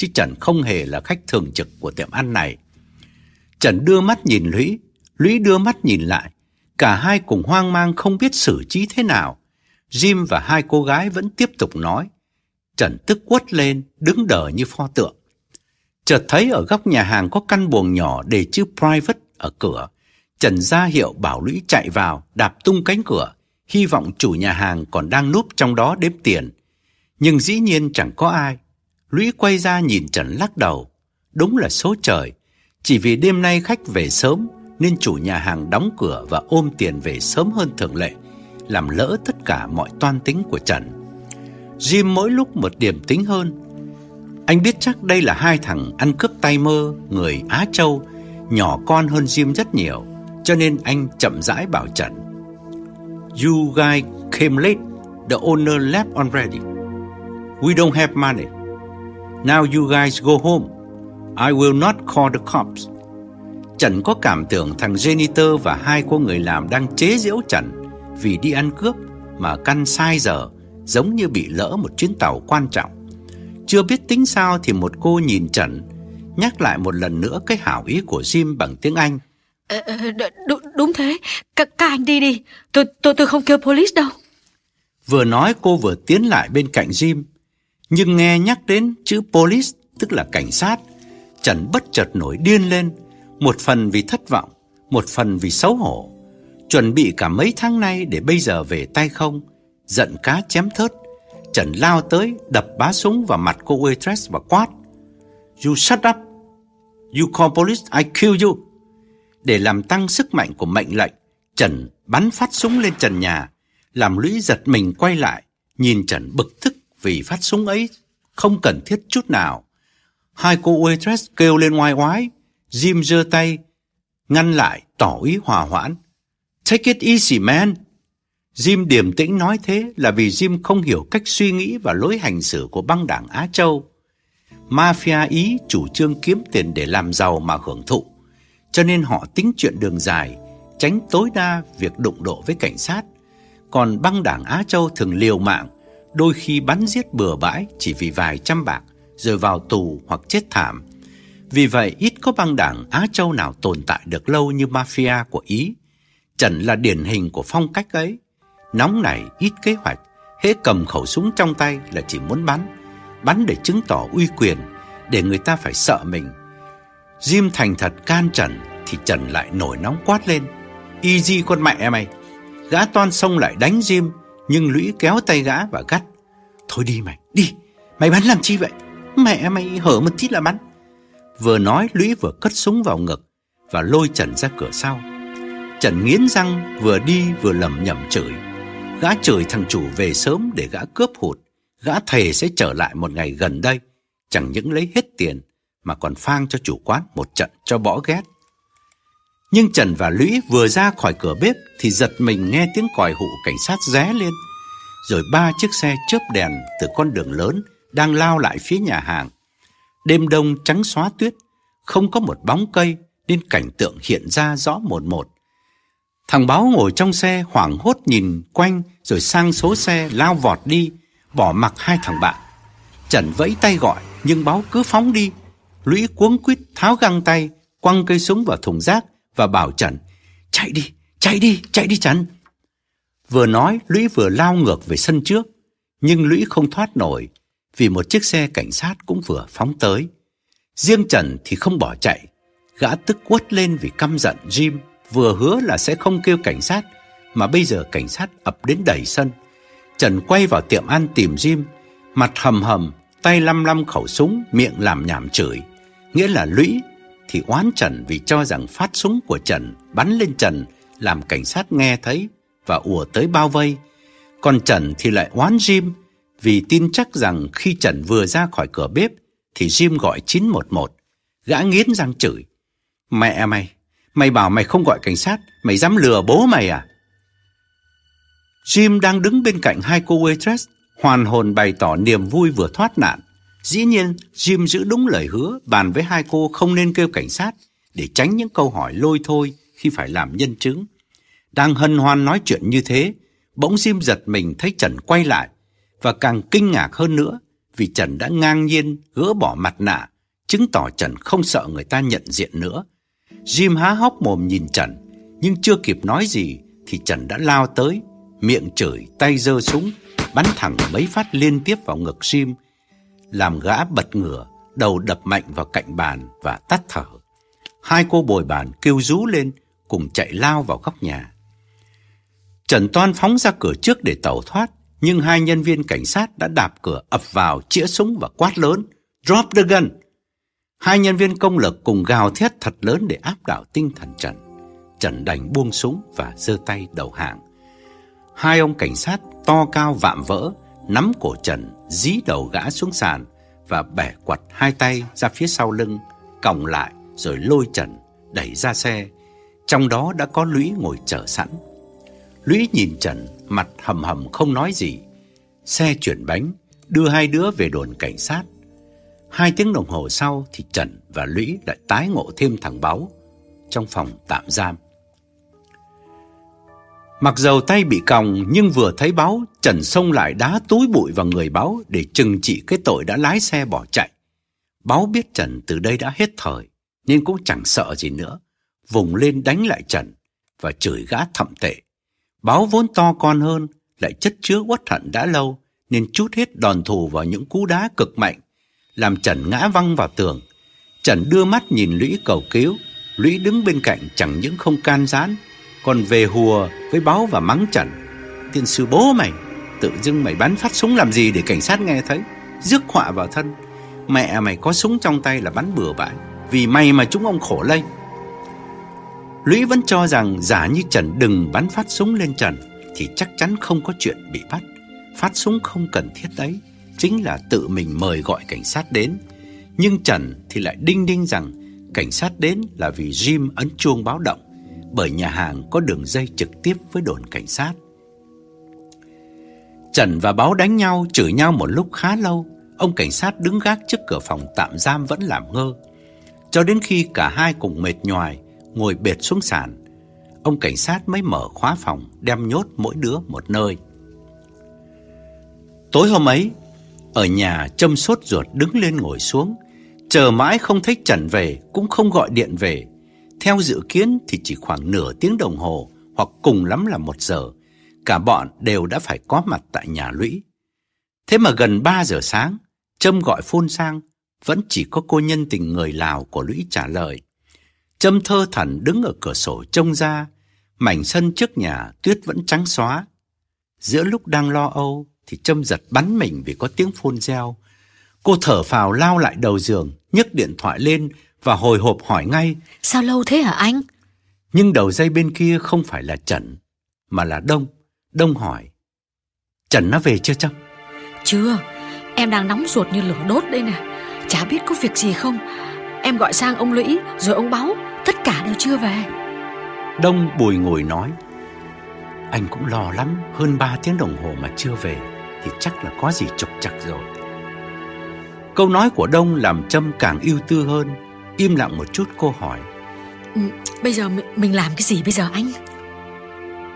chứ Trần không hề là khách thường trực của tiệm ăn này. Trần đưa mắt nhìn Lũy, Lũy đưa mắt nhìn lại. Cả hai cùng hoang mang không biết xử trí thế nào. Jim và hai cô gái vẫn tiếp tục nói. Trần tức quất lên, đứng đờ như pho tượng. Chợt thấy ở góc nhà hàng có căn buồng nhỏ để chữ private ở cửa. Trần ra hiệu bảo Lũy chạy vào, đạp tung cánh cửa, hy vọng chủ nhà hàng còn đang núp trong đó đếm tiền. Nhưng dĩ nhiên chẳng có ai. Lũy quay ra nhìn Trần lắc đầu. Đúng là số trời. Chỉ vì đêm nay khách về sớm nên chủ nhà hàng đóng cửa và ôm tiền về sớm hơn thường lệ, làm lỡ tất cả mọi toan tính của Trần. Jim mỗi lúc một điểm tính hơn. Anh biết chắc đây là hai thằng ăn cướp tay mơ, người Á Châu, nhỏ con hơn Jim rất nhiều, cho nên anh chậm rãi bảo Trần. You guys came late, the owner left already. We don't have money. Now you guys go home. I will not call the cops. Trần có cảm tưởng thằng janitor và hai cô người làm đang chế giễu Trần vì đi ăn cướp mà căn sai giờ, giống như bị lỡ một chuyến tàu quan trọng. Chưa biết tính sao thì một cô nhìn Trần, nhắc lại một lần nữa cái hảo ý của Jim bằng tiếng Anh. Ờ, ờ, đúng, đúng thế, các, các anh đi đi, tôi, tôi, tôi không kêu police đâu. Vừa nói cô vừa tiến lại bên cạnh Jim, nhưng nghe nhắc đến chữ police, tức là cảnh sát, Trần bất chợt nổi điên lên, một phần vì thất vọng, một phần vì xấu hổ. Chuẩn bị cả mấy tháng nay để bây giờ về tay không, giận cá chém thớt. Trần lao tới đập bá súng vào mặt cô waitress và quát. You shut up. You call police, I kill you. Để làm tăng sức mạnh của mệnh lệnh, Trần bắn phát súng lên trần nhà, làm lũy giật mình quay lại, nhìn Trần bực tức vì phát súng ấy không cần thiết chút nào. Hai cô waitress kêu lên ngoài oái, Jim giơ tay, ngăn lại, tỏ ý hòa hoãn. Take it easy, man. Jim điềm tĩnh nói thế là vì Jim không hiểu cách suy nghĩ và lối hành xử của băng đảng Á Châu. Mafia Ý chủ trương kiếm tiền để làm giàu mà hưởng thụ, cho nên họ tính chuyện đường dài, tránh tối đa việc đụng độ với cảnh sát. Còn băng đảng Á Châu thường liều mạng, đôi khi bắn giết bừa bãi chỉ vì vài trăm bạc, rồi vào tù hoặc chết thảm. Vì vậy ít có băng đảng Á Châu nào tồn tại được lâu như mafia của Ý. Trần là điển hình của phong cách ấy. Nóng này ít kế hoạch, hễ cầm khẩu súng trong tay là chỉ muốn bắn. Bắn để chứng tỏ uy quyền, để người ta phải sợ mình. Jim thành thật can Trần thì Trần lại nổi nóng quát lên. Easy con mẹ mày. Gã toan xông lại đánh Jim, nhưng lũy kéo tay gã và gắt. Thôi đi mày, đi, mày bắn làm chi vậy? Mẹ mày hở một tí là bắn. Vừa nói Lũy vừa cất súng vào ngực Và lôi Trần ra cửa sau Trần nghiến răng vừa đi vừa lầm nhầm chửi Gã chửi thằng chủ về sớm để gã cướp hụt Gã thề sẽ trở lại một ngày gần đây Chẳng những lấy hết tiền Mà còn phang cho chủ quán một trận cho bỏ ghét nhưng Trần và Lũy vừa ra khỏi cửa bếp Thì giật mình nghe tiếng còi hụ cảnh sát ré lên Rồi ba chiếc xe chớp đèn từ con đường lớn Đang lao lại phía nhà hàng Đêm đông trắng xóa tuyết, không có một bóng cây nên cảnh tượng hiện ra rõ một một. Thằng báo ngồi trong xe hoảng hốt nhìn quanh rồi sang số xe lao vọt đi, bỏ mặc hai thằng bạn. Trần vẫy tay gọi nhưng báo cứ phóng đi. Lũy cuống quýt tháo găng tay, quăng cây súng vào thùng rác và bảo Trần chạy đi, chạy đi, chạy đi Trần. Vừa nói Lũy vừa lao ngược về sân trước, nhưng Lũy không thoát nổi vì một chiếc xe cảnh sát cũng vừa phóng tới. Riêng Trần thì không bỏ chạy, gã tức quất lên vì căm giận Jim vừa hứa là sẽ không kêu cảnh sát, mà bây giờ cảnh sát ập đến đầy sân. Trần quay vào tiệm ăn tìm Jim, mặt hầm hầm, tay lăm lăm khẩu súng, miệng làm nhảm chửi. Nghĩa là lũy thì oán Trần vì cho rằng phát súng của Trần bắn lên Trần làm cảnh sát nghe thấy và ùa tới bao vây. Còn Trần thì lại oán Jim vì tin chắc rằng khi Trần vừa ra khỏi cửa bếp thì Jim gọi 911. Gã nghiến răng chửi. Mẹ mày, mày bảo mày không gọi cảnh sát, mày dám lừa bố mày à? Jim đang đứng bên cạnh hai cô waitress, hoàn hồn bày tỏ niềm vui vừa thoát nạn. Dĩ nhiên, Jim giữ đúng lời hứa bàn với hai cô không nên kêu cảnh sát để tránh những câu hỏi lôi thôi khi phải làm nhân chứng. Đang hân hoan nói chuyện như thế, bỗng Jim giật mình thấy Trần quay lại và càng kinh ngạc hơn nữa vì Trần đã ngang nhiên gỡ bỏ mặt nạ, chứng tỏ Trần không sợ người ta nhận diện nữa. Jim há hốc mồm nhìn Trần, nhưng chưa kịp nói gì thì Trần đã lao tới, miệng chửi, tay giơ súng, bắn thẳng mấy phát liên tiếp vào ngực Jim, làm gã bật ngửa, đầu đập mạnh vào cạnh bàn và tắt thở. Hai cô bồi bàn kêu rú lên, cùng chạy lao vào góc nhà. Trần Toan phóng ra cửa trước để tẩu thoát, nhưng hai nhân viên cảnh sát đã đạp cửa ập vào, chĩa súng và quát lớn, drop the gun. Hai nhân viên công lực cùng gào thét thật lớn để áp đảo tinh thần Trần. Trần đành buông súng và giơ tay đầu hàng. Hai ông cảnh sát to cao vạm vỡ nắm cổ Trần, dí đầu gã xuống sàn và bẻ quặt hai tay ra phía sau lưng, còng lại rồi lôi Trần đẩy ra xe. Trong đó đã có Lũy ngồi chờ sẵn. Lũy nhìn Trần, mặt hầm hầm không nói gì. Xe chuyển bánh, đưa hai đứa về đồn cảnh sát. Hai tiếng đồng hồ sau thì Trần và Lũy lại tái ngộ thêm thằng Báu trong phòng tạm giam. Mặc dầu tay bị còng nhưng vừa thấy báo Trần xông lại đá túi bụi vào người báo để trừng trị cái tội đã lái xe bỏ chạy. Báo biết Trần từ đây đã hết thời nên cũng chẳng sợ gì nữa. Vùng lên đánh lại Trần và chửi gã thậm tệ. Báo vốn to con hơn, lại chất chứa uất hận đã lâu, nên chút hết đòn thù vào những cú đá cực mạnh, làm Trần ngã văng vào tường. Trần đưa mắt nhìn Lũy cầu cứu, Lũy đứng bên cạnh chẳng những không can gián, còn về hùa với báo và mắng Trần. Tiên sư bố mày, tự dưng mày bắn phát súng làm gì để cảnh sát nghe thấy, rước họa vào thân. Mẹ mày có súng trong tay là bắn bừa bãi, vì mày mà chúng ông khổ lây. Lũy vẫn cho rằng giả như Trần đừng bắn phát súng lên Trần thì chắc chắn không có chuyện bị bắt. Phát súng không cần thiết đấy, chính là tự mình mời gọi cảnh sát đến. Nhưng Trần thì lại đinh đinh rằng cảnh sát đến là vì Jim ấn chuông báo động, bởi nhà hàng có đường dây trực tiếp với đồn cảnh sát. Trần và Báo đánh nhau, chửi nhau một lúc khá lâu. Ông cảnh sát đứng gác trước cửa phòng tạm giam vẫn làm ngơ. Cho đến khi cả hai cùng mệt nhoài, ngồi bệt xuống sàn. Ông cảnh sát mới mở khóa phòng, đem nhốt mỗi đứa một nơi. Tối hôm ấy, ở nhà châm sốt ruột đứng lên ngồi xuống, chờ mãi không thấy Trần về, cũng không gọi điện về. Theo dự kiến thì chỉ khoảng nửa tiếng đồng hồ, hoặc cùng lắm là một giờ, cả bọn đều đã phải có mặt tại nhà lũy. Thế mà gần 3 giờ sáng, Trâm gọi phone sang, vẫn chỉ có cô nhân tình người Lào của lũy trả lời. Trâm thơ thẩn đứng ở cửa sổ trông ra, mảnh sân trước nhà tuyết vẫn trắng xóa. Giữa lúc đang lo âu thì Trâm giật bắn mình vì có tiếng phôn reo. Cô thở phào lao lại đầu giường, nhấc điện thoại lên và hồi hộp hỏi ngay. Sao lâu thế hả anh? Nhưng đầu dây bên kia không phải là Trần, mà là Đông. Đông hỏi. Trần nó về chưa Trâm? Chưa, em đang nóng ruột như lửa đốt đây nè. Chả biết có việc gì không. Em gọi sang ông Lũy rồi ông Báo Tất cả đều chưa về Đông bùi ngồi nói Anh cũng lo lắm Hơn 3 tiếng đồng hồ mà chưa về Thì chắc là có gì trục trặc rồi Câu nói của Đông làm Trâm càng yêu tư hơn Im lặng một chút cô hỏi. Ừ, Bây giờ mình, mình làm cái gì bây giờ anh?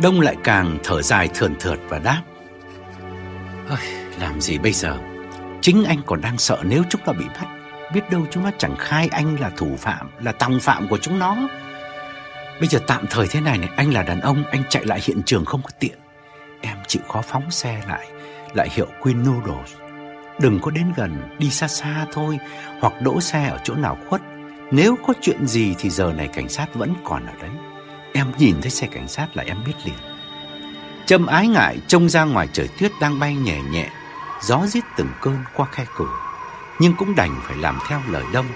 Đông lại càng thở dài thườn thượt và đáp. Làm gì bây giờ? Chính anh còn đang sợ nếu chúng ta bị bắt. Biết đâu chúng nó chẳng khai anh là thủ phạm Là tòng phạm của chúng nó. Bây giờ tạm thời thế này này Anh là đàn ông Anh chạy lại hiện trường không có tiện. Em chịu khó phóng xe lại Lại hiệu Queen Noodles. Đừng có đến gần Đi xa xa thôi Hoặc đỗ xe ở chỗ nào khuất Nếu có chuyện gì thì giờ này cảnh sát vẫn còn ở đấy Em nhìn thấy xe cảnh sát là em biết liền Trâm ái ngại trông ra ngoài trời tuyết đang bay nhẹ nhẹ Gió rít từng cơn qua khe cửa nhưng cũng đành phải làm theo lời Đông.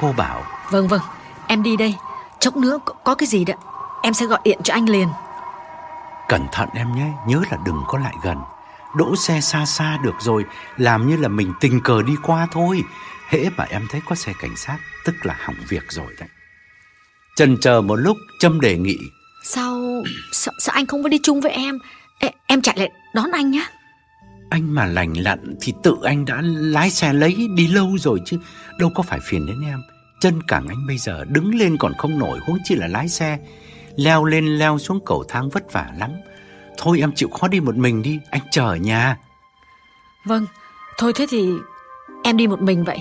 Cô bảo Vâng vâng, em đi đây. Chốc nữa có, có cái gì đó, em sẽ gọi điện cho anh liền. Cẩn thận em nhé, nhớ là đừng có lại gần. Đỗ xe xa xa được rồi, làm như là mình tình cờ đi qua thôi. Hễ mà em thấy có xe cảnh sát, tức là hỏng việc rồi đấy. Trần chờ một lúc, Trâm đề nghị. Sao, sao, sao anh không có đi chung với em? Ê, em chạy lại đón anh nhé. Anh mà lành lặn thì tự anh đã lái xe lấy đi lâu rồi chứ Đâu có phải phiền đến em Chân cẳng anh bây giờ đứng lên còn không nổi huống chi là lái xe Leo lên leo xuống cầu thang vất vả lắm Thôi em chịu khó đi một mình đi Anh chờ ở nhà Vâng Thôi thế thì em đi một mình vậy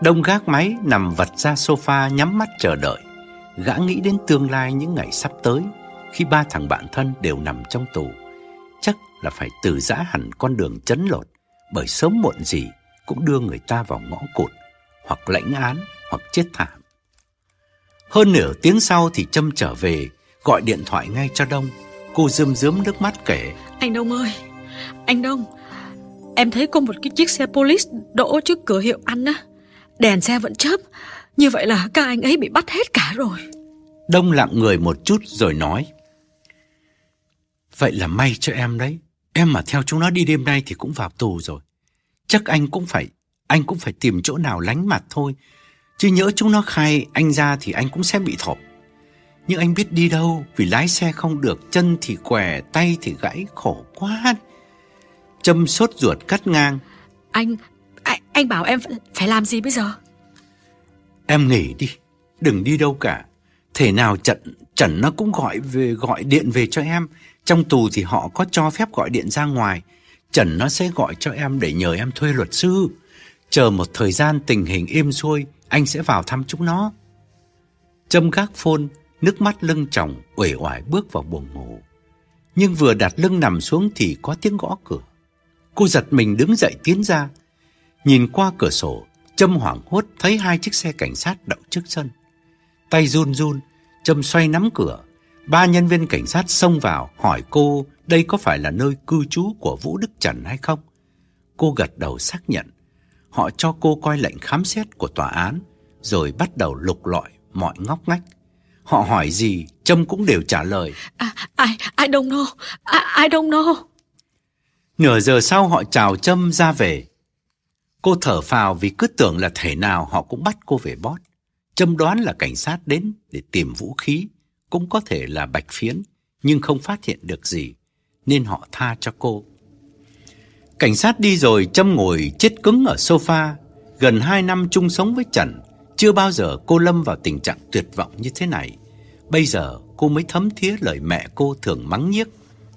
Đông gác máy nằm vật ra sofa nhắm mắt chờ đợi. Gã nghĩ đến tương lai những ngày sắp tới, Khi ba thằng bạn thân đều nằm trong tù. Chắc là phải từ giã hẳn con đường chấn lột, Bởi sớm muộn gì cũng đưa người ta vào ngõ cụt, Hoặc lãnh án, hoặc chết thảm. Hơn nửa tiếng sau thì Trâm trở về, Gọi điện thoại ngay cho Đông. Cô rơm rớm nước mắt kể, Anh Đông ơi, Anh Đông, Em thấy có một cái chiếc xe police đỗ trước cửa hiệu ăn á. Đèn xe vẫn chớp. Như vậy là các anh ấy bị bắt hết cả rồi. Đông lặng người một chút rồi nói. Vậy là may cho em đấy. Em mà theo chúng nó đi đêm nay thì cũng vào tù rồi. Chắc anh cũng phải Anh cũng phải tìm chỗ nào lánh mặt thôi. Chứ nhỡ chúng nó khai anh ra thì anh cũng sẽ bị thọp Nhưng anh biết đi đâu Vì lái xe không được Chân thì què Tay thì gãy Khổ quá. Châm sốt ruột cắt ngang. Anh anh, bảo em phải, làm gì bây giờ? Em nghỉ đi Đừng đi đâu cả. Thể nào trận Trần nó cũng gọi về gọi điện về cho em. Trong tù thì họ có cho phép gọi điện ra ngoài. Trần nó sẽ gọi cho em để nhờ em thuê luật sư. Chờ một thời gian tình hình êm xuôi Anh sẽ vào thăm chúng nó. Châm gác phôn Nước mắt lưng chồng uể oải bước vào buồng ngủ. Nhưng vừa đặt lưng nằm xuống Thì có tiếng gõ cửa. Cô giật mình đứng dậy tiến ra. Nhìn qua cửa sổ Trâm hoảng hốt thấy hai chiếc xe cảnh sát đậu trước sân Tay run run Trâm xoay nắm cửa Ba nhân viên cảnh sát xông vào hỏi cô đây có phải là nơi cư trú của Vũ Đức Trần hay không. Cô gật đầu xác nhận. Họ cho cô coi lệnh khám xét của tòa án rồi bắt đầu lục lọi mọi ngóc ngách. Họ hỏi gì, Trâm cũng đều trả lời. À, I, I don't know, I, I don't know. Nửa giờ sau họ chào Trâm ra về. Cô thở phào vì cứ tưởng là thể nào họ cũng bắt cô về bót. châm đoán là cảnh sát đến để tìm vũ khí, cũng có thể là bạch phiến, nhưng không phát hiện được gì, nên họ tha cho cô. Cảnh sát đi rồi, Trâm ngồi chết cứng ở sofa, gần hai năm chung sống với Trần, chưa bao giờ cô lâm vào tình trạng tuyệt vọng như thế này. Bây giờ cô mới thấm thía lời mẹ cô thường mắng nhiếc.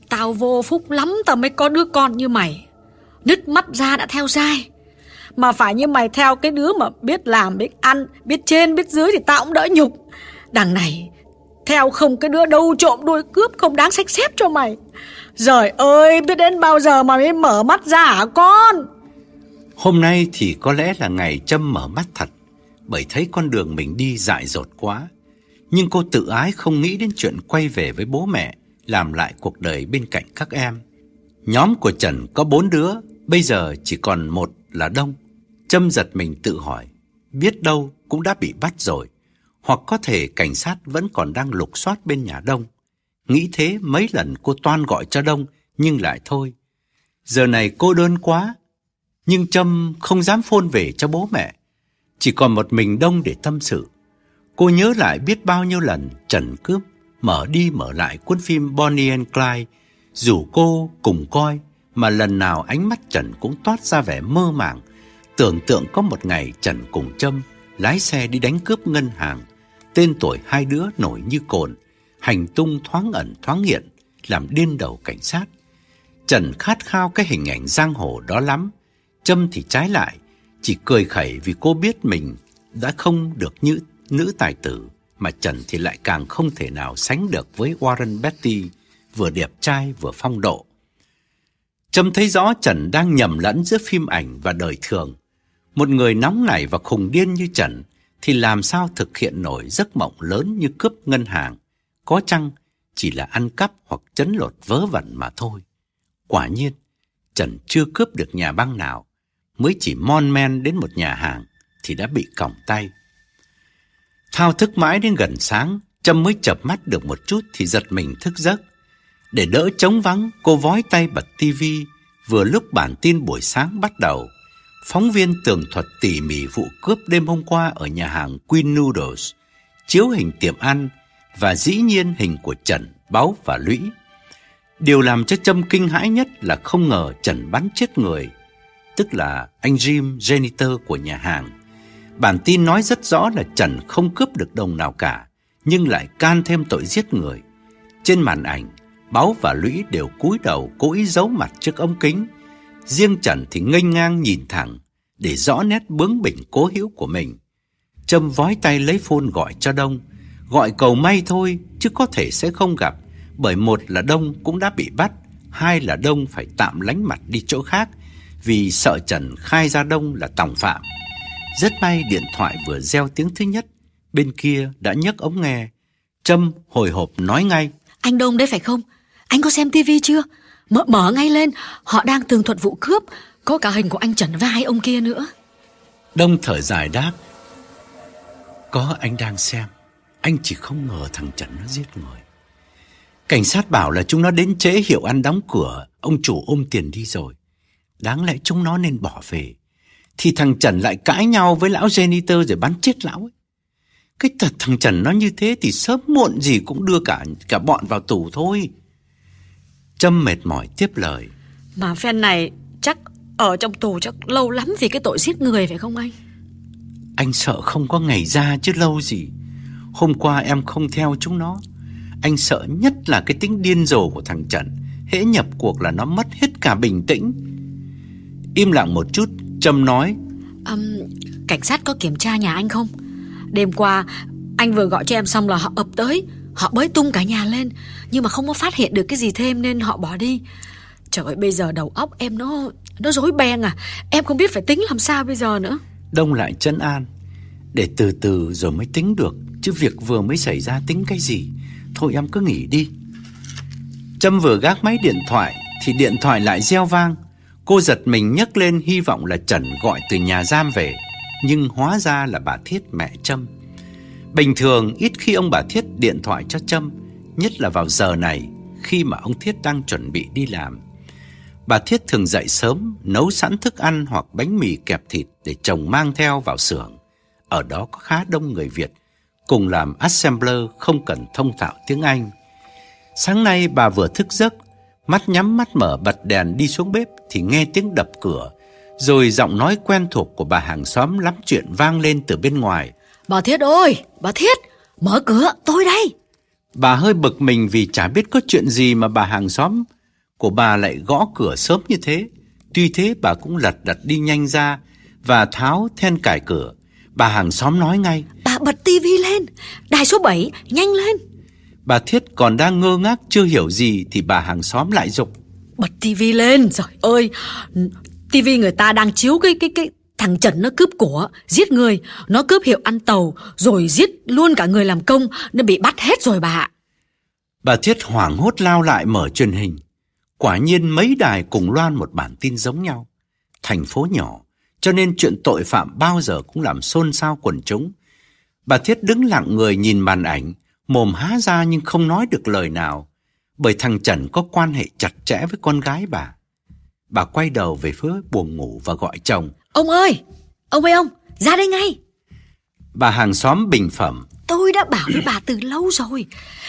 Tao vô phúc lắm tao mới có đứa con như mày. Nứt mắt ra đã theo dai. Mà phải như mày theo cái đứa mà biết làm, biết ăn, biết trên, biết dưới thì tao cũng đỡ nhục. Đằng này, theo không cái đứa đâu trộm đuôi cướp không đáng sách xếp cho mày. Giời ơi, biết đến bao giờ mà mới mở mắt ra hả con? Hôm nay thì có lẽ là ngày Trâm mở mắt thật, bởi thấy con đường mình đi dại dột quá. Nhưng cô tự ái không nghĩ đến chuyện quay về với bố mẹ, làm lại cuộc đời bên cạnh các em. Nhóm của Trần có bốn đứa, bây giờ chỉ còn một là Đông. Trâm giật mình tự hỏi, biết đâu cũng đã bị bắt rồi, hoặc có thể cảnh sát vẫn còn đang lục soát bên nhà Đông. Nghĩ thế mấy lần cô toan gọi cho Đông, nhưng lại thôi. Giờ này cô đơn quá, nhưng Trâm không dám phôn về cho bố mẹ. Chỉ còn một mình Đông để tâm sự. Cô nhớ lại biết bao nhiêu lần Trần cướp, mở đi mở lại cuốn phim Bonnie and Clyde, dù cô cùng coi, mà lần nào ánh mắt Trần cũng toát ra vẻ mơ màng, tưởng tượng có một ngày Trần cùng Trâm lái xe đi đánh cướp ngân hàng, tên tuổi hai đứa nổi như cồn, hành tung thoáng ẩn thoáng hiện, làm điên đầu cảnh sát. Trần khát khao cái hình ảnh giang hồ đó lắm, Trâm thì trái lại, chỉ cười khẩy vì cô biết mình đã không được như nữ tài tử, mà Trần thì lại càng không thể nào sánh được với Warren betty vừa đẹp trai vừa phong độ. Trâm thấy rõ Trần đang nhầm lẫn giữa phim ảnh và đời thường. Một người nóng nảy và khùng điên như Trần thì làm sao thực hiện nổi giấc mộng lớn như cướp ngân hàng. Có chăng chỉ là ăn cắp hoặc chấn lột vớ vẩn mà thôi. Quả nhiên, Trần chưa cướp được nhà băng nào, mới chỉ mon men đến một nhà hàng thì đã bị còng tay. Thao thức mãi đến gần sáng, Trâm mới chập mắt được một chút thì giật mình thức giấc. Để đỡ trống vắng, cô vói tay bật tivi vừa lúc bản tin buổi sáng bắt đầu. Phóng viên tường thuật tỉ mỉ vụ cướp đêm hôm qua ở nhà hàng Queen Noodles, chiếu hình tiệm ăn và dĩ nhiên hình của Trần, Báu và Lũy. Điều làm cho Trâm kinh hãi nhất là không ngờ Trần bắn chết người, tức là anh Jim janitor của nhà hàng. Bản tin nói rất rõ là Trần không cướp được đồng nào cả, nhưng lại can thêm tội giết người, Trên màn ảnh, Báo và Lũy đều cúi đầu cố ý giấu mặt trước ống kính. Riêng Trần thì ngây ngang nhìn thẳng để rõ nét bướng bỉnh cố hữu của mình. Trâm vói tay lấy phone gọi cho Đông. Gọi cầu may thôi chứ có thể sẽ không gặp bởi một là Đông cũng đã bị bắt, hai là Đông phải tạm lánh mặt đi chỗ khác vì sợ Trần khai ra Đông là tòng phạm. Rất may điện thoại vừa reo tiếng thứ nhất, bên kia đã nhấc ống nghe. Trâm hồi hộp nói ngay. Anh Đông đấy phải không? Anh có xem tivi chưa? Mở, mở ngay lên, họ đang tường thuật vụ cướp, có cả hình của anh Trần và hai ông kia nữa. Đông thở dài đáp. Có anh đang xem, anh chỉ không ngờ thằng Trần nó giết người. Cảnh sát bảo là chúng nó đến trễ hiệu ăn đóng cửa, ông chủ ôm tiền đi rồi. Đáng lẽ chúng nó nên bỏ về. Thì thằng Trần lại cãi nhau với lão janitor rồi bắn chết lão ấy. Cái thật thằng Trần nó như thế thì sớm muộn gì cũng đưa cả cả bọn vào tù thôi. Trâm mệt mỏi tiếp lời. Mà phen này chắc ở trong tù chắc lâu lắm vì cái tội giết người phải không anh? Anh sợ không có ngày ra chứ lâu gì. Hôm qua em không theo chúng nó. Anh sợ nhất là cái tính điên rồ của thằng Trần. Hễ nhập cuộc là nó mất hết cả bình tĩnh. Im lặng một chút, Trâm nói. Um, cảnh sát có kiểm tra nhà anh không? Đêm qua anh vừa gọi cho em xong là họ ập tới Họ bới tung cả nhà lên, Nhưng mà không có phát hiện được cái gì thêm nên họ bỏ đi. Trời ơi, bây giờ đầu óc em nó Nó rối beng à. Em không biết phải tính làm sao bây giờ nữa. Đông lại chân an, Để từ từ rồi mới tính được, Chứ việc vừa mới xảy ra tính cái gì. Thôi em cứ nghỉ đi. Trâm vừa gác máy điện thoại, Thì điện thoại lại reo vang. Cô giật mình nhấc lên hy vọng là Trần gọi từ nhà giam về, Nhưng hóa ra là bà Thiết mẹ Trâm. Bình thường, ít khi ông bà Thiết điện thoại cho Trâm, Nhất là vào giờ này, Khi mà ông Thiết đang chuẩn bị đi làm. Bà Thiết thường dậy sớm, Nấu sẵn thức ăn hoặc bánh mì kẹp thịt Để chồng mang theo vào xưởng. Ở đó có khá đông người Việt, Cùng làm assembler không cần thông thạo tiếng Anh. Sáng nay bà vừa thức giấc, Mắt nhắm mắt mở bật đèn đi xuống bếp Thì nghe tiếng đập cửa, Rồi giọng nói quen thuộc của bà hàng xóm lắm chuyện vang lên từ bên ngoài. Bà Thiết ơi, bà Thiết, mở cửa, tôi đây. Bà hơi bực mình vì chả biết có chuyện gì mà bà hàng xóm của bà lại gõ cửa sớm như thế. Tuy thế bà cũng lật đật đi nhanh ra và tháo then cài cửa. Bà hàng xóm nói ngay. Bà bật tivi lên, đài số 7, nhanh lên. Bà Thiết còn đang ngơ ngác chưa hiểu gì thì bà hàng xóm lại dục. Bật tivi lên, trời ơi, tivi người ta đang chiếu cái cái cái Thằng Trần nó cướp của, giết người, nó cướp hiệu ăn tàu, rồi giết luôn cả người làm công, nên bị bắt hết rồi bà Bà Thiết hoảng hốt lao lại mở truyền hình. Quả nhiên mấy đài cùng loan một bản tin giống nhau. Thành phố nhỏ, cho nên chuyện tội phạm bao giờ cũng làm xôn xao quần chúng. Bà Thiết đứng lặng người nhìn màn ảnh, mồm há ra nhưng không nói được lời nào, bởi thằng Trần có quan hệ chặt chẽ với con gái bà. Bà quay đầu về phía buồng ngủ và gọi chồng. Ông ơi, ông ơi ông, ra đây ngay. Bà hàng xóm bình phẩm. Tôi đã bảo với bà từ lâu rồi.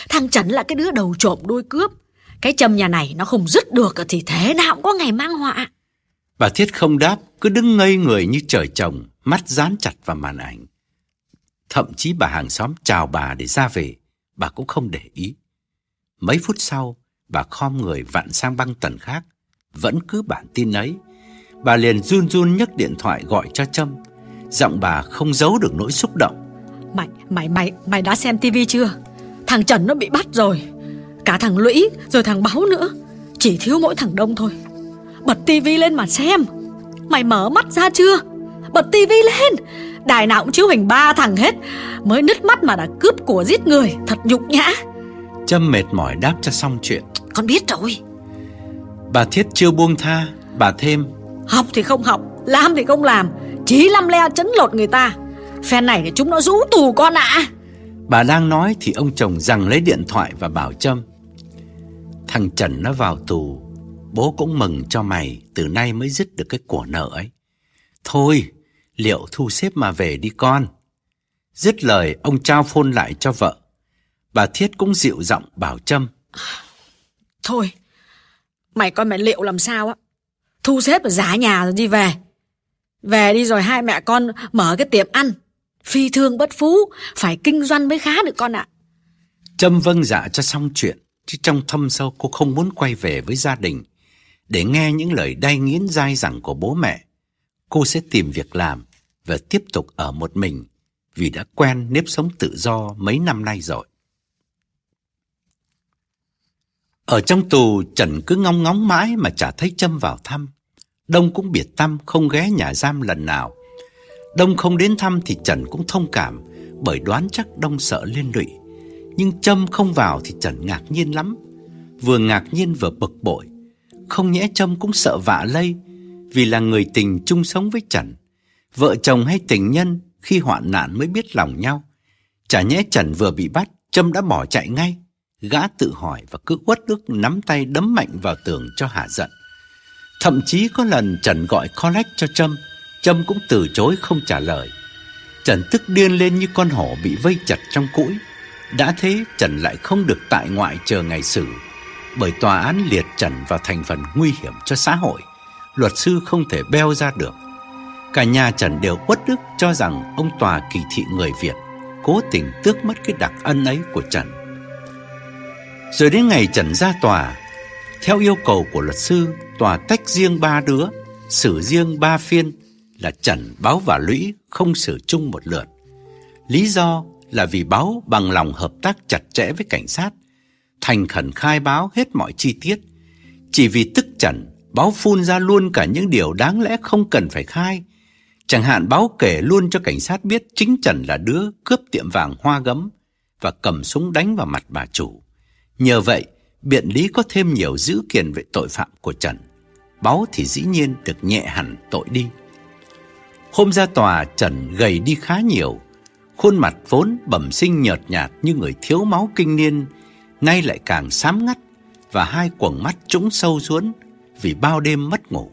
Thằng Trần là cái đứa đầu trộm đuôi cướp. Cái châm nhà này nó không dứt được thì thế nào cũng có ngày mang họa. Bà Thiết không đáp, cứ đứng ngây người như trời trồng, mắt dán chặt vào màn ảnh. Thậm chí bà hàng xóm chào bà để ra về, bà cũng không để ý. Mấy phút sau, bà khom người vặn sang băng tần khác, vẫn cứ bản tin ấy, Bà liền run run nhấc điện thoại gọi cho Trâm. Giọng bà không giấu được nỗi xúc động. Mày, mày, mày, mày đã xem tivi chưa? Thằng Trần nó bị bắt rồi. Cả thằng Lũy rồi thằng Báo nữa. Chỉ thiếu mỗi thằng Đông thôi. Bật tivi lên mà xem. Mày mở mắt ra chưa? Bật tivi lên. Đài nào cũng chiếu hình ba thằng hết. Mới nứt mắt mà đã cướp của giết người. Thật nhục nhã. Trâm mệt mỏi đáp cho xong chuyện. Con biết rồi. Bà Thiết chưa buông tha Bà thêm Học thì không học Làm thì không làm. Chỉ lăm le chấn lột người ta. Phen này thì chúng nó rũ tù con ạ. Bà đang nói thì ông chồng rằng lấy điện thoại và bảo Trâm. Thằng Trần nó vào tù Bố cũng mừng cho mày Từ nay mới dứt được cái của nợ ấy. Thôi Liệu thu xếp mà về đi con. Dứt lời ông trao phôn lại cho vợ. Bà Thiết cũng dịu giọng bảo Trâm. Thôi Mày coi mày liệu làm sao á Thu xếp giá nhà rồi đi về Về đi rồi hai mẹ con mở cái tiệm ăn Phi thương bất phú, Phải kinh doanh mới khá được con ạ Trâm vâng dạ cho xong chuyện, chứ trong thâm sâu cô không muốn quay về với gia đình để nghe những lời đay nghiến dai dẳng của bố mẹ. Cô sẽ tìm việc làm và tiếp tục ở một mình, vì đã quen nếp sống tự do mấy năm nay rồi. Ở trong tù, Trần cứ ngóng ngóng mãi mà chả thấy Trâm vào thăm. Đông cũng biệt tâm không ghé nhà giam lần nào. Đông không đến thăm thì Trần cũng thông cảm bởi đoán chắc Đông sợ liên lụy. Nhưng Trâm không vào thì Trần ngạc nhiên lắm. Vừa ngạc nhiên vừa bực bội. Không nhẽ Trâm cũng sợ vạ lây vì là người tình chung sống với Trần. Vợ chồng hay tình nhân khi hoạn nạn mới biết lòng nhau. Chả nhẽ Trần vừa bị bắt, Trâm đã bỏ chạy ngay. Gã tự hỏi và cứ uất ức nắm tay đấm mạnh vào tường cho hạ giận. Thậm chí có lần Trần gọi collect cho Trâm, Trâm cũng từ chối không trả lời. Trần tức điên lên như con hổ bị vây chặt trong cũi. Đã thế Trần lại không được tại ngoại chờ ngày xử, bởi tòa án liệt Trần vào thành phần nguy hiểm cho xã hội. Luật sư không thể beo ra được. Cả nhà Trần đều uất ức cho rằng ông tòa kỳ thị người Việt, cố tình tước mất cái đặc ân ấy của Trần. Rồi đến ngày Trần ra tòa, theo yêu cầu của luật sư, tòa tách riêng ba đứa, xử riêng ba phiên là Trần, Báo và Lũy không xử chung một lượt. Lý do là vì Báo bằng lòng hợp tác chặt chẽ với cảnh sát, thành khẩn khai báo hết mọi chi tiết. Chỉ vì tức Trần, Báo phun ra luôn cả những điều đáng lẽ không cần phải khai. Chẳng hạn Báo kể luôn cho cảnh sát biết chính Trần là đứa cướp tiệm vàng hoa gấm và cầm súng đánh vào mặt bà chủ. Nhờ vậy, biện lý có thêm nhiều dữ kiện về tội phạm của Trần. Báo thì dĩ nhiên được nhẹ hẳn tội đi. Hôm ra tòa Trần gầy đi khá nhiều, khuôn mặt vốn bẩm sinh nhợt nhạt như người thiếu máu kinh niên, nay lại càng xám ngắt và hai quầng mắt trũng sâu xuống vì bao đêm mất ngủ.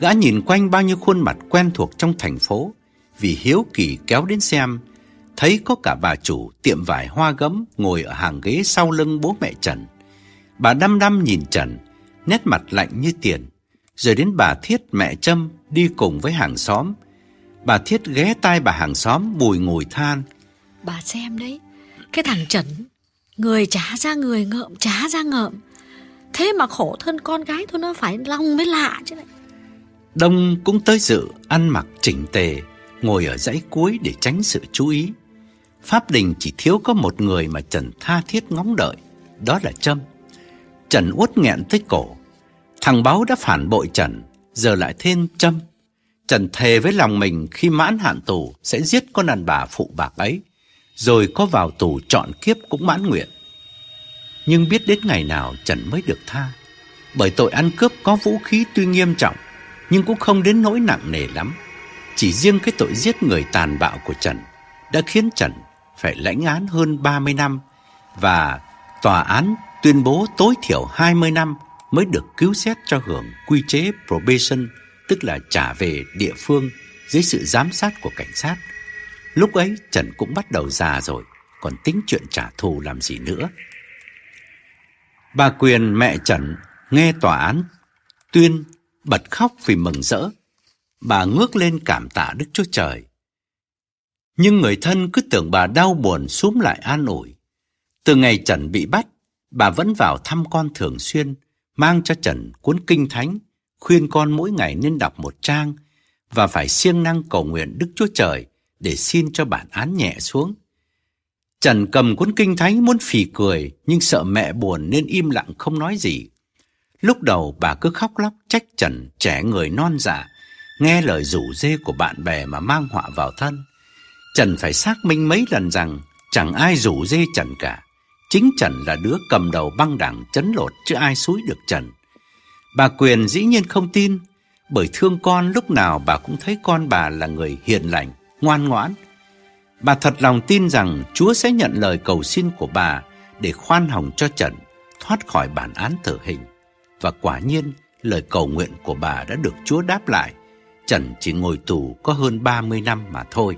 Gã nhìn quanh bao nhiêu khuôn mặt quen thuộc trong thành phố, vì hiếu kỳ kéo đến xem, thấy có cả bà chủ tiệm vải hoa gấm ngồi ở hàng ghế sau lưng bố mẹ Trần. Bà đăm đăm nhìn Trần, nét mặt lạnh như tiền. Rồi đến bà Thiết mẹ Trâm đi cùng với hàng xóm. Bà Thiết ghé tai bà hàng xóm bùi ngùi than. Bà xem đấy, cái thằng Trần, người trả ra người ngợm trả ra ngợm. Thế mà khổ thân con gái thôi nó phải lòng mới lạ chứ này. Đông cũng tới dự, ăn mặc chỉnh tề, ngồi ở dãy cuối để tránh sự chú ý. Pháp đình chỉ thiếu có một người mà Trần tha thiết ngóng đợi, đó là Trâm. Trần uất nghẹn tới cổ. Thằng báo đã phản bội Trần, giờ lại thêm Trâm. Trần thề với lòng mình khi mãn hạn tù sẽ giết con đàn bà phụ bạc ấy, rồi có vào tù chọn kiếp cũng mãn nguyện. Nhưng biết đến ngày nào Trần mới được tha, bởi tội ăn cướp có vũ khí tuy nghiêm trọng, nhưng cũng không đến nỗi nặng nề lắm. Chỉ riêng cái tội giết người tàn bạo của Trần đã khiến Trần phải lãnh án hơn 30 năm và tòa án tuyên bố tối thiểu 20 năm mới được cứu xét cho hưởng quy chế probation, tức là trả về địa phương dưới sự giám sát của cảnh sát. Lúc ấy Trần cũng bắt đầu già rồi, còn tính chuyện trả thù làm gì nữa. Bà Quyền mẹ Trần nghe tòa án tuyên bật khóc vì mừng rỡ. Bà ngước lên cảm tạ Đức Chúa Trời. Nhưng người thân cứ tưởng bà đau buồn súm lại an ủi. Từ ngày Trần bị bắt, bà vẫn vào thăm con thường xuyên, mang cho Trần cuốn kinh thánh, khuyên con mỗi ngày nên đọc một trang và phải siêng năng cầu nguyện Đức Chúa Trời để xin cho bản án nhẹ xuống. Trần cầm cuốn kinh thánh muốn phì cười nhưng sợ mẹ buồn nên im lặng không nói gì. Lúc đầu bà cứ khóc lóc trách Trần trẻ người non dạ, nghe lời rủ dê của bạn bè mà mang họa vào thân. Trần phải xác minh mấy lần rằng chẳng ai rủ dê Trần cả. Chính Trần là đứa cầm đầu băng đảng chấn lột chứ ai xúi được Trần. Bà Quyền dĩ nhiên không tin, bởi thương con lúc nào bà cũng thấy con bà là người hiền lành, ngoan ngoãn. Bà thật lòng tin rằng Chúa sẽ nhận lời cầu xin của bà để khoan hồng cho Trần thoát khỏi bản án tử hình. Và quả nhiên, lời cầu nguyện của bà đã được Chúa đáp lại. Trần chỉ ngồi tù có hơn 30 năm mà thôi.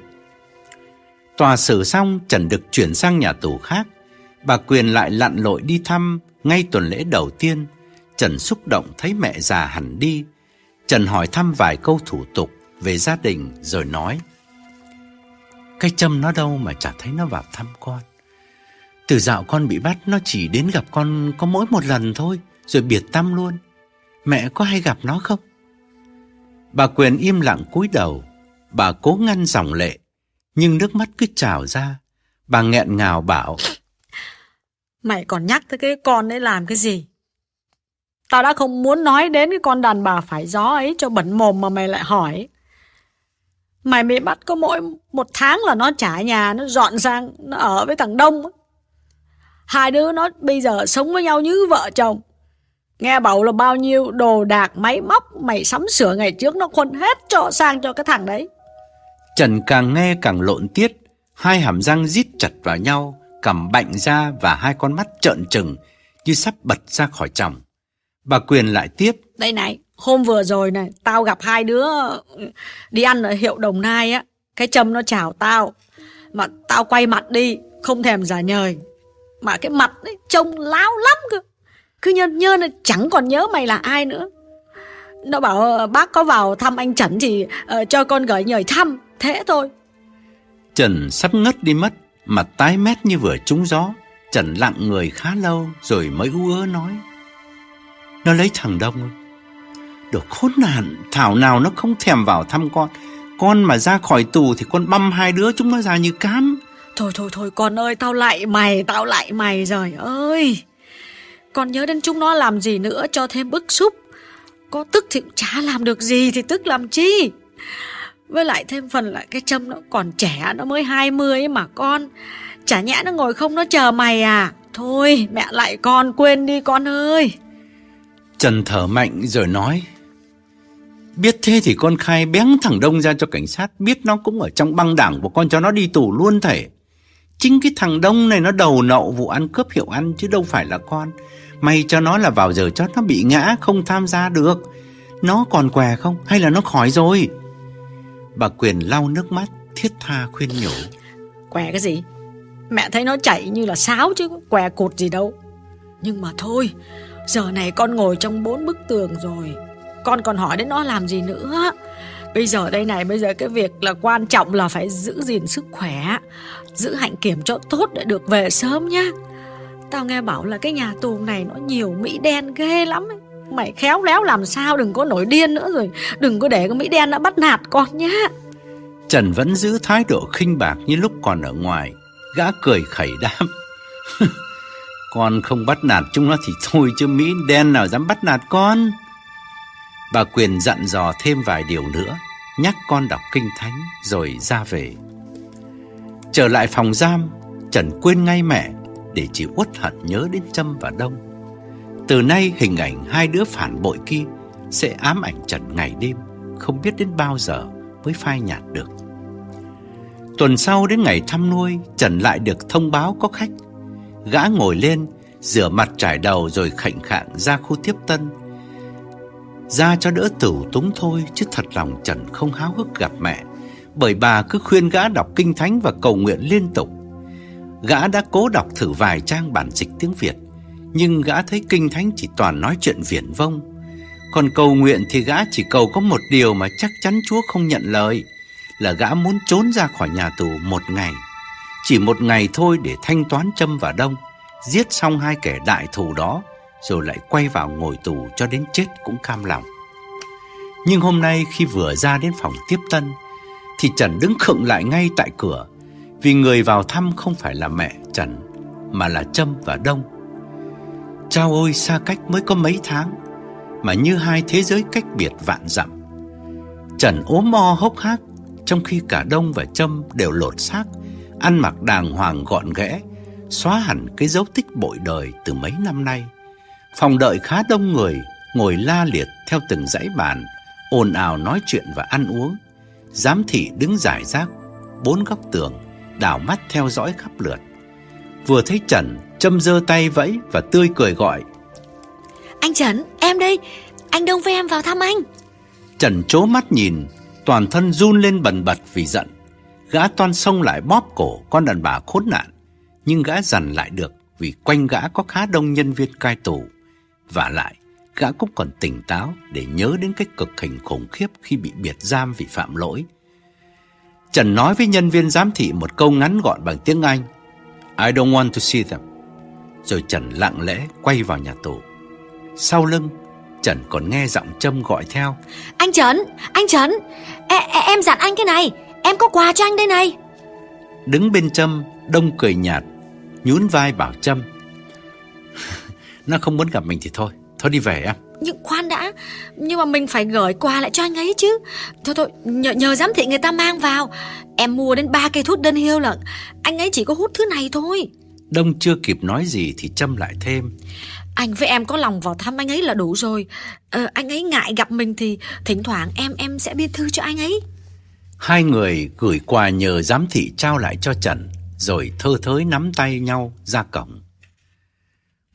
Tòa xử xong, Trần được chuyển sang nhà tù khác. Bà Quyền lại lặn lội đi thăm ngay tuần lễ đầu tiên. Trần xúc động thấy mẹ già hẳn đi. Trần hỏi thăm vài câu thủ tục về gia đình rồi nói. Cái châm nó đâu mà chả thấy nó vào thăm con. Từ dạo con bị bắt nó chỉ đến gặp con có mỗi một lần thôi Rồi biệt tâm luôn Mẹ có hay gặp nó không? Bà Quyền im lặng cúi đầu Bà cố ngăn dòng lệ nhưng nước mắt cứ trào ra Bà nghẹn ngào bảo Mày còn nhắc tới cái con đấy làm cái gì? Tao đã không muốn nói đến cái con đàn bà phải gió ấy cho bẩn mồm mà mày lại hỏi. Mày bị bắt có mỗi một tháng là nó trả nhà, nó dọn sang, nó ở với thằng Đông. Hai đứa nó bây giờ sống với nhau như vợ chồng. Nghe bảo là bao nhiêu đồ đạc máy móc mày sắm sửa ngày trước nó khuân hết cho sang cho cái thằng đấy. Trần càng nghe càng lộn tiết, hai hàm răng rít chặt vào nhau, cầm bạnh ra và hai con mắt trợn trừng như sắp bật ra khỏi chồng. Bà Quyền lại tiếp. Đây này, hôm vừa rồi này, tao gặp hai đứa đi ăn ở hiệu Đồng Nai á. Cái châm nó chào tao. Mà tao quay mặt đi, không thèm giả nhời. Mà cái mặt ấy trông láo lắm cơ. Cứ nhơn nhơn chẳng còn nhớ mày là ai nữa. Nó bảo bác có vào thăm anh Trần thì uh, cho con gửi nhời thăm. Thế thôi. Trần sắp ngất đi mất, mặt tái mét như vừa trúng gió. Trần lặng người khá lâu rồi mới ú ớ nói. Nó lấy thằng Đông Đồ khốn nạn Thảo nào nó không thèm vào thăm con Con mà ra khỏi tù thì con băm hai đứa chúng nó ra như cám Thôi thôi thôi con ơi Tao lại mày Tao lại mày rồi ơi Con nhớ đến chúng nó làm gì nữa cho thêm bức xúc Có tức thì cũng chả làm được gì Thì tức làm chi với lại thêm phần là cái trâm nó còn trẻ, Nó mới 20 mà con. Chả nhẽ nó ngồi không, nó chờ mày à? Thôi, mẹ lại con quên đi con ơi. Trần thở mạnh rồi nói, Biết thế thì con khai bén thằng Đông ra cho cảnh sát, Biết nó cũng ở trong băng đảng của con cho nó đi tù luôn thể Chính cái thằng Đông này nó đầu nậu vụ ăn cướp hiệu ăn chứ đâu phải là con. May cho nó là vào giờ chót nó bị ngã, không tham gia được. Nó còn què không? Hay là nó khỏi rồi? Bà Quyền lau nước mắt, thiết tha khuyên nhủ. Què cái gì? Mẹ thấy nó chảy như là sáo chứ, què cột gì đâu. Nhưng mà thôi, Giờ này con ngồi trong bốn bức tường rồi. Con còn hỏi đến nó làm gì nữa. Bây giờ đây này, Bây giờ cái việc là quan trọng là phải giữ gìn sức khỏe, Giữ hạnh kiểm cho tốt để được về sớm nhá. Tao nghe bảo là cái nhà tù này nó nhiều Mỹ đen ghê lắm ấy. Mày khéo léo làm sao đừng có nổi điên nữa rồi Đừng có để cái Mỹ đen nó bắt nạt con nhá Trần vẫn giữ thái độ khinh bạc như lúc còn ở ngoài Gã cười khẩy đáp: (laughs) Con không bắt nạt chúng nó thì thôi chứ Mỹ đen nào dám bắt nạt con. Bà Quyền dặn dò thêm vài điều nữa, nhắc con đọc kinh thánh rồi ra về. Trở lại phòng giam, Trần quên ngay mẹ để chỉ uất hận nhớ đến Trâm và Đông. Từ nay hình ảnh hai đứa phản bội kia sẽ ám ảnh Trần ngày đêm, không biết đến bao giờ mới phai nhạt được. Tuần sau đến ngày thăm nuôi, Trần lại được thông báo có khách Gã ngồi lên, rửa mặt trải đầu rồi khệnh khạng ra khu tiếp tân. Ra cho đỡ tử túng thôi, chứ thật lòng Trần không háo hức gặp mẹ. Bởi bà cứ khuyên gã đọc kinh thánh và cầu nguyện liên tục. Gã đã cố đọc thử vài trang bản dịch tiếng Việt, nhưng gã thấy kinh thánh chỉ toàn nói chuyện viển vông. Còn cầu nguyện thì gã chỉ cầu có một điều mà chắc chắn Chúa không nhận lời, là gã muốn trốn ra khỏi nhà tù một ngày. Chỉ một ngày thôi để thanh toán châm và đông Giết xong hai kẻ đại thù đó Rồi lại quay vào ngồi tù cho đến chết cũng cam lòng Nhưng hôm nay khi vừa ra đến phòng tiếp tân Thì Trần đứng khựng lại ngay tại cửa Vì người vào thăm không phải là mẹ Trần Mà là Trâm và Đông Chao ôi xa cách mới có mấy tháng Mà như hai thế giới cách biệt vạn dặm Trần ốm mo hốc hác Trong khi cả Đông và Trâm đều lột xác ăn mặc đàng hoàng gọn ghẽ, xóa hẳn cái dấu tích bội đời từ mấy năm nay. Phòng đợi khá đông người, ngồi la liệt theo từng dãy bàn, ồn ào nói chuyện và ăn uống. Giám thị đứng giải rác, bốn góc tường, đảo mắt theo dõi khắp lượt. Vừa thấy Trần, châm giơ tay vẫy và tươi cười gọi. Anh Trần, em đây, anh Đông với em vào thăm anh. Trần chố mắt nhìn, toàn thân run lên bần bật vì giận. Gã toan xông lại bóp cổ con đàn bà khốn nạn Nhưng gã dằn lại được Vì quanh gã có khá đông nhân viên cai tù Và lại Gã cũng còn tỉnh táo Để nhớ đến cái cực hình khủng khiếp Khi bị biệt giam vì phạm lỗi Trần nói với nhân viên giám thị Một câu ngắn gọn bằng tiếng Anh I don't want to see them. Rồi Trần lặng lẽ quay vào nhà tù. Sau lưng, Trần còn nghe giọng Trâm gọi theo. Anh Trần, anh Trần, e, e, em dặn anh cái này, em có quà cho anh đây này. Đứng bên Trâm, Đông cười nhạt, nhún vai bảo Trâm. (laughs) Nó không muốn gặp mình thì thôi, thôi đi về em. Nhưng khoan đã Nhưng mà mình phải gửi quà lại cho anh ấy chứ Thôi thôi nhờ, nhờ giám thị người ta mang vào Em mua đến ba cây thuốc đơn hiêu lận Anh ấy chỉ có hút thứ này thôi Đông chưa kịp nói gì thì Trâm lại thêm. Anh với em có lòng vào thăm anh ấy là đủ rồi. Ờ, Anh ấy ngại gặp mình thì Thỉnh thoảng em em sẽ biên thư cho anh ấy. Hai người gửi quà nhờ giám thị trao lại cho Trần Rồi thơ thới nắm tay nhau ra cổng.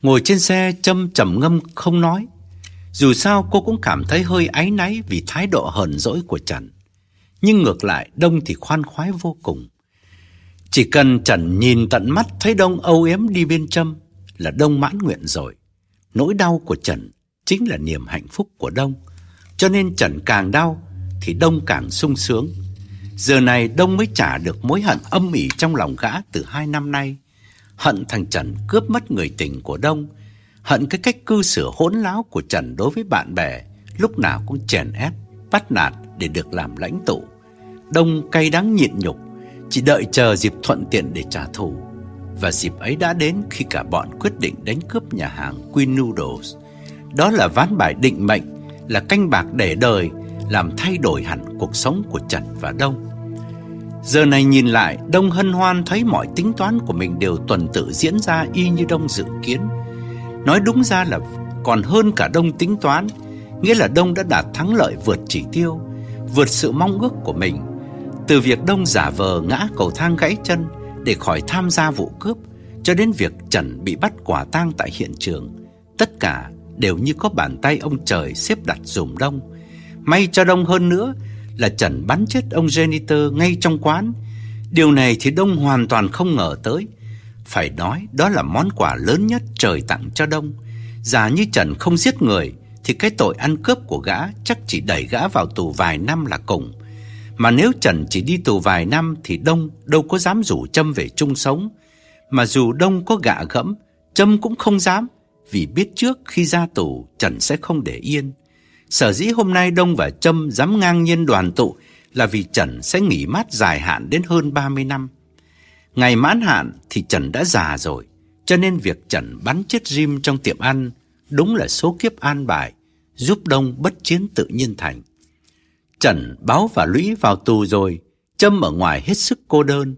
Ngồi trên xe Trâm trầm ngâm không nói. Dù sao cô cũng cảm thấy hơi áy náy vì thái độ hờn dỗi của Trần. Nhưng ngược lại Đông thì khoan khoái vô cùng. Chỉ cần Trần nhìn tận mắt thấy Đông âu yếm đi bên Trâm là Đông mãn nguyện rồi. Nỗi đau của Trần chính là niềm hạnh phúc của Đông. Cho nên Trần càng đau thì Đông càng sung sướng. Giờ này Đông mới trả được mối hận âm ỉ trong lòng gã từ hai năm nay. Hận thằng Trần cướp mất người tình của Đông Hận cái cách cư xử hỗn láo của Trần đối với bạn bè, lúc nào cũng chèn ép, bắt nạt để được làm lãnh tụ. Đông cay đắng nhịn nhục, chỉ đợi chờ dịp thuận tiện để trả thù. Và dịp ấy đã đến khi cả bọn quyết định đánh cướp nhà hàng Queen Noodles. Đó là ván bài định mệnh, là canh bạc để đời, làm thay đổi hẳn cuộc sống của Trần và Đông. Giờ này nhìn lại, Đông hân hoan thấy mọi tính toán của mình đều tuần tự diễn ra y như Đông dự kiến. Nói đúng ra là còn hơn cả Đông tính toán, nghĩa là Đông đã đạt thắng lợi vượt chỉ tiêu, vượt sự mong ước của mình. Từ việc Đông giả vờ ngã cầu thang gãy chân để khỏi tham gia vụ cướp, cho đến việc Trần bị bắt quả tang tại hiện trường, tất cả đều như có bàn tay ông trời xếp đặt dùm Đông. May cho Đông hơn nữa là Trần bắn chết ông janitor ngay trong quán. Điều này thì Đông hoàn toàn không ngờ tới. Phải nói đó là món quà lớn nhất trời tặng cho Đông Giả như Trần không giết người Thì cái tội ăn cướp của gã Chắc chỉ đẩy gã vào tù vài năm là cùng mà nếu Trần chỉ đi tù vài năm Thì Đông đâu có dám rủ Trâm về chung sống. Mà dù Đông có gạ gẫm Trâm cũng không dám Vì biết trước khi ra tù Trần sẽ không để yên. Sở dĩ hôm nay Đông và Trâm dám ngang nhiên đoàn tụ Là vì Trần sẽ nghỉ mát dài hạn đến hơn 30 năm. Ngày mãn hạn thì Trần đã già rồi, cho nên việc Trần bắn chết Jim trong tiệm ăn đúng là số kiếp an bài, giúp Đông bất chiến tự nhiên thành. Trần báo và Lũy vào tù rồi, Trâm ở ngoài hết sức cô đơn.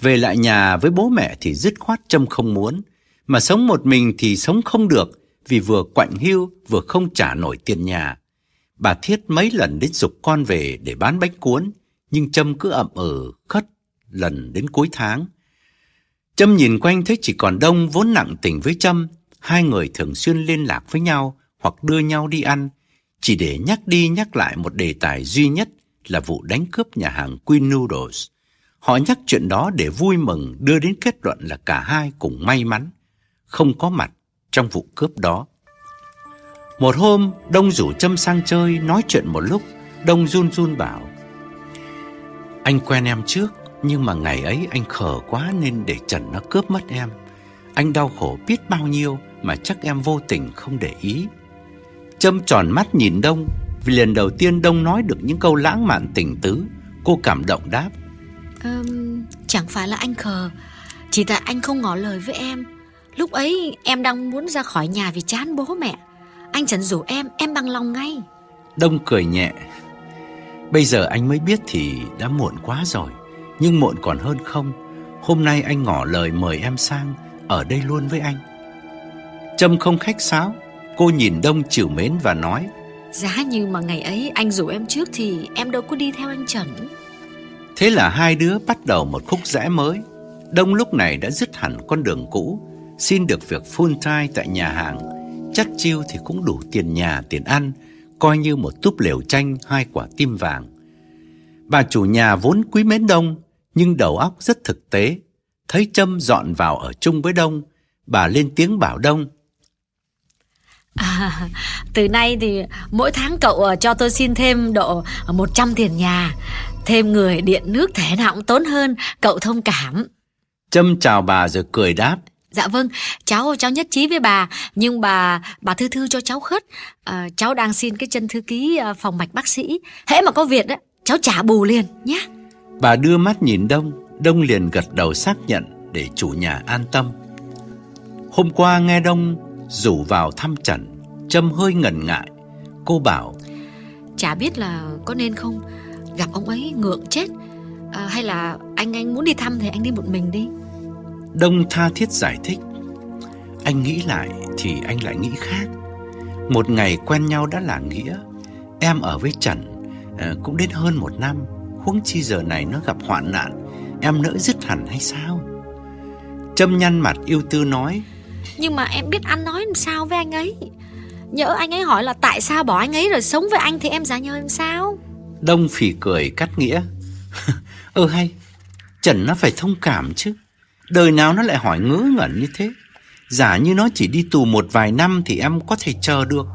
Về lại nhà với bố mẹ thì dứt khoát Trâm không muốn, mà sống một mình thì sống không được vì vừa quạnh hưu vừa không trả nổi tiền nhà. Bà Thiết mấy lần đến dục con về để bán bánh cuốn, nhưng Trâm cứ ậm ừ, khất lần đến cuối tháng. Trâm nhìn quanh thấy chỉ còn Đông vốn nặng tình với Trâm, hai người thường xuyên liên lạc với nhau hoặc đưa nhau đi ăn, chỉ để nhắc đi nhắc lại một đề tài duy nhất là vụ đánh cướp nhà hàng Queen Noodles. Họ nhắc chuyện đó để vui mừng đưa đến kết luận là cả hai cùng may mắn, không có mặt trong vụ cướp đó. Một hôm, Đông rủ Trâm sang chơi, nói chuyện một lúc, Đông run run bảo Anh quen em trước, nhưng mà ngày ấy anh khờ quá nên để Trần nó cướp mất em. Anh đau khổ biết bao nhiêu mà chắc em vô tình không để ý. Trâm tròn mắt nhìn Đông, vì lần đầu tiên Đông nói được những câu lãng mạn tình tứ, cô cảm động đáp. Um, chẳng phải là anh khờ, chỉ tại anh không ngỏ lời với em. Lúc ấy em đang muốn ra khỏi nhà vì chán bố mẹ. Anh Trần rủ em, em bằng lòng ngay. Đông cười nhẹ. Bây giờ anh mới biết thì đã muộn quá rồi. Nhưng muộn còn hơn không Hôm nay anh ngỏ lời mời em sang Ở đây luôn với anh Trâm không khách sáo Cô nhìn Đông chịu mến và nói Giá như mà ngày ấy anh rủ em trước Thì em đâu có đi theo anh Trần Thế là hai đứa bắt đầu một khúc rẽ mới Đông lúc này đã dứt hẳn con đường cũ Xin được việc full time tại nhà hàng Chắc chiêu thì cũng đủ tiền nhà, tiền ăn Coi như một túp lều chanh hai quả tim vàng Bà chủ nhà vốn quý mến Đông nhưng đầu óc rất thực tế. Thấy Trâm dọn vào ở chung với Đông, bà lên tiếng bảo Đông. À, từ nay thì mỗi tháng cậu ờ, cho tôi xin thêm độ 100 tiền nhà. Thêm người điện nước thể nào cũng tốn hơn, cậu thông cảm. Trâm chào bà rồi cười đáp. Dạ vâng, cháu cháu nhất trí với bà, nhưng bà bà thư thư cho cháu khất. À, cháu đang xin cái chân thư ký à, phòng mạch bác sĩ. Hễ mà có việc đó, cháu trả bù liền nhé. Bà đưa mắt nhìn Đông, Đông liền gật đầu xác nhận để chủ nhà an tâm. Hôm qua nghe Đông rủ vào thăm Trần, Trâm hơi ngần ngại. Cô bảo Chả biết là có nên không? Gặp ông ấy ngượng chết. À, Hay là anh anh muốn đi thăm thì anh đi một mình đi. Đông tha thiết giải thích Anh nghĩ lại thì anh lại nghĩ khác. Một ngày quen nhau đã là nghĩa. Em ở với Trần à, Cũng đến hơn một năm. Huống chi giờ này nó gặp hoạn nạn Em nỡ dứt hẳn hay sao? Trâm nhăn mặt yêu tư nói nhưng mà em biết anh nói làm sao với anh ấy. Nhỡ anh ấy hỏi là tại sao bỏ anh ấy rồi sống với anh thì em giả nhờ làm sao? Đông phỉ cười cắt nghĩa. Ơ (laughs) ừ, hay. Trần nó phải thông cảm chứ. Đời nào nó lại hỏi ngớ ngẩn như thế? Giả như nó chỉ đi tù một vài năm Thì em có thể chờ được.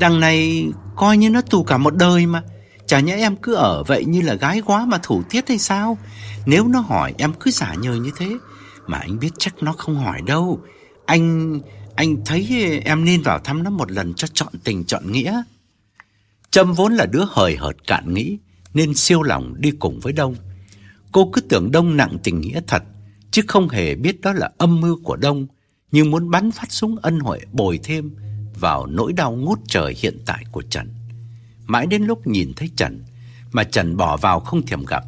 Đằng này coi như nó tù cả một đời mà. Chả nhẽ em cứ ở vậy như là gái quá mà thủ tiết hay sao? Nếu nó hỏi, em cứ giả nhờ như thế. Mà anh biết chắc nó không hỏi đâu. Anh anh thấy em nên vào thăm nó một lần cho chọn tình chọn nghĩa. Trâm vốn là đứa hời hợt cạn nghĩ, Nên siêu lòng đi cùng với Đông. Cô cứ tưởng Đông nặng tình nghĩa thật, Chứ không hề biết đó là âm mưu của Đông Nhưng muốn bắn phát súng ân huệ bồi thêm Vào nỗi đau ngút trời hiện tại của Trần. Mãi đến lúc nhìn thấy Trần, Mà Trần bỏ vào không thèm gặp,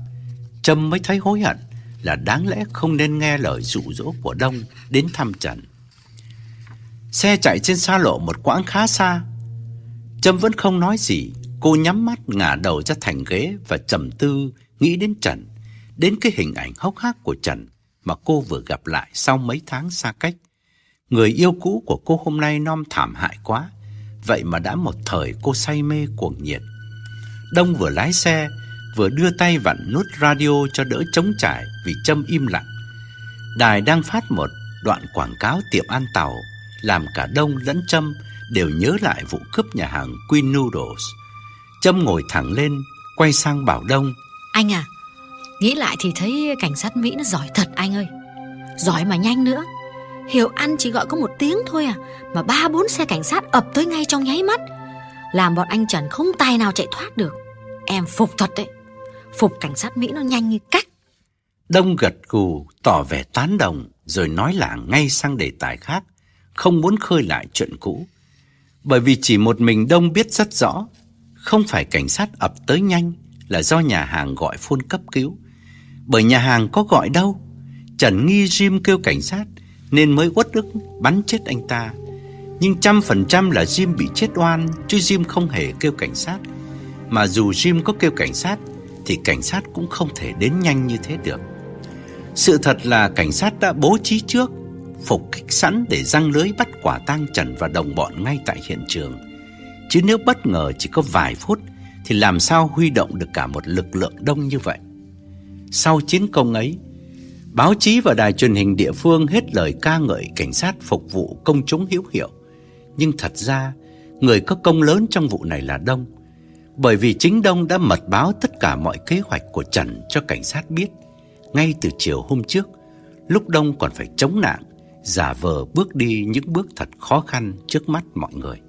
Trâm mới thấy hối hận Là đáng lẽ không nên nghe lời dụ dỗ của Đông Đến thăm Trần. Xe chạy trên xa lộ một quãng khá xa. Trâm vẫn không nói gì. Cô nhắm mắt ngả đầu ra thành ghế Và trầm tư nghĩ đến Trần, Đến cái hình ảnh hốc hác của Trần Mà cô vừa gặp lại sau mấy tháng xa cách. Người yêu cũ của cô hôm nay non thảm hại quá, Vậy mà đã một thời cô say mê cuồng nhiệt. Đông vừa lái xe, Vừa đưa tay vặn nút radio cho đỡ chống trải Vì Trâm im lặng. Đài đang phát một đoạn quảng cáo tiệm ăn tàu làm cả Đông lẫn Trâm đều nhớ lại vụ cướp nhà hàng Queen Noodles. Trâm ngồi thẳng lên, quay sang bảo Đông. Anh à, nghĩ lại thì thấy cảnh sát Mỹ nó giỏi thật anh ơi. Giỏi mà nhanh nữa. Hiểu ăn chỉ gọi có một tiếng thôi à, mà ba bốn xe cảnh sát ập tới ngay trong nháy mắt. Làm bọn anh Trần không tài nào chạy thoát được. Em phục thật đấy. Phục cảnh sát Mỹ nó nhanh như cách. Đông gật gù, tỏ vẻ tán đồng, rồi nói lảng ngay sang đề tài khác không muốn khơi lại chuyện cũ. Bởi vì chỉ một mình Đông biết rất rõ, không phải cảnh sát ập tới nhanh là do nhà hàng gọi phun cấp cứu. Bởi nhà hàng có gọi đâu. Trần nghi Jim kêu cảnh sát nên mới uất ức bắn chết anh ta. Nhưng trăm phần trăm là Jim bị chết oan chứ Jim không hề kêu cảnh sát. Mà dù Jim có kêu cảnh sát thì cảnh sát cũng không thể đến nhanh như thế được. Sự thật là cảnh sát đã bố trí trước phục kích sẵn để răng lưới bắt quả tang Trần và đồng bọn ngay tại hiện trường. Chứ nếu bất ngờ chỉ có vài phút thì làm sao huy động được cả một lực lượng đông như vậy. Sau chiến công ấy, báo chí và đài truyền hình địa phương hết lời ca ngợi cảnh sát phục vụ công chúng hiếu hiệu. Nhưng thật ra, người có công lớn trong vụ này là Đông. Bởi vì chính Đông đã mật báo tất cả mọi kế hoạch của Trần cho cảnh sát biết. Ngay từ chiều hôm trước, lúc Đông còn phải chống nạn giả vờ bước đi những bước thật khó khăn trước mắt mọi người.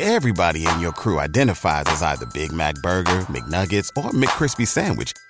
Everybody in your crew identifies as either Big Mac Burger, McNuggets, or McCrispy Sandwich.